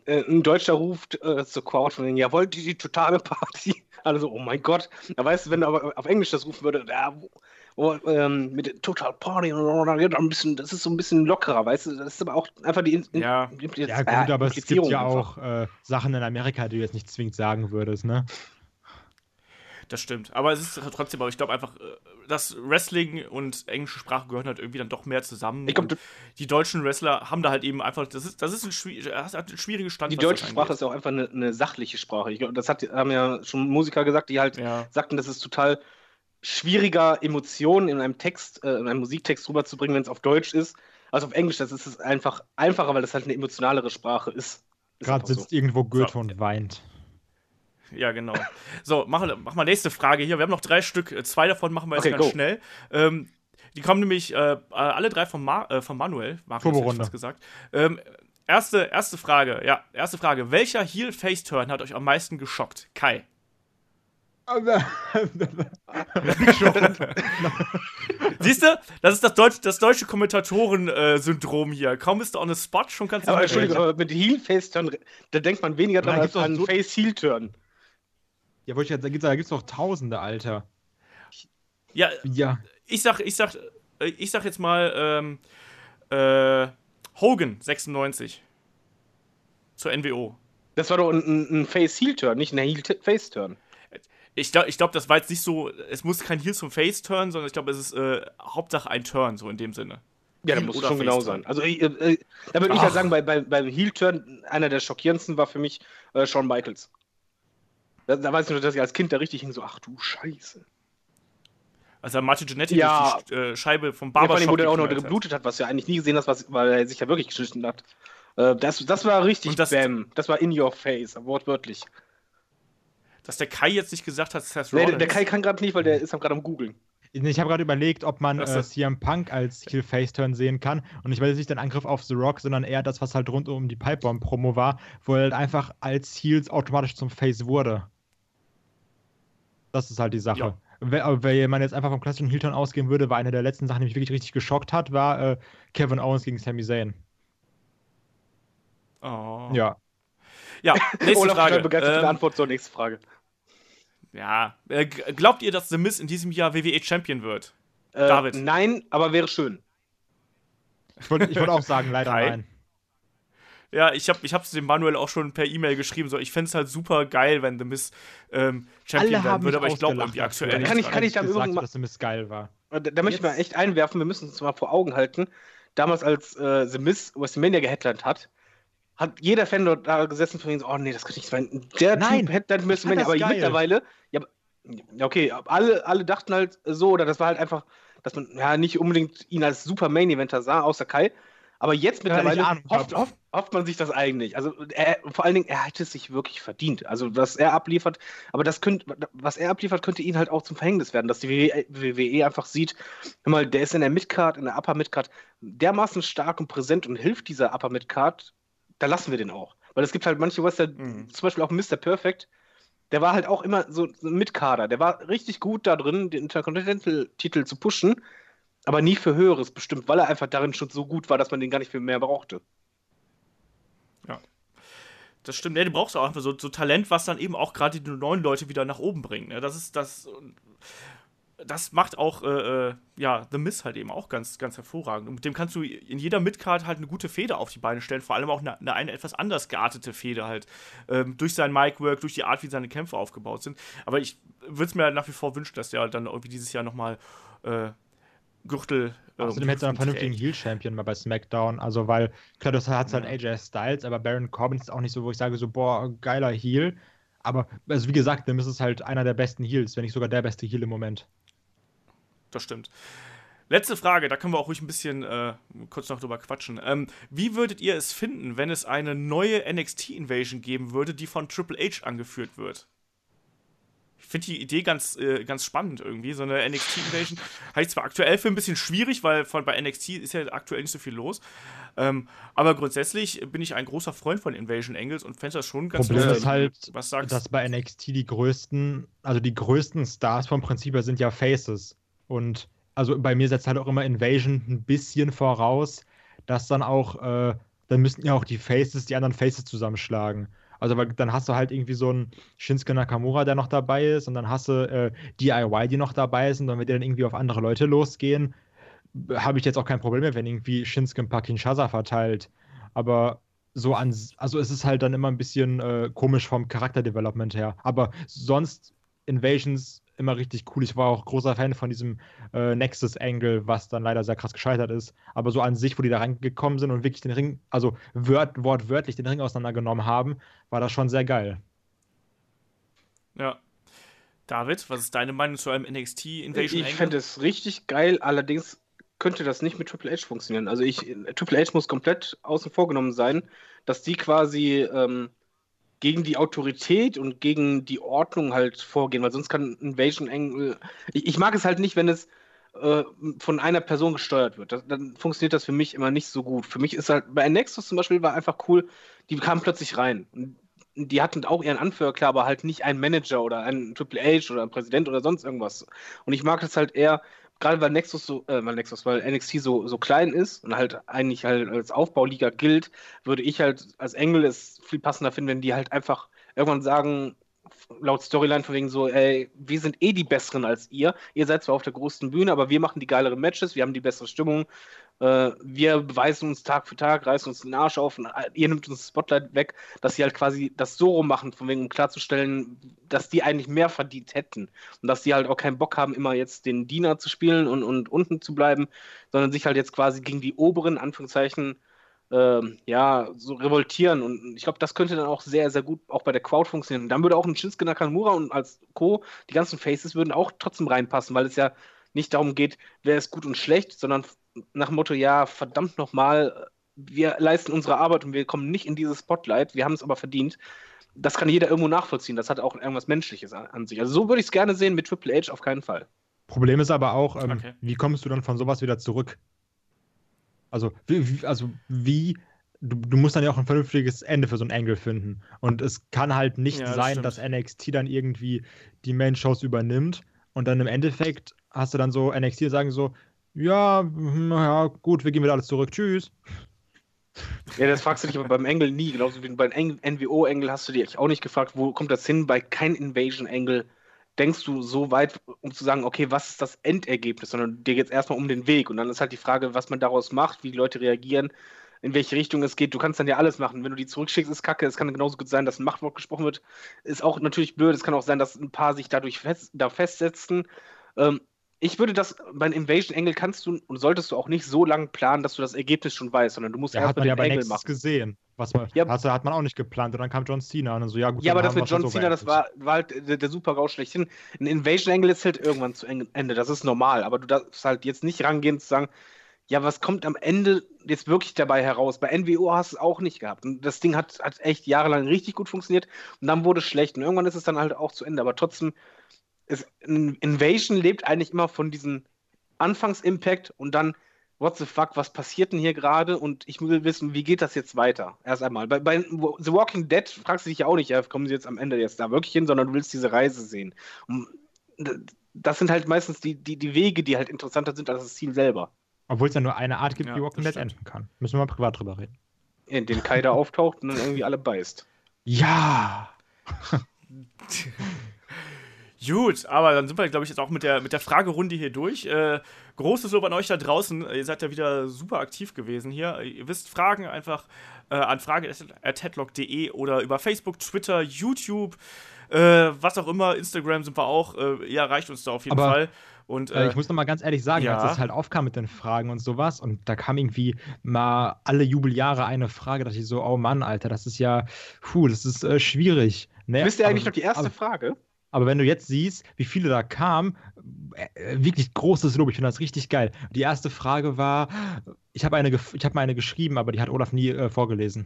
äh, ein Deutscher ruft äh, zur Crowd von wegen, ja, wollt ihr die totale Party? (laughs) Alle so, oh mein Gott. Da weißt du, wenn du aber auf Englisch das rufen würde, ja, wo, wo, ähm, mit der Total Party, dann geht ein bisschen, das ist so ein bisschen lockerer, weißt du? Das ist aber auch einfach die, In- Ja. Impli- Ja, äh, gut, aber es gibt ja einfach. auch äh, Sachen in Amerika, die du jetzt nicht zwingend sagen würdest, ne? Das stimmt. Aber es ist trotzdem, aber ich glaube einfach, äh, das Wrestling und englische Sprache gehören halt irgendwie dann doch mehr zusammen. Ich glaub, die deutschen Wrestler haben da halt eben einfach, das ist, das ist ein, schwi- das hat ein schwieriges Stand. Die deutsche Sprache ist ja auch einfach eine, eine sachliche Sprache. Ich, glaub, das hat, haben ja schon Musiker gesagt, die halt Ja. sagten, das ist total schwieriger, Emotionen in einem Text, äh, in einem Musiktext rüberzubringen, wenn es auf Deutsch ist. Also auf Englisch, das ist es einfach einfacher, weil das halt eine emotionalere Sprache ist. ist Gerade sitzt irgendwo Goethe So. und weint. Ja, genau. So, mach, mach mal nächste Frage hier. Wir haben noch drei Stück. Äh, Zwei davon machen wir jetzt Okay, ganz go. schnell. Ähm, die kommen nämlich äh, alle drei von, Ma äh, von Manuel. Marius gesagt. Ähm, erste, erste Frage. Ja, erste Frage. Welcher Heel-Face-Turn hat euch am meisten geschockt? Kai. (laughs) Siehst du? Das ist das, Deutsch, das deutsche Kommentatoren-Syndrom hier. Kaum bist du on the spot, schon kannst du Aber. Entschuldigung, aber mit Heel-Face-Turn, da denkt man weniger dran als an so- Face-Heel-Turn. Ja, wollte ich jetzt, da gibt's, da gibt's noch Tausende, Alter. Ja, Ja. ich sag, ich sag, ich sag jetzt mal, ähm, äh, Hogan 96 zur NWO. Das war doch ein, ein, ein Face-Heel-Turn, nicht ein Heel-Face-Turn. Ich glaube, ich glaub, das war jetzt nicht so, es muss kein Heel zum Face-Turn, sondern ich glaube, es ist äh, Hauptsache ein Turn, so in dem Sinne. Ja, da muss oder schon genau sein. Also, äh, äh, da würde ich ja Ach. sagen, bei, bei, beim Heel-Turn, einer der schockierendsten war für mich äh, Shawn Michaels. Da, da weiß ich nur, dass ich als Kind da richtig hing, so, ach du Scheiße. Also Martin Genetti Ja. durch die äh, Scheibe vom Ja, vor allem, Barbershop wo der auch noch geblutet hat, was du ja eigentlich nie gesehen hast, was, weil er sich ja wirklich geschnitten hat. Äh, das, das war richtig das- Bam. Das war in your face, wortwörtlich. Dass der Kai jetzt nicht gesagt hat, Seth Nee, Rollins. der, der Kai kann gerade nicht, weil der ist gerade am googeln. Ich habe gerade überlegt, ob man Das äh, CM Punk als Heel Face-Turn sehen kann. Und ich weiß jetzt nicht den Angriff auf The Rock, sondern eher das, was halt rund um die Pipebomb-Promo war, wo er halt einfach als Heels automatisch zum Face wurde. Das ist halt die Sache. Ja. Wenn, aber wenn man jetzt einfach vom klassischen Heel-Turn ausgehen würde, war eine der letzten Sachen, die mich wirklich richtig geschockt hat, war äh, Kevin Owens gegen Sami Zayn. Oh. Ja. Ja, (laughs) nächste Olaf Frage. total begeistert für die Ähm, Antwort zur nächsten Frage. ja, äh, glaubt ihr, dass The Miz in diesem Jahr WWE Champion wird? Äh, David. Nein, aber wäre schön. Ich wollte wollt auch sagen, leider Kai? nein. Ja, ich habe ich hab's dem Manuel auch schon per E-Mail geschrieben. So, ich fände es halt super geil, wenn The Miss ähm, Champion werden würde, aber ich glaube irgendwie aktuell nicht. Kann ich, kann ich da gesagt, dass The Miss geil war. Da, da möchte ich mal echt einwerfen, wir müssen uns mal vor Augen halten. Damals, als äh, The Miss WrestleMania geheadlined hat, hat jeder Fan dort da gesessen von so, oh nee, das kann nicht sein. Der Nein, Typ headlined WrestleMania, aber geil. mittlerweile, ja, okay, alle, alle dachten halt so, oder das war halt einfach, dass man ja nicht unbedingt ihn als Super Main Eventer sah, außer Kai. Aber jetzt mittlerweile hofft, hofft, hofft, man sich das eigentlich. Also er, vor allen Dingen, er hätte es sich wirklich verdient. Also was er abliefert, aber das könnte, was er abliefert, könnte ihn halt auch zum Verhängnis werden, dass die WWE einfach sieht, mal, der ist in der Midcard, in der Upper Midcard dermaßen stark und präsent und hilft dieser Upper Midcard, da lassen wir den auch. Weil es gibt halt manche Wrestler, mhm. zum Beispiel auch Mr. Perfect, der war halt auch immer so mit Kader. Der war richtig gut da drin, den Intercontinental-Titel zu pushen, aber nie für Höheres bestimmt, weil er einfach darin schon so gut war, dass man den gar nicht mehr brauchte. Ja. Das stimmt. Ja, du brauchst auch einfach so, so Talent, was dann eben auch gerade die neuen Leute wieder nach oben bringt. Ne? Das ist das das macht auch äh, äh, ja, The Miss halt eben auch ganz, ganz hervorragend. Und mit dem kannst du in jeder Midcard halt eine gute Feder auf die Beine stellen, vor allem auch eine, eine, eine etwas anders geartete Feder halt. Ähm, durch sein Mic-Work, durch die Art, wie seine Kämpfe aufgebaut sind. Aber ich würde es mir halt nach wie vor wünschen, dass der halt dann irgendwie dieses Jahr nochmal äh, Gürtel. Äh, Außerdem hätte er einen vernünftigen Heel-Champion mal bei SmackDown. Also, weil, klar, das hat halt. AJ Styles, aber Baron Corbin ist auch nicht so, wo ich sage, so, boah, geiler Heel. Aber, also wie gesagt, dann ist es halt einer der besten Heels, wenn nicht sogar der beste Heel im Moment das stimmt. Letzte Frage, da können wir auch ruhig ein bisschen äh, kurz noch drüber quatschen. Ähm, wie würdet ihr es finden, wenn es eine neue NXT-Invasion geben würde, die von Triple H angeführt wird? Ich finde die Idee ganz, äh, ganz spannend irgendwie. So eine NXT-Invasion halte (laughs) ich zwar aktuell für ein bisschen schwierig, weil von, bei NXT ist ja aktuell nicht so viel los. Ähm, aber grundsätzlich bin ich ein großer Freund von Invasion Angles und fände das schon ganz Problem lustig. ist halt, Was sagst? dass bei NXT die größten, also die größten Stars vom Prinzip her sind ja Faces. Und also bei mir setzt halt auch immer Invasion ein bisschen voraus, dass dann auch, äh, dann müssten ja auch die Faces, die anderen Faces zusammenschlagen. Also weil dann hast du halt irgendwie so einen Shinsuke Nakamura, der noch dabei ist, und dann hast du äh, DIY, die noch dabei sind, und wenn die dann irgendwie auf andere Leute losgehen, habe ich jetzt auch kein Problem mehr, wenn irgendwie Shinsuke ein paar Kinshasa verteilt. Aber so an, also es ist halt dann immer ein bisschen äh, komisch vom Charakterdevelopment her. Aber sonst Invasions immer richtig cool. Ich war auch großer Fan von diesem äh, Nexus-Angle, was dann leider sehr krass gescheitert ist. Aber so an sich, wo die da reingekommen sind und wirklich den Ring, also wört, wortwörtlich den Ring auseinandergenommen haben, war das schon sehr geil. Ja. David, was ist deine Meinung zu einem NXT Invasion Ich fände es richtig geil, allerdings könnte das nicht mit Triple H funktionieren. Also ich, Triple H muss komplett außen vor genommen sein, dass die quasi ähm, gegen die Autorität und gegen die Ordnung halt vorgehen, weil sonst kann Invasion Angle. Ich, ich mag es halt nicht, wenn es äh, von einer Person gesteuert wird. Das, dann funktioniert das für mich immer nicht so gut. Für mich ist halt, bei Nexus zum Beispiel war einfach cool, die kamen plötzlich rein. Und die hatten auch ihren Anführer, klar, aber halt nicht einen Manager oder einen Triple H oder einen Präsident oder sonst irgendwas. Und ich mag das halt eher, gerade weil Nexus so, äh, weil Nexus, weil NXT so, so klein ist und halt eigentlich halt als Aufbauliga gilt, würde ich halt als Engel es viel passender finden, wenn die halt einfach irgendwann sagen, laut Storyline von wegen so, ey, wir sind eh die Besseren als ihr. Ihr seid zwar auf der größten Bühne, aber wir machen die geileren Matches, wir haben die bessere Stimmung, äh, wir beweisen uns Tag für Tag, reißen uns den Arsch auf und äh, ihr nimmt uns das Spotlight weg, dass sie halt quasi das so rum machen, von wegen, um klarzustellen, dass die eigentlich mehr verdient hätten und dass die halt auch keinen Bock haben, immer jetzt den Diener zu spielen und, und unten zu bleiben, sondern sich halt jetzt quasi gegen die oberen, Anführungszeichen, äh, ja, so revoltieren. Und ich glaube, das könnte dann auch sehr, sehr gut auch bei der Crowd funktionieren. Und dann würde auch ein Shinsuke Nakamura und als Co. die ganzen Faces würden auch trotzdem reinpassen, weil es ja nicht darum geht, wer ist gut und schlecht, sondern nach dem Motto, ja, verdammt nochmal, wir leisten unsere Arbeit und wir kommen nicht in dieses Spotlight, wir haben es aber verdient. Das kann jeder irgendwo nachvollziehen. Das hat auch irgendwas Menschliches an, sich. Also so würde ich es gerne sehen mit Triple H auf keinen Fall. Problem ist aber auch, ähm, okay. wie kommst du dann von sowas wieder zurück? Also, wie, also wie du, du, musst dann ja auch ein vernünftiges Ende für so ein Angle finden. Und es kann halt nicht ja, das sein, stimmt. dass NXT dann irgendwie die Main-Shows übernimmt und dann im Endeffekt hast du dann so NXT sagen so, ja, hm, ja, gut, wir gehen wieder alles zurück, tschüss. Ja, das fragst du dich aber beim Angle nie. Genauso wie beim NWO-Angle hast du dich auch nicht gefragt, wo kommt das hin? Bei kein Invasion-Angle denkst du so weit, um zu sagen, okay, was ist das Endergebnis, sondern dir geht es erstmal um den Weg. Und dann ist halt die Frage, was man daraus macht, wie die Leute reagieren. in welche Richtung es geht. Du kannst dann ja alles machen. Wenn du die zurückschickst, ist kacke. Es kann genauso gut sein, dass ein Machtwort gesprochen wird. Ist auch natürlich blöd. Es kann auch sein, dass ein paar sich dadurch fest, da festsetzen. Ähm, ich würde das, beim Invasion Angle kannst du und solltest du auch nicht so lange planen, dass du das Ergebnis schon weißt, sondern du musst ja, erst hat mal man ja den bei Angle Nexus machen. gesehen. Was man, Ja. hat, hat man auch nicht geplant. Und dann kam John Cena und dann so, ja gut. Ja, aber das mit John so Cena, das war, war halt der, der super Rausch schlechthin. Ein Invasion Angle ist halt irgendwann zu Ende, das ist normal, aber du darfst halt jetzt nicht rangehen und sagen, ja, was kommt am Ende jetzt wirklich dabei heraus? Bei NWO hast du es auch nicht gehabt. Und das Ding hat, hat echt jahrelang richtig gut funktioniert und dann wurde es schlecht. Und irgendwann ist es dann halt auch zu Ende. Aber trotzdem, ein Invasion lebt eigentlich immer von diesem Anfangsimpact und dann, what the fuck, was passiert denn hier gerade? Und ich will wissen, wie geht das jetzt weiter? Erst einmal. Bei, bei The Walking Dead fragst du dich ja auch nicht, ja, kommen sie jetzt am Ende jetzt da wirklich hin, sondern du willst diese Reise sehen. Und das sind halt meistens die, die, die Wege, die halt interessanter sind als das Ziel selber. Obwohl es ja nur eine Art gibt, Ja, wie Walking das Dead enden kann. Müssen wir mal privat drüber reden. In den Kai da auftaucht und dann irgendwie alle beißt. Ja! (laughs) Gut, aber dann sind wir, glaube ich, jetzt auch mit der, mit der Fragerunde hier durch. Äh, großes Lob an euch da draußen. Ihr seid ja wieder super aktiv gewesen hier. Ihr wisst, Fragen einfach äh, an frage.headlock.de oder über Facebook, Twitter, YouTube, äh, was auch immer, Instagram sind wir auch. Äh, ihr erreicht uns da auf jeden Aber, Fall. Und, Äh, äh, ich muss noch mal ganz ehrlich sagen, ja. als das halt aufkam mit den Fragen und sowas und da kam irgendwie mal alle Jubeljahre eine Frage, dachte ich so, oh Mann, Alter, das ist ja, puh, das ist äh, schwierig. Ne? Wisst ihr eigentlich aber, noch die erste aber, Frage? Aber wenn du jetzt siehst, wie viele da kamen, äh, äh, wirklich großes Lob, ich finde das richtig geil. Die erste Frage war, ich habe eine, ich hab mal eine geschrieben, aber die hat Olaf nie äh, vorgelesen.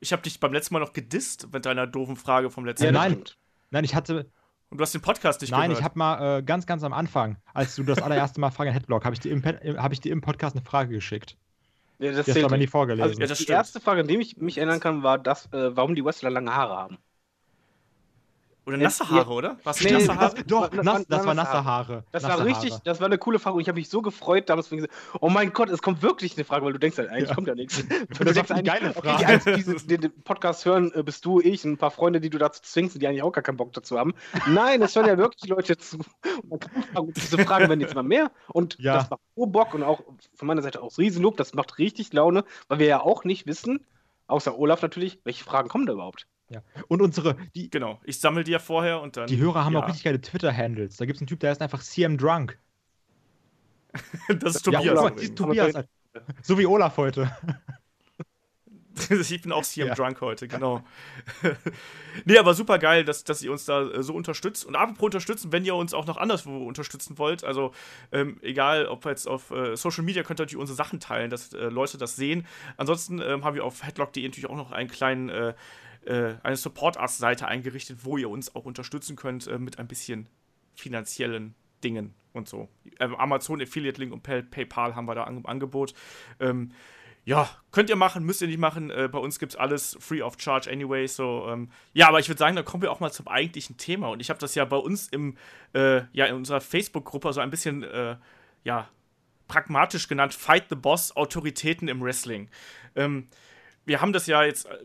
ich habe dich beim letzten Mal noch gedisst mit deiner doofen Frage vom letzten Ja, Mal. nein. Nein, ich hatte, Und du hast den Podcast nicht nein, gehört. ich habe mal äh, ganz, ganz am Anfang, als du das allererste Mal Frage in Headlock, habe ich, dir im äh, hab ich dir im Podcast eine Frage geschickt. Ja, das Die hast du aber nie nicht. vorgelesen. Also, Ja, das die stimmt. erste Frage, an die ich mich erinnern kann, war das, äh, warum die Wrestler lange Haare haben. Oder nasse Ja. Haare, oder? Was Nee, nasse das- Haare? Doch, Das nass, waren- das war nasse Haare. Das nasse war richtig, Haare. das war eine coole Frage und ich habe mich so gefreut damals, wenn ich gesagt, oh mein Gott, es kommt wirklich eine Frage, weil du denkst halt, eigentlich Ja. kommt ja nichts. (laughs) Das Du denkst eine geile okay, Frage. die Einzigen, die diese- den, Podcast hören, äh, bist du, ich und ein paar Freunde, die du dazu zwingst, die eigentlich auch gar keinen Bock dazu haben. Nein, es hören ja wirklich Leute zu. Und diese Fragen werden jetzt mal mehr und Ja. das macht so Bock und auch von meiner Seite aus Riesenlob, das macht richtig Laune, weil wir ja auch nicht wissen, außer Olaf natürlich, welche Fragen kommen da überhaupt. Ja. Und unsere, die, Genau. Ich sammle die ja vorher und dann. die Hörer haben ja. auch richtig geile Twitter-Handles. Da gibt es einen Typ, der heißt einfach CM Drunk. (laughs) Das ist Ja, Tobias. mal, übrigens. ist Tobias. (laughs) So wie Olaf heute. ich bin auch CM (laughs) Ja. Drunk heute, genau. nee, aber super geil, dass, dass ihr uns da äh, so unterstützt. Und apropos unterstützen, wenn ihr uns auch noch anderswo unterstützen wollt, also ähm, egal, ob jetzt auf äh, Social Media könnt ihr natürlich unsere Sachen teilen, dass äh, Leute das sehen. Ansonsten ähm, haben wir auf headlock.de natürlich auch noch einen kleinen, äh, eine Support-Us-Seite eingerichtet, wo ihr uns auch unterstützen könnt äh, mit ein bisschen finanziellen Dingen und so. Ähm, Amazon Affiliate Link und Pay PayPal haben wir da im Angebot. Ähm, ja, könnt ihr machen, müsst ihr nicht machen. Äh, bei uns gibt's alles free of charge anyway. So, ähm, ja, aber ich würde sagen, da kommen wir auch mal zum eigentlichen Thema. Und ich habe das ja bei uns im, äh, ja, in unserer Facebook-Gruppe so ein bisschen, äh, ja, pragmatisch genannt, Fight the Boss, Autoritäten im Wrestling. Ähm, wir haben das ja jetzt äh,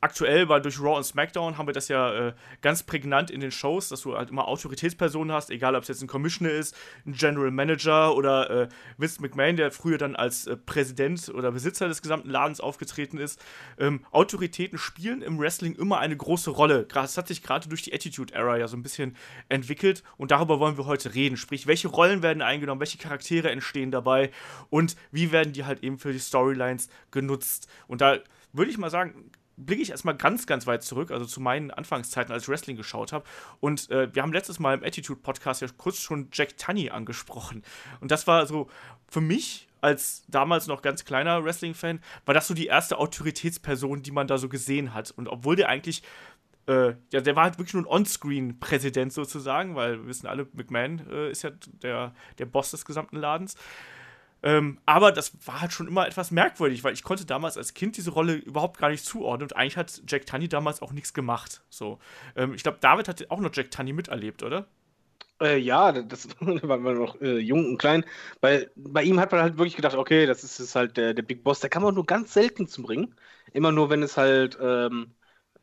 aktuell, weil durch Raw und SmackDown haben wir das ja äh, ganz prägnant in den Shows, dass du halt immer Autoritätspersonen hast, egal ob es jetzt ein Commissioner ist, ein General Manager oder äh, Vince McMahon, der früher dann als äh, Präsident oder Besitzer des gesamten Ladens aufgetreten ist. Ähm, Autoritäten spielen im Wrestling immer eine große Rolle. Das hat sich gerade durch die Attitude Era ja so ein bisschen entwickelt und darüber wollen wir heute reden. Sprich, welche Rollen werden eingenommen, welche Charaktere entstehen dabei und wie werden die halt eben für die Storylines genutzt. Und da würde ich mal sagen, blicke ich erstmal ganz, ganz weit zurück, also zu meinen Anfangszeiten, als ich Wrestling geschaut habe. Und äh, wir haben letztes Mal im Attitude-Podcast ja kurz schon Jack Tunney angesprochen. Und das war so für mich als damals noch ganz kleiner Wrestling-Fan, war das so die erste Autoritätsperson, die man da so gesehen hat. Und obwohl der eigentlich äh, ja, der war halt wirklich nur ein On-Screen-Präsident sozusagen, weil wir wissen alle, McMahon äh, ist ja der, der Boss des gesamten Ladens. Ähm, aber das war halt schon immer etwas merkwürdig, weil ich konnte damals als Kind diese Rolle überhaupt gar nicht zuordnen und eigentlich hat Jack Tunney damals auch nichts gemacht. So, ähm, ich glaube, David hat auch noch Jack Tunney miterlebt, oder? Äh, ja, das (laughs) da waren wir noch äh, jung und klein. Bei, bei ihm hat man halt wirklich gedacht, okay, das ist, ist halt der, der Big Boss. Der kann man nur ganz selten zum Ring. Immer nur, wenn es halt ähm,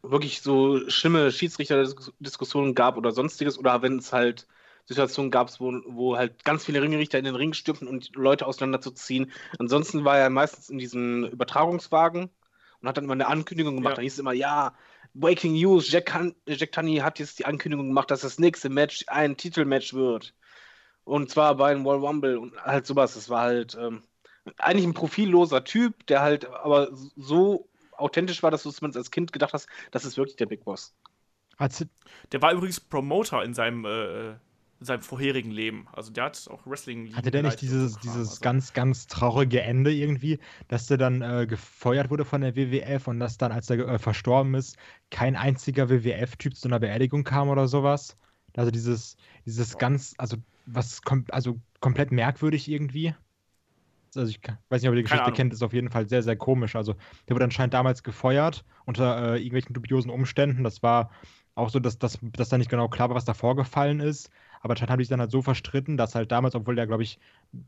wirklich so schlimme Schiedsrichterdiskussionen gab oder sonstiges oder wenn es halt Situationen gab es, wo, wo halt ganz viele Ringrichter in den Ring stürmten und Leute auseinanderzuziehen. Ansonsten war er meistens in diesem Übertragungswagen und hat dann immer eine Ankündigung gemacht. Ja. Da hieß es immer, ja, Breaking News, Jack, Han Jack Tunney hat jetzt die Ankündigung gemacht, dass das nächste Match ein Titelmatch wird. Und zwar bei einem Royal Rumble und halt sowas. Das war halt ähm, eigentlich ein profilloser Typ, der halt aber so authentisch war, dass du es zumindest als Kind gedacht hast, das ist wirklich der Big Boss. Der war übrigens Promoter in seinem, äh, in seinem vorherigen Leben. Also der hat auch Wrestling. hatte der nicht dieses, Kram. dieses Also- ganz, ganz traurige Ende irgendwie, dass der dann äh, gefeuert wurde von der WWF und dass dann, als er äh, verstorben ist, kein einziger WWF-Typ zu einer Beerdigung kam oder sowas? Also dieses, dieses ganz, also was kom also komplett merkwürdig irgendwie. Also ich weiß nicht, ob ihr die Geschichte kennt, ist auf jeden Fall sehr, sehr komisch. Also der wurde anscheinend damals gefeuert unter äh, irgendwelchen dubiosen Umständen. Das war auch so, dass, dass, dass da nicht genau klar war, was da vorgefallen ist. Aber anscheinend haben die sich dann halt so verstritten, dass halt damals, obwohl der, glaube ich,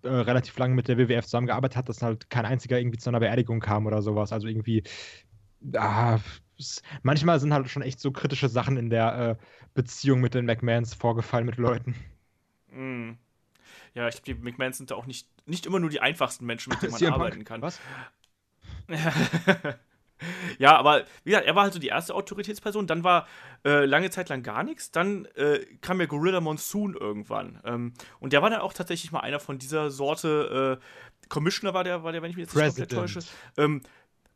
äh, relativ lange mit der WWF zusammengearbeitet hat, dass halt kein einziger irgendwie zu einer Beerdigung kam oder sowas. Also irgendwie, ah, manchmal sind halt schon echt so kritische Sachen in der äh, Beziehung mit den McMahons vorgefallen mit Leuten. Mm. Ja, ich glaube, die McMahons sind da auch nicht, nicht immer nur die einfachsten Menschen, mit denen (laughs) man arbeiten kann. Was? (laughs) (laughs) ja, aber wie gesagt, er war halt so die erste Autoritätsperson. Dann war äh, lange Zeit lang gar nichts. Dann äh, kam ja Gorilla Monsoon irgendwann. Ähm, und der war dann auch tatsächlich mal einer von dieser Sorte. Äh, Commissioner war der, war der, wenn ich mich jetzt nicht komplett President. täusche. Ähm,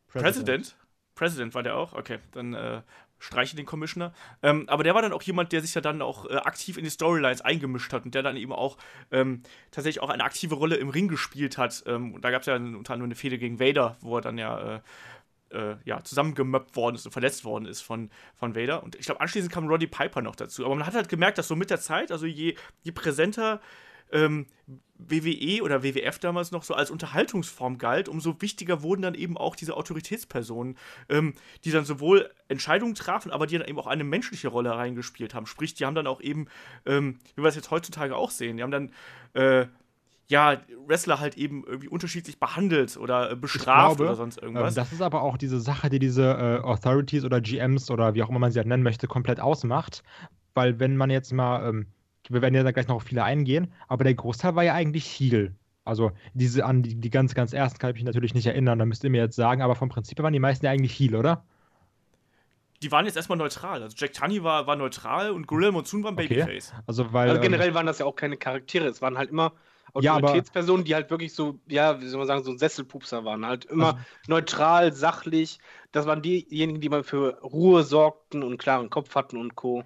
President. President war der auch? Okay, dann äh, streiche den Commissioner. Ähm, aber der war dann auch jemand, der sich ja dann auch äh, aktiv in die Storylines eingemischt hat und der dann eben auch ähm, tatsächlich auch eine aktive Rolle im Ring gespielt hat. Ähm, und da gab es ja unter anderem eine Fehde gegen Vader, wo er dann ja, äh, äh, ja zusammengemöppt worden ist und verletzt worden ist von, von Vader. Und ich glaube, anschließend kam Roddy Piper noch dazu. Aber man hat halt gemerkt, dass so mit der Zeit, also je, je präsenter ähm, WWE oder WWF damals noch so als Unterhaltungsform galt, umso wichtiger wurden dann eben auch diese Autoritätspersonen, ähm, die dann sowohl Entscheidungen trafen, aber die dann eben auch eine menschliche Rolle reingespielt haben. Sprich, die haben dann auch eben, ähm, wie wir es jetzt heutzutage auch sehen, die haben dann äh, ja, Wrestler halt eben irgendwie unterschiedlich behandelt oder äh, bestraft glaube, oder sonst irgendwas. Ähm, das ist aber auch diese Sache, die diese äh, Authorities oder GMs oder wie auch immer man sie halt nennen möchte, komplett ausmacht. Weil wenn man jetzt mal, ähm, wir werden ja da gleich noch auf viele eingehen, aber der Großteil war ja eigentlich Heel. Also diese an die, die ganz, ganz ersten kann ich mich natürlich nicht erinnern, da müsst ihr mir jetzt sagen, aber vom Prinzip her waren die meisten ja eigentlich Heel, oder? die waren jetzt erstmal neutral. Also Jack Tunney war, war neutral und Gorilla Monsoon war ein Okay. Babyface. Also weil. Also ähm, generell waren das ja auch keine Charaktere, es waren halt immer Ja, Autoritätspersonen, die halt wirklich so, ja, wie soll man sagen, so ein Sesselpupser waren. Halt immer Also- neutral, sachlich. Das waren diejenigen, die mal für Ruhe sorgten und klaren Kopf hatten und Co.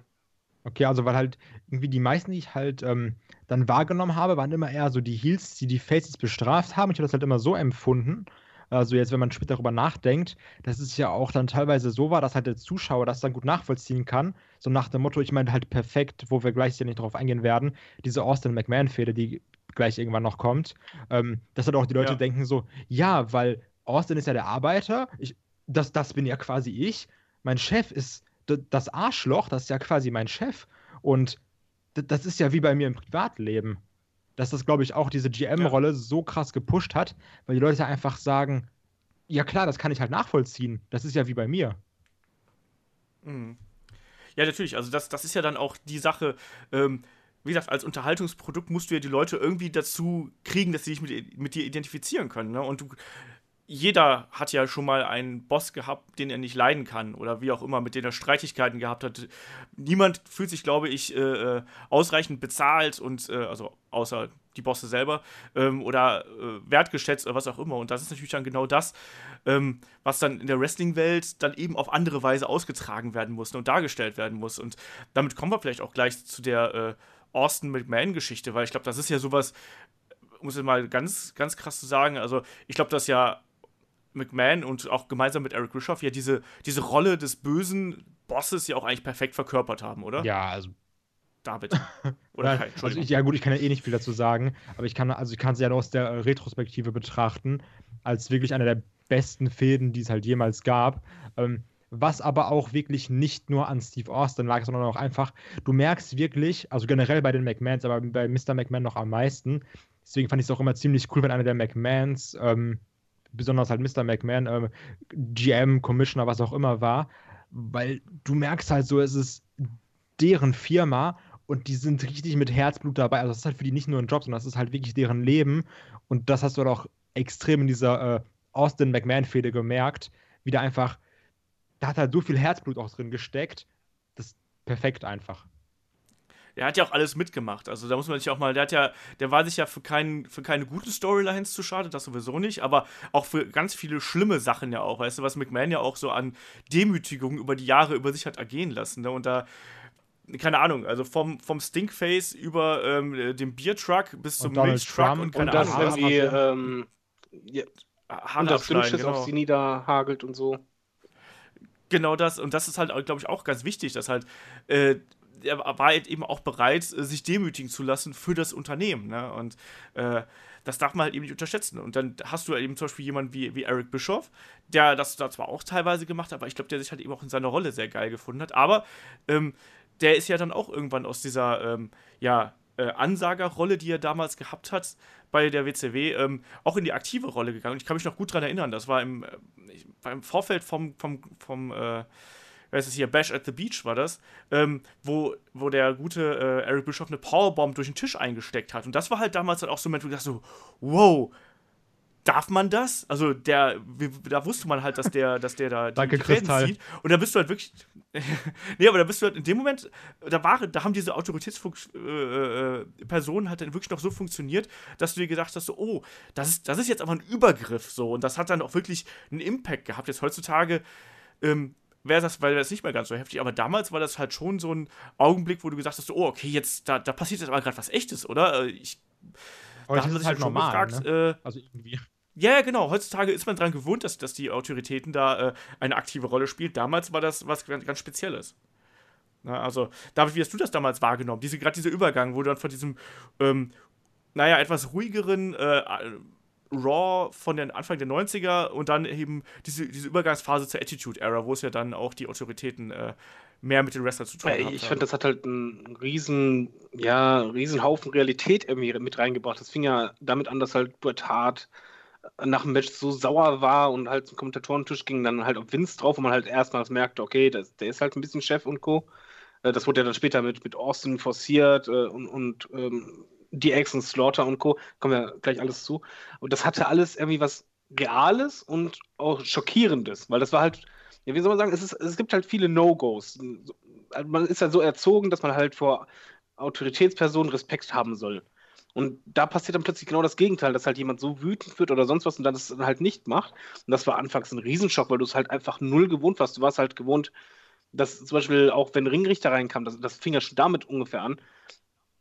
Okay, also weil halt irgendwie die meisten, die ich halt ähm, dann wahrgenommen habe, waren immer eher so die Heels, die die Faces bestraft haben. Ich habe das halt immer so empfunden. Also jetzt, wenn man später darüber nachdenkt, dass es ja auch dann teilweise so war, dass halt der Zuschauer das dann gut nachvollziehen kann. So nach dem Motto, ich meine halt perfekt, wo wir gleich ja nicht drauf eingehen werden, diese Austin McMahon-Fehde, die gleich irgendwann noch kommt, ähm, dass halt auch die Leute Ja. denken so, ja, weil Austin ist ja der Arbeiter, ich, das, das bin ja quasi ich, mein Chef ist das Arschloch, das ist ja quasi mein Chef und das ist ja wie bei mir im Privatleben. Dass das, glaube ich, auch diese GM-Rolle so krass gepusht hat, weil die Leute einfach sagen, ja klar, das kann ich halt nachvollziehen. Das ist ja wie bei mir. Mhm. Ja, natürlich. Also das, das ist ja dann auch die Sache. Ähm, wie gesagt, als Unterhaltungsprodukt musst du ja die Leute irgendwie dazu kriegen, dass sie sich mit, mit dir identifizieren können. Ne? Und du, jeder hat ja schon mal einen Boss gehabt, den er nicht leiden kann oder wie auch immer, mit dem er Streitigkeiten gehabt hat. Niemand fühlt sich, glaube ich, äh, äh, ausreichend bezahlt und äh, also außer die Bosse selber ähm, oder äh, wertgeschätzt oder was auch immer. Und das ist natürlich dann genau das, ähm, was dann in der Wrestling-Welt dann eben auf andere Weise ausgetragen werden muss und dargestellt werden muss. Und damit kommen wir vielleicht auch gleich zu der äh, Austin McMahon-Geschichte, weil ich glaube, das ist ja sowas, um es mal ganz, ganz krass zu sagen, also ich glaube, dass ja McMahon und auch gemeinsam mit Eric Bischoff ja diese, diese Rolle des bösen Bosses ja auch eigentlich perfekt verkörpert haben, oder? Ja, also. David. (laughs) Oder Nein, Kai, also ich, ja gut, ich kann ja eh nicht viel dazu sagen, aber ich kann, also ich kann es ja nur aus der äh, Retrospektive betrachten, als wirklich eine der besten Fäden, die es halt jemals gab. Ähm, was aber auch wirklich nicht nur an Steve Austin lag, sondern auch einfach, du merkst wirklich, also generell bei den McMahons, aber bei Mr. McMahon noch am meisten. Deswegen fand ich es auch immer ziemlich cool, wenn einer der McMahons, ähm, besonders halt Mr. McMahon, ähm, GM, Commissioner, was auch immer war, weil du merkst halt so, es ist deren Firma und die sind richtig mit Herzblut dabei. Also das ist halt für die nicht nur ein Job, sondern das ist halt wirklich deren Leben. Und das hast du halt auch extrem in dieser äh, Austin McMahon-Fehde gemerkt, wie da einfach, da hat halt so viel Herzblut auch drin gesteckt. Das ist perfekt einfach. Der hat ja auch alles mitgemacht. Also da muss man sich auch mal, der hat ja, der war sich ja für, kein, für keine guten Storylines zu schade, das sowieso nicht, aber auch für ganz viele schlimme Sachen ja auch. Weißt du, was McMahon ja auch so an Demütigung über die Jahre über sich hat ergehen lassen. Ne? Und da, keine Ahnung, also vom, vom Stinkface über ähm, den Biertruck bis zum Milchtruck und keine und das Ahnung. Irgendwie, ähm, ja, und das Dünnschiss genau. auf sie niederhagelt und so. Genau das, und das ist halt, glaube ich, auch ganz wichtig, dass halt äh, er war halt eben auch bereit, äh, sich demütigen zu lassen für das Unternehmen. Ne? Und äh, das darf man halt eben nicht unterschätzen. Und dann hast du eben zum Beispiel jemanden wie, wie Eric Bischoff, der das da zwar auch teilweise gemacht hat, aber ich glaube, der sich halt eben auch in seiner Rolle sehr geil gefunden hat. Aber ähm, der ist ja dann auch irgendwann aus dieser, ähm, ja, äh, Ansagerrolle, die er damals gehabt hat bei der WCW, ähm, auch in die aktive Rolle gegangen. Und ich kann mich noch gut daran erinnern, das war im, äh, im Vorfeld vom, vom, vom äh, wer ist es hier, Bash at the Beach war das, ähm, wo, wo der gute äh, Eric Bischoff eine Powerbomb durch den Tisch eingesteckt hat. Und das war halt damals halt auch so ein Moment, wo ich dachte so, wow, darf man das? Also der, da wusste man halt, dass der, dass der da die, Danke, die Fäden zieht. Und da bist du halt wirklich, (laughs) nee, aber da bist du halt in dem Moment, da war, da haben diese Autoritätspersonen äh, äh, halt dann wirklich noch so funktioniert, dass du dir gedacht hast, so, oh, das ist, das ist jetzt aber ein Übergriff so und das hat dann auch wirklich einen Impact gehabt. Jetzt heutzutage ähm, wäre das, weil das nicht mehr ganz so heftig. Aber damals war das halt schon so ein Augenblick, wo du gesagt hast, oh, okay, jetzt, da, da passiert jetzt aber gerade was Echtes, oder? Äh, ich, da haben sich halt normal, gefragt, ne? äh, also irgendwie. Ja, ja, genau. Heutzutage ist man daran gewohnt, dass, dass die Autoritäten da äh, eine aktive Rolle spielen. Damals war das was ganz, ganz Spezielles. Na, also, David, wie hast du das damals wahrgenommen? Diese, Gerade dieser Übergang, wo du dann von diesem, ähm, naja, etwas ruhigeren äh, Raw von den Anfang der 90er und dann eben diese, diese Übergangsphase zur Attitude Era, wo es ja dann auch die Autoritäten äh, mehr mit den Wrestlern zu tun haben. Ich finde, das hat halt einen riesen, ja, riesen Haufen Realität irgendwie mit reingebracht. Das fing ja damit an, dass halt Bret Hart nach dem Match so sauer war und halt zum Kommentatorentisch ging dann halt auf Vince drauf, wo man halt erstmals merkte, okay, das, der ist halt ein bisschen Chef und Co. Äh, das wurde ja dann später mit, mit Austin forciert äh, und, und ähm, DX und Slaughter und Co. Kommen wir gleich alles zu. Und das hatte alles irgendwie was Reales und auch Schockierendes, weil das war halt, ja, wie soll man sagen, es, ist, es gibt halt viele No-Gos. Man ist ja so erzogen, dass man halt vor Autoritätspersonen Respekt haben soll. Und da passiert dann plötzlich genau das Gegenteil, dass halt jemand so wütend wird oder sonst was und dann das dann halt nicht macht. Und das war anfangs ein Riesenschock, weil du es halt einfach null gewohnt warst. Du warst halt gewohnt, dass zum Beispiel auch wenn Ringrichter reinkam, das, das fing ja schon damit ungefähr an,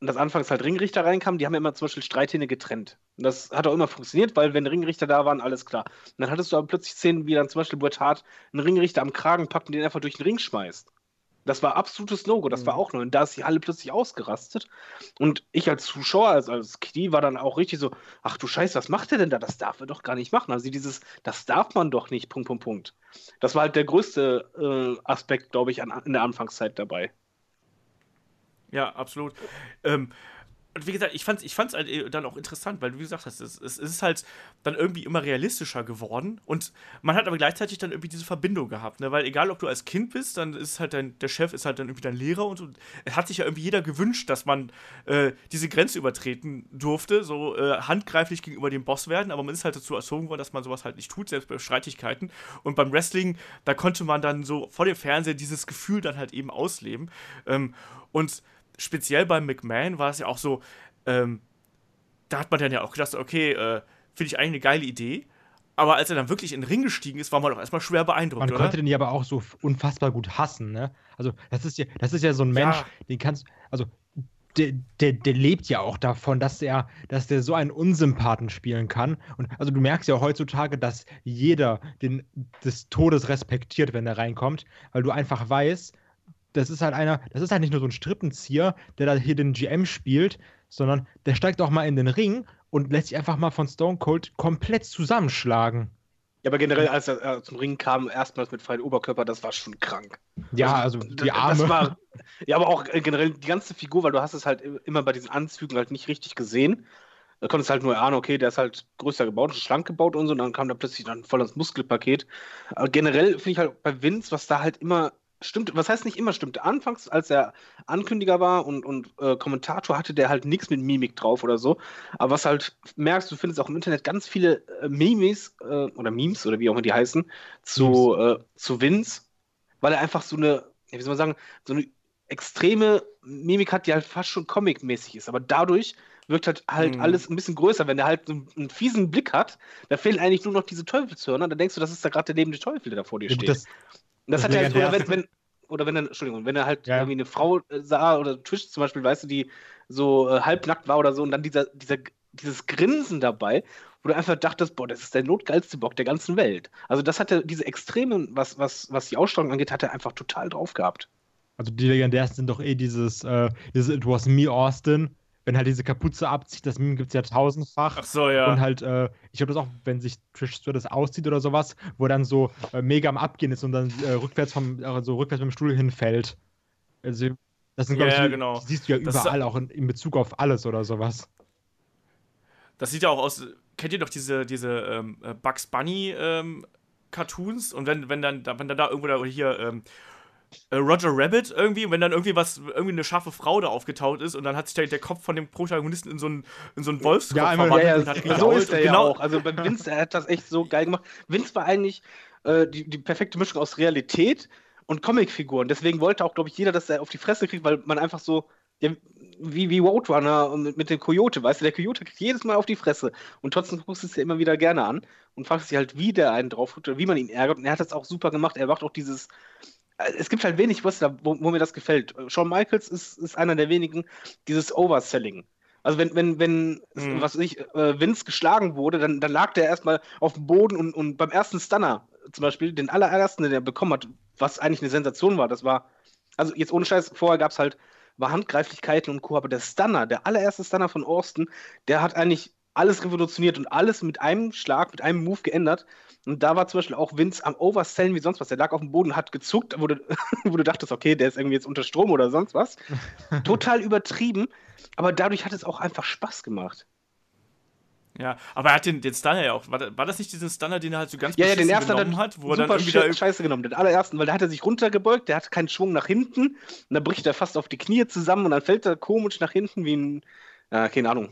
und dass anfangs halt Ringrichter reinkamen, die haben ja immer zum Beispiel Streithähne getrennt. Und das hat auch immer funktioniert, weil wenn Ringrichter da waren, alles klar. Und dann hattest du aber plötzlich Szenen, wie dann zum Beispiel Bret einen Ringrichter am Kragen packt und den einfach durch den Ring schmeißt. Das war absolutes No-Go, das mhm. war auch neu. Und da ist die Halle plötzlich ausgerastet. Und ich als Zuschauer, als, als Knie, war dann auch richtig so: Ach du Scheiße, was macht der denn da? Das darf er doch gar nicht machen. Also dieses, das darf man doch nicht, Punkt, Punkt, Punkt. Das war halt der größte äh, Aspekt, glaube ich, an, in der Anfangszeit dabei. Ja, absolut. Ähm, und wie gesagt, ich fand es ich fand's halt äh, dann auch interessant, weil du wie gesagt hast, es, es ist halt dann irgendwie immer realistischer geworden. Und man hat aber gleichzeitig dann irgendwie diese Verbindung gehabt, ne? weil egal ob du als Kind bist, dann ist halt dein, der Chef ist halt dann irgendwie dein Lehrer und, und es hat sich ja irgendwie jeder gewünscht, dass man äh, diese Grenze übertreten durfte, so äh, handgreiflich gegenüber dem Boss werden, aber man ist halt dazu erzogen worden, dass man sowas halt nicht tut, selbst bei Streitigkeiten. Und beim Wrestling, da konnte man dann so vor dem Fernseher dieses Gefühl dann halt eben ausleben. Ähm, und speziell bei McMahon war es ja auch so, ähm, da hat man dann ja auch gedacht, okay, äh, finde ich eigentlich eine geile Idee. Aber als er dann wirklich in den Ring gestiegen ist, war man doch erstmal schwer beeindruckt, man oder? konnte den ja aber auch so unfassbar gut hassen, ne? Also, das ist ja, das ist ja so ein Mensch, ja. den kannst also der, der, der, lebt ja auch davon, dass er, dass der so einen Unsympathen spielen kann. Und also du merkst ja heutzutage, dass jeder den des Todes respektiert, wenn er reinkommt, weil du einfach weißt, das ist halt einer, das ist halt nicht nur so ein Strippenzieher, der da hier den GM spielt, sondern der steigt auch mal in den Ring und lässt sich einfach mal von Stone Cold komplett zusammenschlagen. Ja, aber generell, als er zum Ring kam, erstmals mit freiem Oberkörper, das war schon krank. Ja, also, also die Arme. War, ja, aber auch äh, generell die ganze Figur, weil du hast es halt immer bei diesen Anzügen halt nicht richtig gesehen. Da konntest halt nur ahnen, okay, der ist halt größer gebaut, schlank gebaut und so, und dann kam da plötzlich dann voll das Muskelpaket. Aber generell finde ich halt bei Vince, was da halt immer stimmt, was heißt nicht immer stimmt. Anfangs, als er Ankündiger war und, und äh, Kommentator, hatte der halt nichts mit Mimik drauf oder so. Aber was halt merkst, du findest auch im Internet ganz viele äh, Memes äh, oder Memes oder wie auch immer die heißen, zu, äh, zu Vince, weil er einfach so eine, wie soll man sagen, so eine extreme Mimik hat, die halt fast schon comic-mäßig ist. Aber dadurch wirkt halt, halt Mhm. alles ein bisschen größer. Wenn er halt so einen, fiesen Blick hat, da fehlen eigentlich nur noch diese Teufelshörner. Dann denkst du, das ist da gerade der lebende Teufel, der da vor dir Ja, steht. das, das Das hat er halt, oder wenn, wenn, oder wenn er, Entschuldigung, wenn er halt Ja. irgendwie eine Frau äh, sah oder Twitch zum Beispiel, weißt du, die so äh, halbnackt war oder so und dann dieser, dieser, dieses Grinsen dabei, wo du einfach dachtest, boah, das ist der notgeilste Bock der ganzen Welt. Also das hatte diese Extremen, was, was, was die Ausstrahlung angeht, hat er einfach total drauf gehabt. also die legendärsten sind doch eh dieses, äh, dieses It was me, Austin. Wenn halt diese Kapuze abzieht, das Meme gibt es ja tausendfach. Ach so, ja. Und halt, äh, ich glaube das auch, wenn sich Trish Stratus auszieht oder sowas, wo er dann so äh, mega am Abgehen ist und dann äh, rückwärts vom, äh, so rückwärts mit dem Stuhl hinfällt. Also, das sind, glaub Ja, ich, genau. siehst du ja Das überall, auch in, in Bezug auf alles oder sowas. Das sieht ja auch aus. Kennt ihr doch diese, diese ähm, äh, Bugs Bunny ähm, Cartoons? Und wenn, wenn dann, wenn dann da irgendwo da hier ähm, äh, Roger Rabbit irgendwie, und wenn dann irgendwie was, irgendwie eine scharfe Frau da aufgetaucht ist und dann hat sich der, der Kopf von dem Protagonisten in so einen, in so einen Wolfskopf Ja, verwandelt Ja, ja, und hat so ist er Und ja genau, auch. Also bei Vince, er hat das echt so geil gemacht. Vince war eigentlich äh, die, die perfekte Mischung aus Realität und Comicfiguren. Deswegen wollte auch, glaube ich, jeder, dass er auf die Fresse kriegt, weil man einfach so, ja, wie, wie Roadrunner mit, mit dem Coyote, weißt du, der Coyote kriegt jedes Mal auf die Fresse. Und trotzdem guckst du es ja immer wieder gerne an und fragst dich halt, wie der einen drauf tut oder wie man ihn ärgert. Und er hat das auch super gemacht. Er macht auch dieses. Äh, Es gibt halt wenig Wrestler, wo, wo mir das gefällt. Shawn Michaels ist, ist einer der wenigen, dieses Overselling. Also wenn, wenn, wenn, Mhm. was ich, äh, Vince geschlagen wurde, dann, dann lag der erstmal auf dem Boden und, und beim ersten Stunner zum Beispiel, den allerersten, den er bekommen hat, was eigentlich eine Sensation war, das war, also jetzt ohne Scheiß, vorher gab es halt, war Handgreiflichkeiten und Co., aber der Stunner, der allererste Stunner von Austin, der hat eigentlich alles revolutioniert und alles mit einem Schlag, mit einem Move geändert. Und da war zum Beispiel auch Vince am Oversellen wie sonst was. Der lag auf dem Boden, hat gezuckt, wo du, (laughs) wo du dachtest, okay, der ist irgendwie jetzt unter Strom oder sonst was. (laughs) Total übertrieben, aber dadurch hat es auch einfach Spaß gemacht. ja, aber er hat den, den Stunner ja auch. War, da- war das nicht diesen Stunner, den er halt so ganz Ja, ja, den ersten hat genommen hat, wo er dann super irgendwie da sche- scheiße genommen, den allerersten, weil da hat er sich runtergebeugt, der hat keinen Schwung nach hinten und dann bricht er fast auf die Knie zusammen und dann fällt er komisch nach hinten wie ein, ja, keine Ahnung.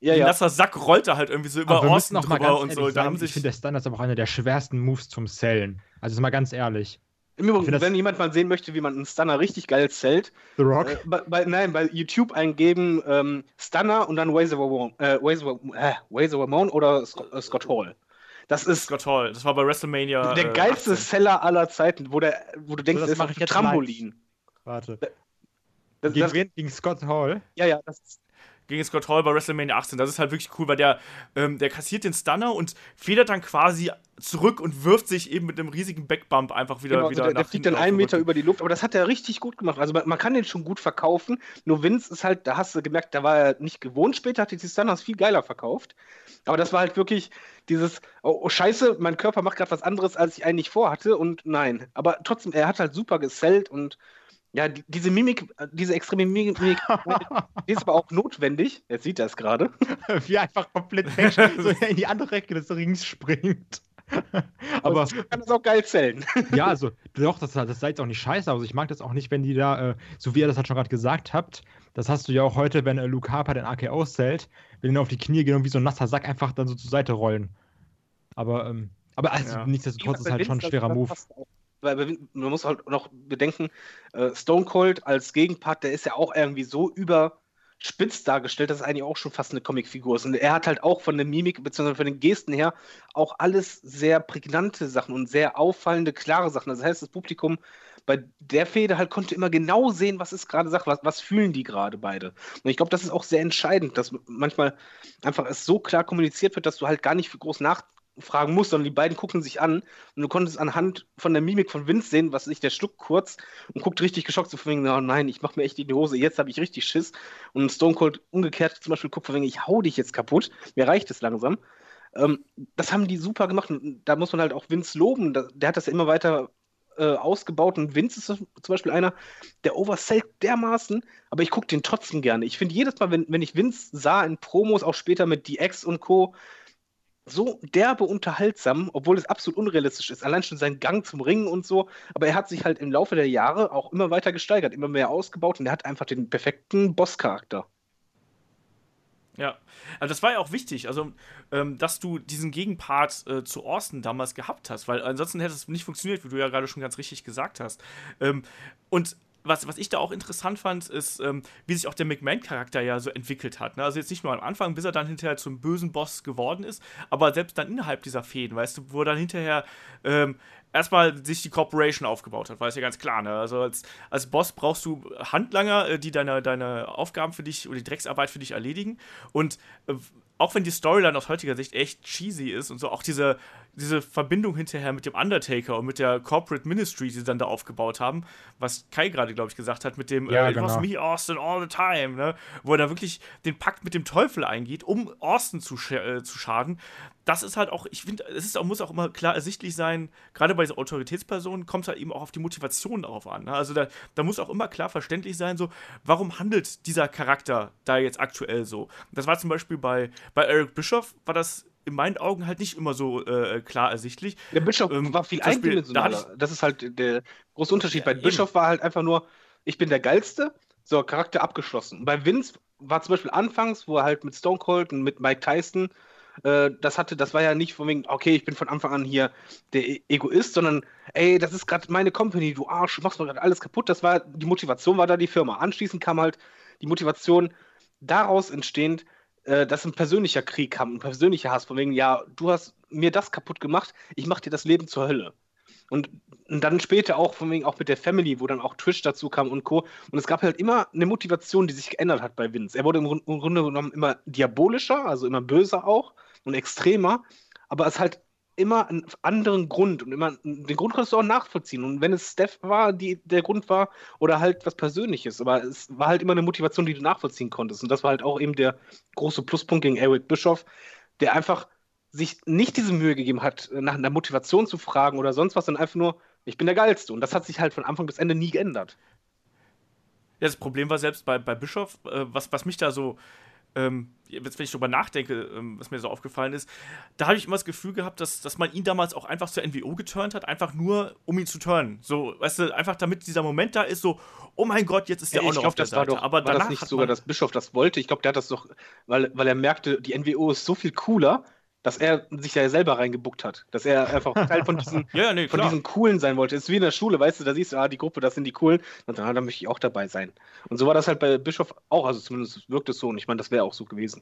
Ja, ein ja. nasser Sack rollt er halt irgendwie so über Austin auch mal drüber ganz und so. Da haben ich finde, der Stunner ist aber auch einer der schwersten Moves zum Sellen. Also ist mal ganz ehrlich. Im Übrigen, das- wenn jemand mal sehen möchte, wie man einen Stunner richtig geil zählt, The Rock. äh, bei, bei, nein, bei YouTube eingeben ähm, Stunner und dann Razor Ramon, äh, äh, oder Scott, äh, Scott Hall. Das ist Scott Hall. Das war bei WrestleMania. der äh, geilste 18. Seller aller Zeiten, wo, der, wo du denkst, das der ist jetzt Trampolin. Warte. Das, Gegen das, wen? Gegen Scott Hall. ja, ja, das ist gegen Scott Hall bei WrestleMania 18. Das ist halt wirklich cool, weil der, ähm, der kassiert den Stunner und federt dann quasi zurück und wirft sich eben mit einem riesigen Backbump einfach wieder, Genau, wieder also der, der fliegt dann einen Meter über die Luft, aber das hat er richtig gut gemacht. Also man, man kann den schon gut verkaufen. Nur Vince ist halt, da hast du gemerkt, da war er nicht gewohnt. Später hat er die Stunners viel geiler verkauft. Aber das war halt wirklich dieses, oh, oh Scheiße, mein Körper macht gerade was anderes, als ich eigentlich vorhatte. Und nein, aber trotzdem, er hat halt super gesellt und ja, die, diese Mimik, äh, diese extreme Mimik, Mimik (laughs) die ist aber auch notwendig. Jetzt sieht er es gerade. (laughs) Wie er einfach komplett (laughs) weg, so in die andere Ecke des Rings springt. aber Man kann das auch geil zählen. ja, also doch, das, das sei jetzt auch nicht scheiße. Also ich mag das auch nicht, wenn die da, äh, so wie ihr das halt schon gerade gesagt habt, das hast du ja auch heute, wenn äh, Luke Harper den AKO zählt, wenn die auf die Knie gehen und wie so ein nasser Sack einfach dann so zur Seite rollen. Aber, ähm, aber also, Ja. nichtsdestotrotz ist halt schon ein schwerer das- das Move. auch. Weil man muss halt noch bedenken, äh, Stone Cold als Gegenpart, der ist ja auch irgendwie so überspitzt dargestellt, dass es eigentlich auch schon fast eine Comicfigur ist. Und er hat halt auch von der Mimik bzw. von den Gesten her auch alles sehr prägnante Sachen und sehr auffallende, klare Sachen. Das heißt, das Publikum bei der Fehde halt konnte immer genau sehen, was ist gerade Sache, was, was fühlen die gerade beide. Und ich glaube, das ist auch sehr entscheidend, dass manchmal einfach es so klar kommuniziert wird, dass du halt gar nicht für groß nachfragen musst, sondern die beiden gucken sich an und du konntest anhand von der Mimik von Vince sehen, was sich der schluckt kurz und guckt richtig geschockt, so von oh nein, ich mach mir echt in die Hose, jetzt habe ich richtig Schiss. Und Stone Cold umgekehrt zum Beispiel guckt von wegen, ich hau dich jetzt kaputt, mir reicht es langsam. Ähm, das haben die super gemacht und da muss man halt auch Vince loben, der hat das ja immer weiter äh, ausgebaut und Vince ist zum Beispiel einer, der oversellt dermaßen, aber ich gucke den trotzdem gerne. Ich finde jedes Mal, wenn, wenn ich Vince sah in Promos, auch später mit DX und Co., so derbe unterhaltsam, obwohl es absolut unrealistisch ist. Allein schon sein Gang zum Ringen und so. Aber er hat sich halt im Laufe der Jahre auch immer weiter gesteigert, immer mehr ausgebaut und er hat einfach den perfekten Bosscharakter. Ja, also das war ja auch wichtig, also ähm, dass du diesen Gegenpart äh, zu Austin damals gehabt hast, weil ansonsten hätte es nicht funktioniert, wie du ja gerade schon ganz richtig gesagt hast. Ähm, und was, was ich da auch interessant fand, ist, ähm, wie sich auch der McMahon-Charakter ja so entwickelt hat. Ne? Also jetzt nicht nur am Anfang, bis er dann hinterher zum bösen Boss geworden ist, aber selbst dann innerhalb dieser Fäden, weißt du, wo er dann hinterher ähm, erstmal sich die Corporation aufgebaut hat, war es ja ganz klar. Ne? Also als, als Boss brauchst du Handlanger, äh, die deine, deine Aufgaben für dich oder die Drecksarbeit für dich erledigen. Und äh, auch wenn die Storyline aus heutiger Sicht echt cheesy ist und so, auch diese, diese Verbindung hinterher mit dem Undertaker und mit der Corporate Ministry, die sie dann da aufgebaut haben, was Kai gerade, glaube ich, gesagt hat, mit dem ja, äh, It genau. was me, Austin, all the time, ne? wo er da wirklich den Pakt mit dem Teufel eingeht, um Austin zu, sch äh, zu schaden. Das ist halt auch, ich finde, es ist auch, muss auch immer klar ersichtlich sein, gerade bei diesen Autoritätspersonen kommt es halt eben auch auf die Motivation darauf an. Ne? Also da, da muss auch immer klar verständlich sein, so, warum handelt dieser Charakter da jetzt aktuell so? Das war zum Beispiel bei, bei Eric Bischoff, war das in meinen Augen halt nicht immer so äh, klar ersichtlich. Der Bischof Ähm, war viel Beispiel, eindimensionaler. da das ist halt der große Unterschied. Ja, bei eben. Bischof war halt einfach nur, ich bin der Geilste, so, Charakter abgeschlossen. Bei Vince war zum Beispiel anfangs, wo er halt mit Stone Cold und mit Mike Tyson, äh, das hatte, das war ja nicht von wegen, okay, ich bin von Anfang an hier der E- Egoist, sondern, ey, das ist gerade meine Company, du Arsch, machst mir gerade alles kaputt. Das war, die Motivation war da die Firma. Anschließend kam halt die Motivation daraus entstehend, äh, dass ein persönlicher Krieg kam, ein persönlicher Hass, von wegen, ja, du hast mir das kaputt gemacht, ich mach dir das Leben zur Hölle. Und, und dann später auch, von wegen auch mit der Family, wo dann auch Trish dazu kam und Co. Und es gab halt immer eine Motivation, die sich geändert hat bei Vince. Er wurde im Grunde genommen immer diabolischer, also immer böser auch und extremer, aber es halt immer einen anderen Grund und immer den Grund konntest du auch nachvollziehen. Und wenn es Steph war, die der Grund war, oder halt was Persönliches, aber es war halt immer eine Motivation, die du nachvollziehen konntest. Und das war halt auch eben der große Pluspunkt gegen Eric Bischoff, der einfach sich nicht diese Mühe gegeben hat, nach einer Motivation zu fragen oder sonst was, sondern einfach nur, ich bin der Geilste. Und das hat sich halt von Anfang bis Ende nie geändert. Ja, das Problem war selbst bei, bei Bischof, äh, was, was mich da so, ähm, jetzt wenn ich drüber nachdenke, ähm, was mir so aufgefallen ist, da habe ich immer das Gefühl gehabt, dass, dass man ihn damals auch einfach zur NWO geturnt hat, einfach nur, um ihn zu turnen. So, weißt du, einfach damit dieser Moment da ist, so, oh mein Gott, jetzt ist der auch ich noch glaube, auf der Seite. doch, Aber war danach das nicht sogar, dass Bischof das wollte. Ich glaube, der hat das doch, weil, weil er merkte, die NWO ist so viel cooler, dass er sich ja selber reingebuckt hat. Dass er einfach (laughs) Teil von diesen, Ja, nee, von diesen Coolen sein wollte. Es ist wie in der Schule, weißt du, da siehst du, ah, die Gruppe, das sind die Coolen. Und dann, ah, da möchte ich auch dabei sein. Und so war das halt bei Bischof auch, also zumindest wirkt es so. Und ich meine, das wäre auch so gewesen.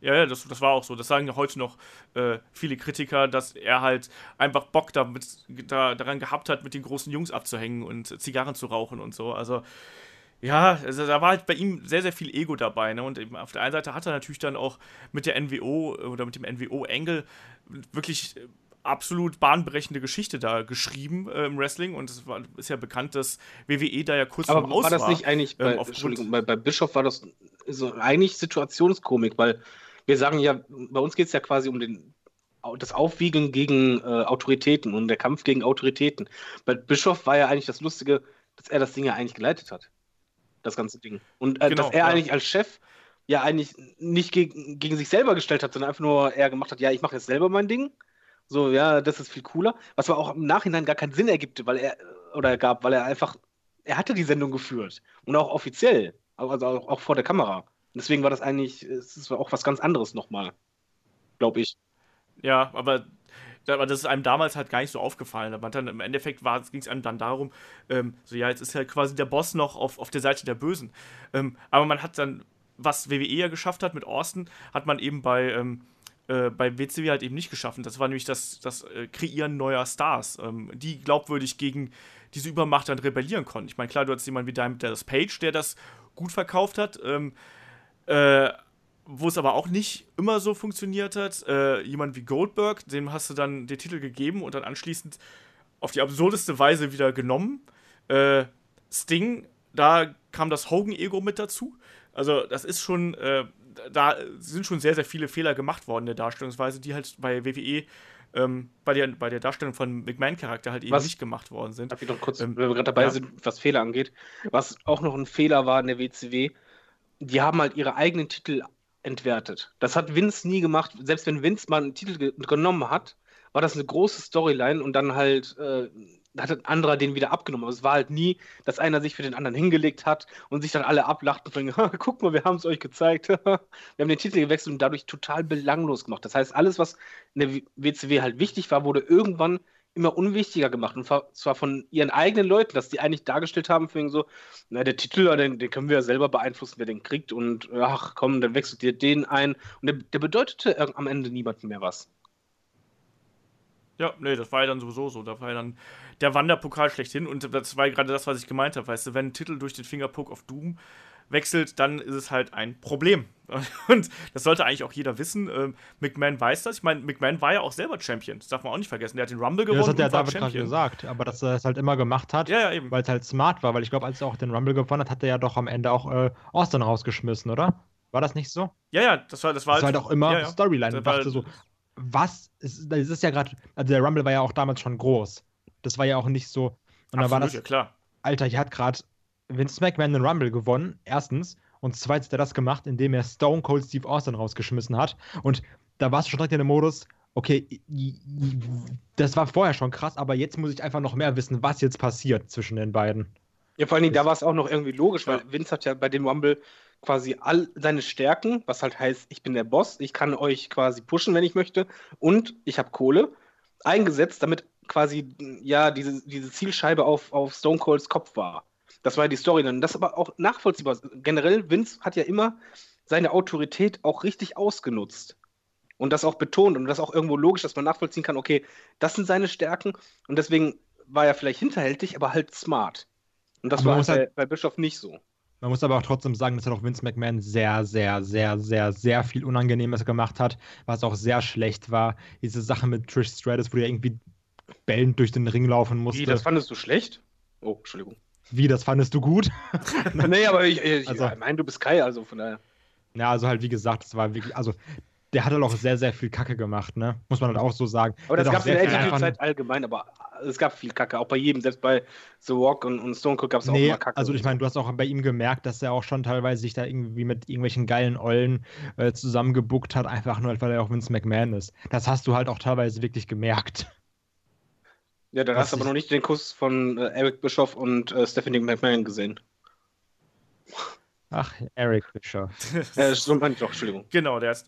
Ja, ja, das, das war auch so. Das sagen ja heute noch äh, viele Kritiker, dass er halt einfach Bock damit, da, daran gehabt hat, mit den großen Jungs abzuhängen und Zigarren zu rauchen und so. Also, ja, also da war halt bei ihm sehr, sehr viel Ego dabei. Ne? Und auf der einen Seite hat er natürlich dann auch mit der NWO oder mit dem NWO-Engel wirklich äh, absolut bahnbrechende Geschichte da geschrieben äh, im Wrestling. Und es war, ist ja bekannt, dass WWE da ja kurz Aber war das nicht eigentlich, bei, ähm, Entschuldigung, bei, bei Bischof war das so eigentlich Situationskomik, weil wir sagen ja, bei uns geht es ja quasi um den, das Aufwiegeln gegen äh, Autoritäten und der Kampf gegen Autoritäten. Bei Bischof war ja eigentlich das Lustige, dass er das Ding ja eigentlich geleitet hat. Das ganze Ding. Und äh, Genau, dass er ja. eigentlich als Chef ja eigentlich nicht gegen, gegen sich selber gestellt hat, sondern einfach nur er gemacht hat, ja, ich mache jetzt selber mein Ding. So, ja, das ist viel cooler. Was aber auch im Nachhinein gar keinen Sinn ergibt, weil er, oder gab, weil er einfach, er hatte die Sendung geführt. Und auch offiziell. Also auch, auch vor der Kamera. Und deswegen war das eigentlich, es ist auch was ganz anderes nochmal. Glaube ich. Ja, aber, aber das ist einem damals halt gar nicht so aufgefallen. Aber dann im Endeffekt ging es einem dann darum, ähm, so ja, jetzt ist halt quasi der Boss noch auf, auf der Seite der Bösen. Ähm, aber man hat dann, was WWE ja geschafft hat mit Austin, hat man eben bei, ähm, äh, bei WCW halt eben nicht geschaffen. Das war nämlich das, das äh, Kreieren neuer Stars, ähm, die glaubwürdig gegen diese Übermacht dann rebellieren konnten. Ich meine, klar, du hast jemanden wie Diamond Dallas Page, der das gut verkauft hat. Ähm, äh, wo es aber auch nicht immer so funktioniert hat. Äh, jemand wie Goldberg, dem hast du dann den Titel gegeben und dann anschließend auf die absurdeste Weise wieder genommen. Äh, Sting, da kam das Hogan-Ego mit dazu. Also, das ist schon, äh, da sind schon sehr, sehr viele Fehler gemacht worden in der Darstellungsweise, die halt bei WWE ähm, bei, der, bei der Darstellung von McMahon-Charakter halt eben Was- nicht gemacht worden sind. Darf ich noch kurz, Ähm, wenn wir gerade dabei ja. sind, was Fehler angeht. Was auch noch ein Fehler war in der WCW, die haben halt ihre eigenen Titel entwertet. Das hat Vince nie gemacht. Selbst wenn Vince mal einen Titel ge genommen hat, war das eine große Storyline und dann halt äh, hat ein anderer den wieder abgenommen. Aber es war halt nie, dass einer sich für den anderen hingelegt hat und sich dann alle ablachten und sagen, (laughs) guck mal, wir haben es euch gezeigt. (laughs) wir haben den Titel gewechselt und dadurch total belanglos gemacht. Das heißt, alles, was in der WCW halt wichtig war, wurde irgendwann immer unwichtiger gemacht. Und zwar von ihren eigenen Leuten, dass die eigentlich dargestellt haben, für so, na, der Titel, den, den können wir ja selber beeinflussen, wer den kriegt. Und ach komm, dann wechselt ihr den ein. Und der, der bedeutete am Ende niemandem mehr was. Ja, nee, das war ja dann sowieso so. Da war ja dann der Wanderpokal schlechthin. Und das war gerade das, was ich gemeint habe. Weißt du, wenn ein Titel durch den Fingerpoke of Doom wechselt, dann ist es halt ein Problem. (laughs) Und das sollte eigentlich auch jeder wissen. Ähm, McMahon weiß das. Ich meine, McMahon war ja auch selber Champion. Das darf man auch nicht vergessen. Der hat den Rumble gewonnen. Ja, das hat der David gerade gesagt. Aber dass er das halt immer gemacht hat, ja, ja, weil es halt smart war. Weil ich glaube, als er auch den Rumble gewonnen hat, hat er ja doch am Ende auch äh, Austin rausgeschmissen, oder? War das nicht so? Ja, ja, das war, das war, das war halt auch immer ja, Storyline. Und dachte so, was? Ist, das ist ja gerade. Also der Rumble war ja auch damals schon groß. Das war ja auch nicht so. Und dann war das. Ja, klar. Alter, hier hat gerade Vince McMahon den Rumble gewonnen, erstens. Und zweitens hat er das gemacht, indem er Stone Cold Steve Austin rausgeschmissen hat. Und da warst du schon direkt in dem Modus, okay, das war vorher schon krass, aber jetzt muss ich einfach noch mehr wissen, was jetzt passiert zwischen den beiden. Ja, vor allen Dingen, da war es auch noch irgendwie logisch, weil Vince hat ja bei dem Rumble quasi all seine Stärken, was halt heißt, ich bin der Boss, ich kann euch quasi pushen, wenn ich möchte, und ich habe Kohle, eingesetzt, damit quasi ja diese, diese Zielscheibe auf, auf Stone Colds Kopf war. Das war ja die Story dann. Das ist aber auch nachvollziehbar. Generell, Vince hat ja immer seine Autorität auch richtig ausgenutzt. Und das auch betont und das auch irgendwo logisch, dass man nachvollziehen kann, okay, das sind seine Stärken und deswegen war er vielleicht hinterhältig, aber halt smart. Und das aber war halt bei, bei Bischof nicht so. Man muss aber auch trotzdem sagen, dass er auch Vince McMahon sehr, sehr, sehr, sehr, sehr viel Unangenehmes gemacht hat, was auch sehr schlecht war. Diese Sache mit Trish Stratus, wo er irgendwie bellend durch den Ring laufen musste. Wie, das fandest du schlecht? Oh, Entschuldigung. Wie, das fandest du gut? (laughs) nee, aber ich, ich, also, ich meine, du bist Kai, also von daher. Ja, also halt, wie gesagt, es war wirklich, also der hat halt auch sehr, sehr viel Kacke gemacht, ne? Muss man halt auch so sagen. Aber das gab es in der Attitude-Zeit allgemein, aber es gab viel Kacke, auch bei jedem, selbst bei The Rock und, und Stone Cold gab es auch nee, immer Kacke. Also ich meine, du hast auch bei ihm gemerkt, dass er auch schon teilweise sich da irgendwie mit irgendwelchen geilen Ollen äh, zusammengebuckt hat, einfach nur, weil er auch Vince McMahon ist. Das hast du halt auch teilweise wirklich gemerkt. Ja, dann hast du aber noch nicht den Kuss von äh, Eric Bischoff und äh, Stephanie McMahon gesehen. Ach, Eric Bischoff. äh, so meine ich doch, Entschuldigung. Genau, der ist.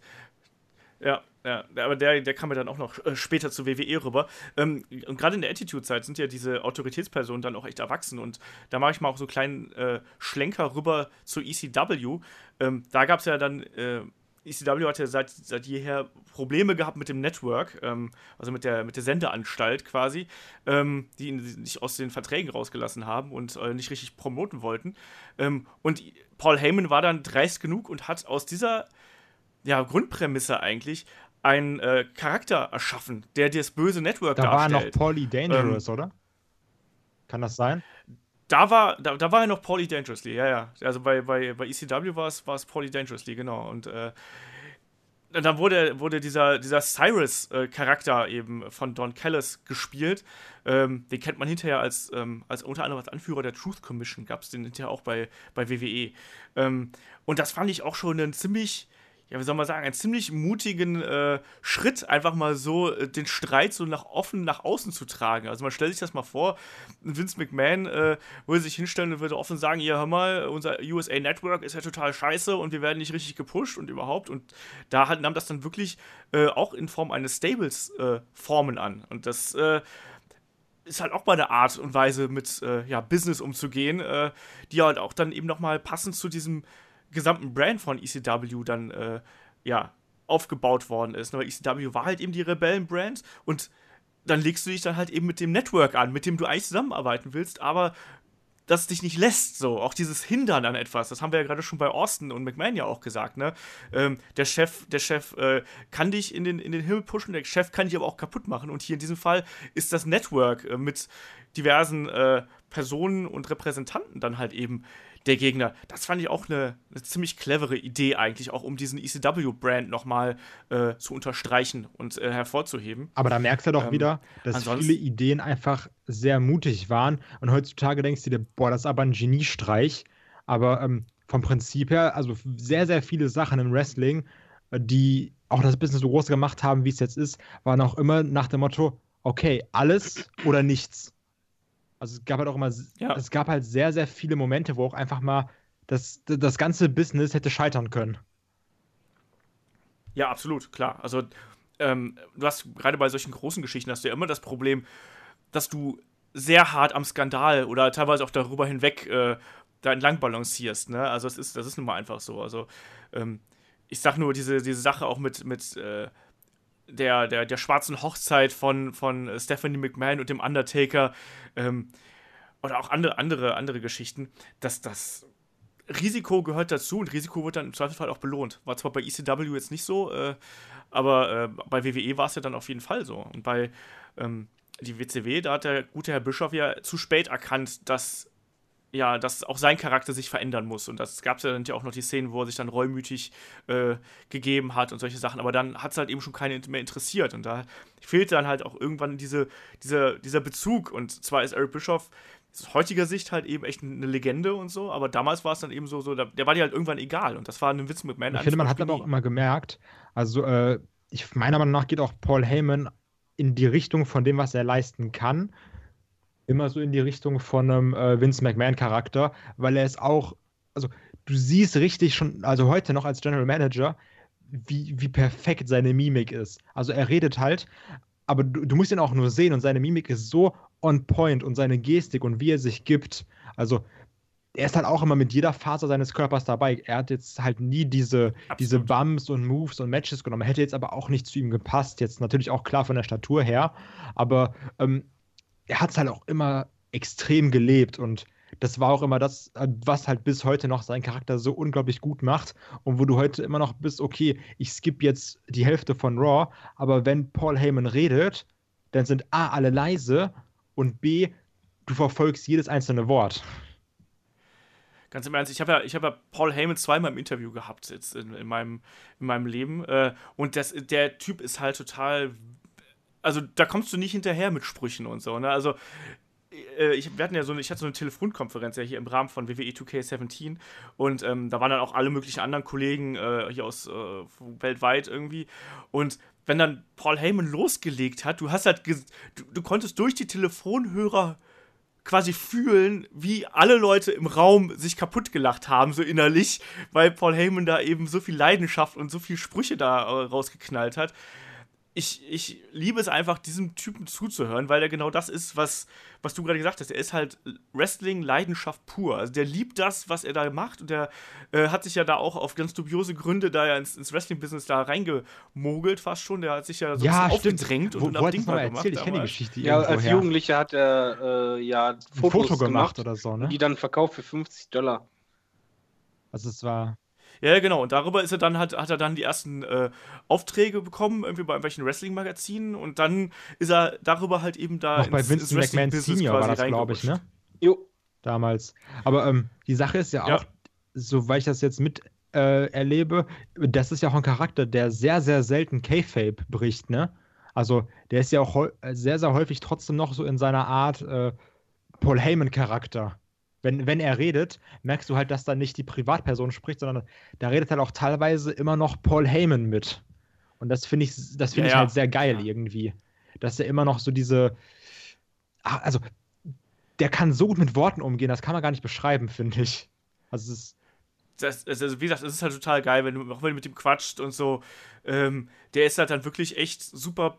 Ja, ja, aber der, der kam ja dann auch noch äh, später zu WWE rüber. Ähm, und gerade in der Attitude-Zeit sind ja diese Autoritätspersonen dann auch echt erwachsen. Und da mache ich mal auch so einen kleinen äh, Schlenker rüber zu ECW. Ähm, da gab es ja dann äh, ECW hat ja seit, seit jeher Probleme gehabt mit dem Network, ähm, also mit der, mit der Sendeanstalt quasi, ähm, die ihn nicht aus den Verträgen rausgelassen haben und äh, nicht richtig promoten wollten. Ähm, und Paul Heyman war dann dreist genug und hat aus dieser ja, Grundprämisse eigentlich einen äh, Charakter erschaffen, der das böse Network da darstellt. Da war noch Paulie Dangerous, ähm, oder? Kann das sein? Da war, da, da war er noch Paulie Dangerously, ja, ja. Also bei, bei, bei ECW war es, war Dangerously, genau. Und äh, dann wurde, wurde dieser, dieser Cyrus-Charakter äh, eben von Don Callis gespielt. Ähm, den kennt man hinterher als, ähm, als unter anderem als Anführer der Truth Commission, gab es den hinterher auch bei, bei WWE. Ähm, und das fand ich auch schon einen ziemlich ja, wie soll man sagen, einen ziemlich mutigen äh, Schritt, einfach mal so äh, den Streit so nach offen nach außen zu tragen. Also man stellt sich das mal vor, Vince McMahon äh, würde sich hinstellen und würde offen sagen, ja, hör mal, unser USA Network ist ja total scheiße und wir werden nicht richtig gepusht und überhaupt. Und da halt, nahm das dann wirklich äh, auch in Form eines Stables äh, Formen an. Und das äh, ist halt auch mal eine Art und Weise, mit ja, Business umzugehen, die halt auch dann eben nochmal passend zu diesem gesamten Brand von ECW dann äh, ja aufgebaut worden ist. Aber ECW war halt eben die Rebellen-Brand und dann legst du dich dann halt eben mit dem Network an, mit dem du eigentlich zusammenarbeiten willst, aber das dich nicht lässt, so. Auch dieses Hindern an etwas, das haben wir ja gerade schon bei Austin und McMahon ja auch gesagt, ne? Ähm, der Chef, der Chef äh, kann dich in den, in den Himmel pushen, der Chef kann dich aber auch kaputt machen. Und hier in diesem Fall ist das Network äh, mit diversen äh, Personen und Repräsentanten dann halt eben der Gegner. Das fand ich auch eine, eine ziemlich clevere Idee eigentlich, auch um diesen ECW-Brand nochmal äh, zu unterstreichen und äh, hervorzuheben. Aber da merkst du doch ähm, wieder, dass viele Ideen einfach sehr mutig waren und heutzutage denkst du dir, boah, das ist aber ein Geniestreich. Aber ähm, vom Prinzip her, also sehr, sehr viele Sachen im Wrestling, die auch das Business so groß gemacht haben, wie es jetzt ist, waren auch immer nach dem Motto, okay, alles oder nichts. Also es gab halt auch immer, ja. es gab halt sehr, sehr viele Momente, wo auch einfach mal das, das ganze Business hätte scheitern können. Ja, absolut, klar. Also ähm, du hast gerade bei solchen großen Geschichten hast du ja immer das Problem, dass du sehr hart am Skandal oder teilweise auch darüber hinweg äh, da entlang balancierst. Ne? Also das ist, das ist nun mal einfach so. Also ähm, ich sag nur diese, diese Sache auch mit, mit äh, der, der, der schwarzen Hochzeit von, von Stephanie McMahon und dem Undertaker ähm, oder auch andere, andere, andere Geschichten, dass das Risiko gehört dazu und Risiko wird dann im Zweifelsfall auch belohnt. War zwar bei ECW jetzt nicht so, äh, aber äh, bei WWE war es ja dann auf jeden Fall so. Und bei ähm, die WCW, da hat der gute Herr Bischof ja zu spät erkannt, dass ja, dass auch sein Charakter sich verändern muss. Und das gab es ja dann ja auch noch die Szenen, wo er sich dann reumütig äh, gegeben hat und solche Sachen. Aber dann hat es halt eben schon keinen mehr interessiert. Und da fehlt dann halt auch irgendwann diese, diese, dieser Bezug. Und zwar ist Eric Bischoff aus heutiger Sicht halt eben echt eine Legende und so, aber damals war es dann eben so, so der war dir halt irgendwann egal und das war ein Witz mit Man. Ich finde, man hat aber auch immer gemerkt, also äh, ich meiner Meinung nach geht auch Paul Heyman in die Richtung von dem, was er leisten kann, immer so in die Richtung von einem äh, Vince McMahon-Charakter, weil er es auch, also du siehst richtig schon, also heute noch als General Manager, wie, wie perfekt seine Mimik ist. Also er redet halt, aber du, du musst ihn auch nur sehen und seine Mimik ist so on point und seine Gestik und wie er sich gibt. Also er ist halt auch immer mit jeder Faser seines Körpers dabei. Er hat jetzt halt nie diese, diese Bumps und Moves und Matches genommen. Hätte jetzt aber auch nicht zu ihm gepasst. Jetzt natürlich auch klar von der Statur her. Aber ähm, er hat es halt auch immer extrem gelebt und das war auch immer das, was halt bis heute noch seinen Charakter so unglaublich gut macht und wo du heute immer noch bist, okay, ich skippe jetzt die Hälfte von Raw, aber wenn Paul Heyman redet, dann sind A, alle leise und B, du verfolgst jedes einzelne Wort. Ganz im Ernst, ich habe ja, hab ja Paul Heyman zweimal im Interview gehabt jetzt in, in, meinem, in meinem Leben. Äh, und das, der Typ ist halt total also da kommst du nicht hinterher mit Sprüchen und so, ne? Also äh, ich, wir hatten ja so ich hatte so eine Telefonkonferenz ja hier im Rahmen von WWE 2K17 und ähm, da waren dann auch alle möglichen anderen Kollegen äh, hier aus äh, weltweit irgendwie und wenn dann Paul Heyman losgelegt hat, du hast halt, du, du konntest durch die Telefonhörer quasi fühlen, wie alle Leute im Raum sich kaputt gelacht haben, so innerlich, weil Paul Heyman da eben so viel Leidenschaft und so viel Sprüche da äh, rausgeknallt hat ich, ich liebe es einfach, diesem Typen zuzuhören, weil er genau das ist, was, was du gerade gesagt hast. Er ist halt Wrestling-Leidenschaft pur. Also der liebt das, was er da macht und der äh, hat sich ja da auch auf ganz dubiose Gründe da ja ins, ins Wrestling-Business da reingemogelt fast schon. Der hat sich ja so ja, ein bisschen aufgedrängt wo, und wo unabdingbar gemacht. Ich kenne die Geschichte Ja, als Jugendlicher hat er äh, ja Fotos Foto gemacht, gemacht, oder so, ne? Die dann verkauft für 50 Dollar. Also es war ja, genau. Und darüber ist er dann, hat, hat er dann die ersten äh, Aufträge bekommen, irgendwie bei irgendwelchen Wrestling-Magazinen. Und dann ist er darüber halt eben da. Ins, bei Vincent McMahon Senior war das, glaube ich, ne? Jo. Damals. Aber ähm, die Sache ist ja, ja. auch, soweit ich das jetzt mit äh, erlebe, das ist ja auch ein Charakter, der sehr, sehr selten K-Fape bricht, ne? Also, der ist ja auch sehr, sehr häufig trotzdem noch so in seiner Art äh, Paul Heyman-Charakter wenn, wenn er redet, merkst du halt, dass da nicht die Privatperson spricht, sondern da redet halt auch teilweise immer noch Paul Heyman mit. Und das finde ich, das finde ja, ich halt sehr geil irgendwie. Dass er immer noch so diese. Ah, also, der kann so gut mit Worten umgehen, das kann man gar nicht beschreiben, finde ich. Also, es ist. Das, also wie gesagt, es ist halt total geil, wenn du, auch wenn du mit ihm quatscht und so. Ähm, der ist halt dann wirklich echt super.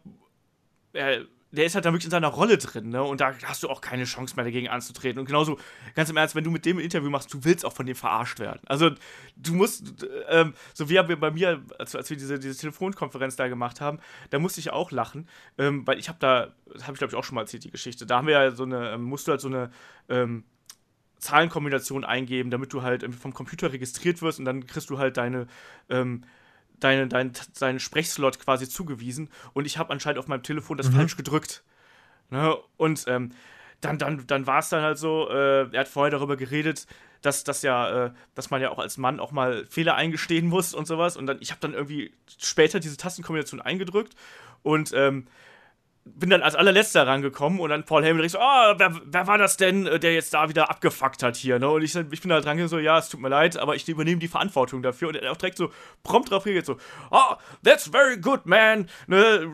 Äh, der ist halt dann wirklich in seiner Rolle drin, ne? Und da hast du auch keine Chance mehr dagegen anzutreten. Und genauso, ganz im Ernst, wenn du mit dem ein Interview machst, du willst auch von dem verarscht werden. Also, du musst, ähm, so wie haben wir bei mir, als, als wir diese, diese Telefonkonferenz da gemacht haben, da musste ich auch lachen, ähm, weil ich habe da, das habe ich glaube ich auch schon mal erzählt, die Geschichte. Da haben wir ja so eine, ähm, musst du halt so eine, ähm, Zahlenkombination eingeben, damit du halt vom Computer registriert wirst und dann kriegst du halt deine, ähm, deine, dein, deinen Sprechslot quasi zugewiesen und ich habe anscheinend auf meinem Telefon das mhm. falsch gedrückt. Ne? Und ähm, dann, dann, dann war es dann halt so, äh, er hat vorher darüber geredet, dass, dass ja, äh, dass man ja auch als Mann auch mal Fehler eingestehen muss und sowas. Und dann, ich habe dann irgendwie später diese Tastenkombination eingedrückt und ähm, bin dann als allerletzter rangekommen und dann Paul Heyman so, oh, wer, wer war das denn, äh, der jetzt da wieder abgefuckt hat hier, ne? Und ich, ich bin da dran so, ja, es tut mir leid, aber ich übernehme die Verantwortung dafür. Und er auch direkt so prompt drauf reagiert so, oh, that's very good, man, ne?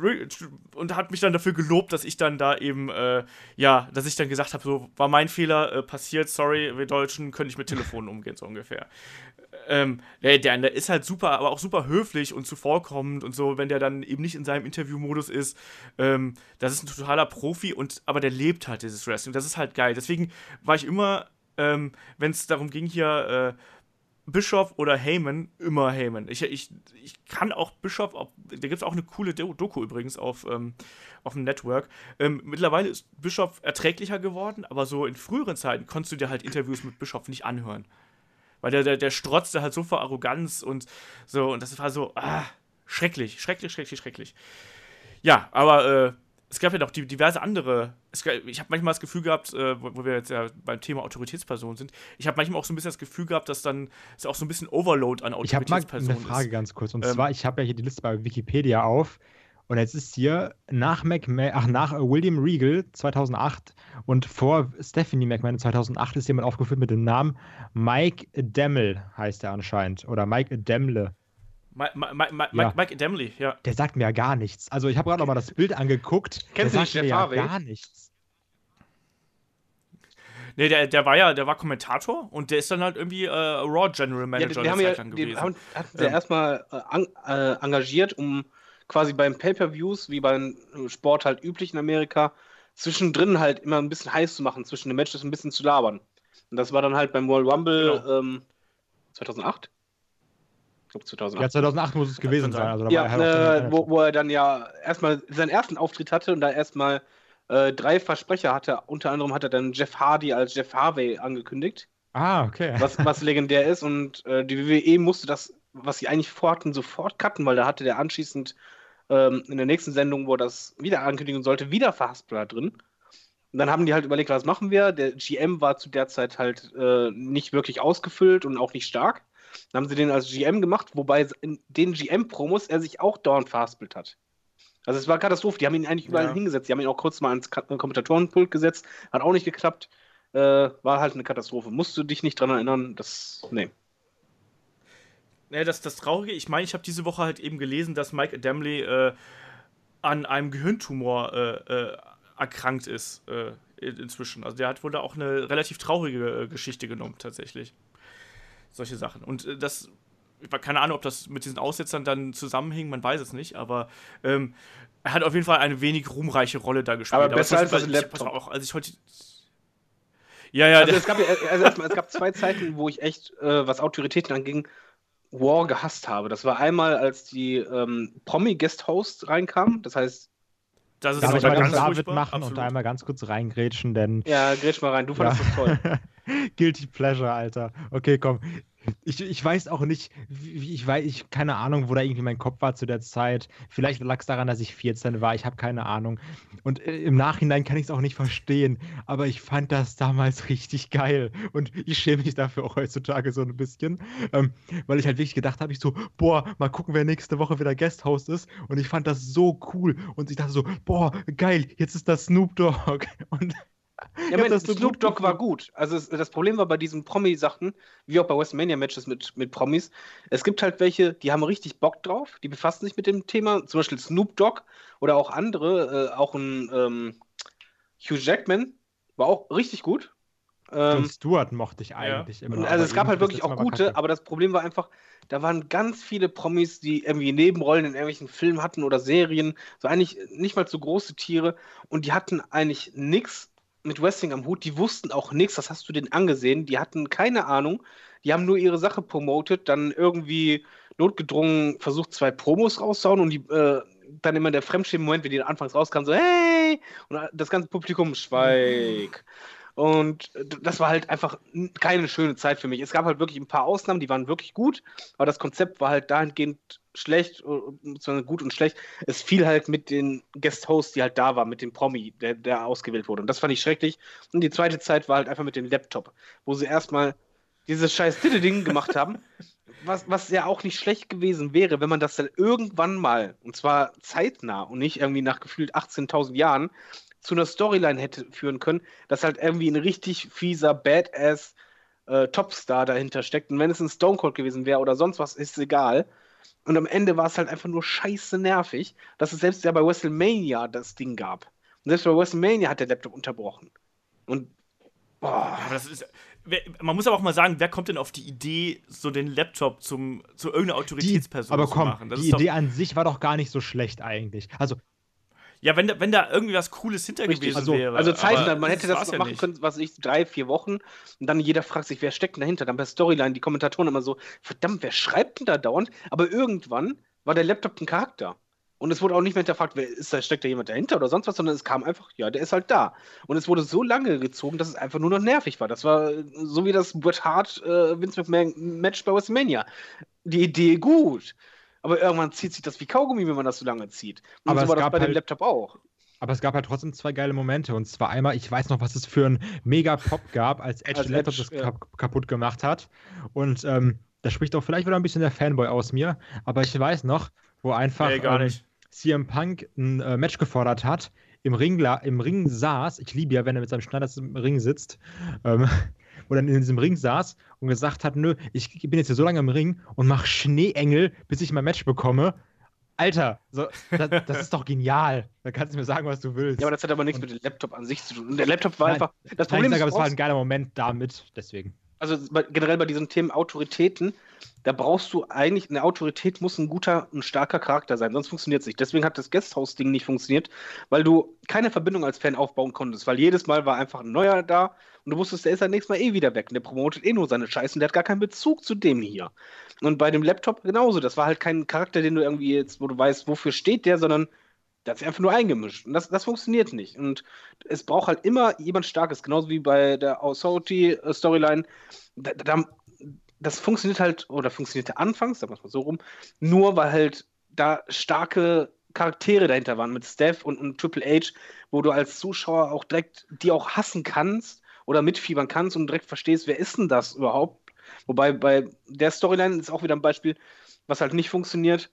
Und hat mich dann dafür gelobt, dass ich dann da eben, äh, ja, dass ich dann gesagt habe, so, war mein Fehler, äh, passiert, sorry, wir Deutschen können nicht mit Telefonen umgehen, so ungefähr ähm, der, der, ist halt super, aber auch super höflich und zuvorkommend und so, wenn der dann eben nicht in seinem Interviewmodus ist. Ähm, das ist ein totaler Profi und aber der lebt halt dieses Wrestling. Das ist halt geil. Deswegen war ich immer, ähm, wenn es darum ging hier, äh, Bischof oder Heyman, immer Heyman. Ich, ich, ich kann auch Bischof, da gibt es auch eine coole Doku übrigens auf, ähm, auf dem Network. Ähm, mittlerweile ist Bischof erträglicher geworden, aber so in früheren Zeiten konntest du dir halt Interviews mit Bischof nicht anhören. Weil der, der, der strotzte halt so vor Arroganz und so. Und das war so, ah, schrecklich, schrecklich, schrecklich, schrecklich. Ja, aber äh, es gab ja noch diverse andere. Gab, ich habe manchmal das Gefühl gehabt, äh, wo, wo, wir jetzt ja beim Thema Autoritätspersonen sind, ich habe manchmal auch so ein bisschen das Gefühl gehabt, dass dann es auch so ein bisschen Overload an Autoritätspersonen ist. Ich habe mal eine Frage ist. ganz kurz. Und ähm, zwar, ich habe ja hier die Liste bei Wikipedia auf. Und jetzt ist hier nach, McMahon, ach, nach William Regal 2008 und vor Stephanie McMahon 2008 ist jemand aufgeführt mit dem Namen Mike Demmel, heißt er anscheinend. Oder Mike Demmle. Mike, Mike, ja. Mike Demley, ja. Der sagt mir ja gar nichts. Also ich habe gerade noch mal das Bild angeguckt. (laughs) Kennst du nicht der ja gar nichts. Nee, der, der war ja, der war Kommentator und der ist dann halt irgendwie äh, Raw General Manager ja, die haben ja, die haben, hat der ähm. erstmal äh, äh, engagiert, um quasi beim Pay-Per-Views, wie beim Sport halt üblich in Amerika, zwischendrin halt immer ein bisschen heiß zu machen, zwischen den Matches ein bisschen zu labern. Und das war dann halt beim World Rumble genau. ähm, 2008? Ich glaube 2008. Ja, 2008 muss es gewesen sein. Also ja, halt äh, wo, wo, er dann ja erstmal seinen ersten Auftritt hatte und da erstmal äh, drei Versprecher hatte. Unter anderem hat er dann Jeff Hardy als Jeff Harvey angekündigt. Ah, okay. Was, was legendär ist und äh, die WWE musste das, was sie eigentlich vorhatten, sofort cutten, weil da hatte der anschließend ähm, in der nächsten Sendung, wo das wieder ankündigen sollte, wieder Fastbler drin. Und dann haben die halt überlegt, was machen wir? Der GM war zu der Zeit halt äh, nicht wirklich ausgefüllt und auch nicht stark. Dann haben sie den als GM gemacht, wobei in den GM-Promos er sich auch dauernd verhaspelt hat. Also es war Katastrophe. Die haben ihn eigentlich überall ja. hingesetzt. Die haben ihn auch kurz mal ans Kommentatorenpult gesetzt. Hat auch nicht geklappt. Äh, war halt eine Katastrophe. Musst du dich nicht dran erinnern? Das. Nee. Ja, das, das Traurige, ich meine, ich habe diese Woche halt eben gelesen, dass Mike Adamley äh, an einem Gehirntumor äh, äh, erkrankt ist äh, inzwischen. Also der hat wohl da auch eine relativ traurige äh, Geschichte genommen, tatsächlich. Solche Sachen. Und das, ich war keine Ahnung, ob das mit diesen Aussetzern dann zusammenhing, man weiß es nicht, aber ähm, er hat auf jeden Fall eine wenig ruhmreiche Rolle da gespielt. Aber besser aber als das Laptop. Auch, als ich heute ja, ja. Also es gab, also es gab zwei Zeiten, wo ich echt, äh, was Autoritäten anging, War gehasst habe. Das war einmal, als die ähm, Promi-Guest-Host reinkam. Das heißt, das ist Darf ich mal ganz David machen Absolut. und einmal ganz kurz reingrätschen, denn. Ja, grätsch mal rein. Du fandest ja. das toll. (laughs) Guilty Pleasure, Alter. Okay, komm. Ich, ich weiß auch nicht, ich weiß, ich keine Ahnung, wo da irgendwie mein Kopf war zu der Zeit. Vielleicht lag es daran, dass ich 14 war, ich habe keine Ahnung. Und äh, im Nachhinein kann ich es auch nicht verstehen, aber ich fand das damals richtig geil. Und ich schäme mich dafür auch heutzutage so ein bisschen, ähm, weil ich halt wirklich gedacht habe, ich so, boah, mal gucken, wer nächste Woche wieder Guesthost ist. Und ich fand das so cool. Und ich dachte so, boah, geil, jetzt ist das Snoop Dogg. (laughs) Und ja, mein, Snoop Dogg war gut. Also es, das Problem war bei diesen Promi-Sachen, wie auch bei WrestleMania-Matches mit, mit Promis, es gibt halt welche, die haben richtig Bock drauf, die befassen sich mit dem Thema, zum Beispiel Snoop Dogg oder auch andere, äh, auch ein ähm, Hugh Jackman war auch richtig gut. Ähm, Stewart mochte ich eigentlich ja. immer. Also es gab halt wirklich auch gute, aber das Problem war einfach, da waren ganz viele Promis, die irgendwie Nebenrollen in irgendwelchen Filmen hatten oder Serien, so eigentlich nicht mal so große Tiere und die hatten eigentlich nichts mit Wrestling am Hut, die wussten auch nichts, das hast du denen angesehen, die hatten keine Ahnung, die haben nur ihre Sache promotet, dann irgendwie notgedrungen versucht, zwei Promos rauszuhauen und die, äh, dann immer der Fremdschämen-Moment, wenn die anfangs rauskamen, so, hey! Und das ganze Publikum schweig. Und das war halt einfach keine schöne Zeit für mich. Es gab halt wirklich ein paar Ausnahmen, die waren wirklich gut, aber das Konzept war halt dahingehend schlecht, beziehungsweise gut und schlecht. Es fiel halt mit den Guest-Hosts, die halt da waren, mit dem Promi, der, der ausgewählt wurde. Und das fand ich schrecklich. Und die zweite Zeit war halt einfach mit dem Laptop, wo sie erstmal dieses scheiß Ding gemacht haben. (laughs) was, was ja auch nicht schlecht gewesen wäre, wenn man das dann irgendwann mal, und zwar zeitnah und nicht irgendwie nach gefühlt 18.000 Jahren, zu einer Storyline hätte führen können, dass halt irgendwie ein richtig fieser, badass äh, Topstar dahinter steckt. Und wenn es ein Stone Cold gewesen wäre oder sonst was, ist egal. Und am Ende war es halt einfach nur scheiße nervig, dass es selbst ja bei WrestleMania das Ding gab. Und selbst bei WrestleMania hat der Laptop unterbrochen. Und boah. Ja, das ist, man muss aber auch mal sagen, wer kommt denn auf die Idee, so den Laptop zum, zu irgendeiner Autoritätsperson die, aber komm, zu machen? Das die Idee an sich war doch gar nicht so schlecht eigentlich. Also ja, wenn da, wenn da irgendwie was Cooles hinter Richtig, gewesen also, wäre. Also Zeichen, man hätte das, das ja machen können, was ich, drei, vier Wochen und dann jeder fragt sich, wer steckt denn dahinter? Dann bei Storyline die Kommentatoren immer so, verdammt, wer schreibt denn da dauernd? Aber irgendwann war der Laptop ein Charakter. Und es wurde auch nicht mehr hinterfragt, wer ist da, steckt da jemand dahinter oder sonst was, sondern es kam einfach, ja, der ist halt da. Und es wurde so lange gezogen, dass es einfach nur noch nervig war. Das war so wie das Bret Hart äh, Vince McMahon Match bei WrestleMania. Die Idee gut aber irgendwann zieht sich das wie Kaugummi, wenn man das so lange zieht. Und aber so war das bei halt, dem Laptop auch. Aber es gab halt trotzdem zwei geile Momente. Und zwar einmal, ich weiß noch, was es für ein Mega-Pop gab, als Edge als Laptop Edge, das ja. kaputt gemacht hat. Und ähm, da spricht auch vielleicht wieder ein bisschen der Fanboy aus mir. Aber ich weiß noch, wo einfach nee, ähm, CM Punk ein äh, Match gefordert hat, im Ring, im Ring saß. Ich liebe ja, wenn er mit seinem Schneider im Ring sitzt. Ähm, wo dann in diesem Ring saß und gesagt hat, nö, ich bin jetzt hier so lange im Ring und mache Schneeengel, bis ich mein Match bekomme. Alter, so, das, das, ist doch genial. Da kannst du mir sagen, was du willst. Ja, aber das hat aber nichts und, mit dem Laptop an sich zu tun. Und der Laptop war nein, einfach. Das Problem nein, ich sage, ist, es war ein geiler Moment damit, deswegen. Also generell bei diesen Themen Autoritäten, da brauchst du eigentlich, eine Autorität muss ein guter, ein starker Charakter sein, sonst funktioniert es nicht. Deswegen hat das Guesthouse-Ding nicht funktioniert, weil du keine Verbindung als Fan aufbauen konntest, weil jedes Mal war einfach ein neuer da und du wusstest, der ist dann nächstes Mal eh wieder weg und der promotet eh nur seine Scheiße und der hat gar keinen Bezug zu dem hier. Und bei dem Laptop genauso, das war halt kein Charakter, den du irgendwie jetzt, wo du weißt, wofür steht der, sondern der hat sich einfach nur eingemischt. Und das, das funktioniert nicht. Und es braucht halt immer jemand Starkes, genauso wie bei der Authority-Storyline. Da, da, das funktioniert halt, oder funktionierte anfangs, wir es mal so rum, nur weil halt da starke Charaktere dahinter waren mit Steph und, und Triple H, wo du als Zuschauer auch direkt die auch hassen kannst oder mitfiebern kannst und direkt verstehst, wer ist denn das überhaupt? Wobei bei der Storyline ist auch wieder ein Beispiel, was halt nicht funktioniert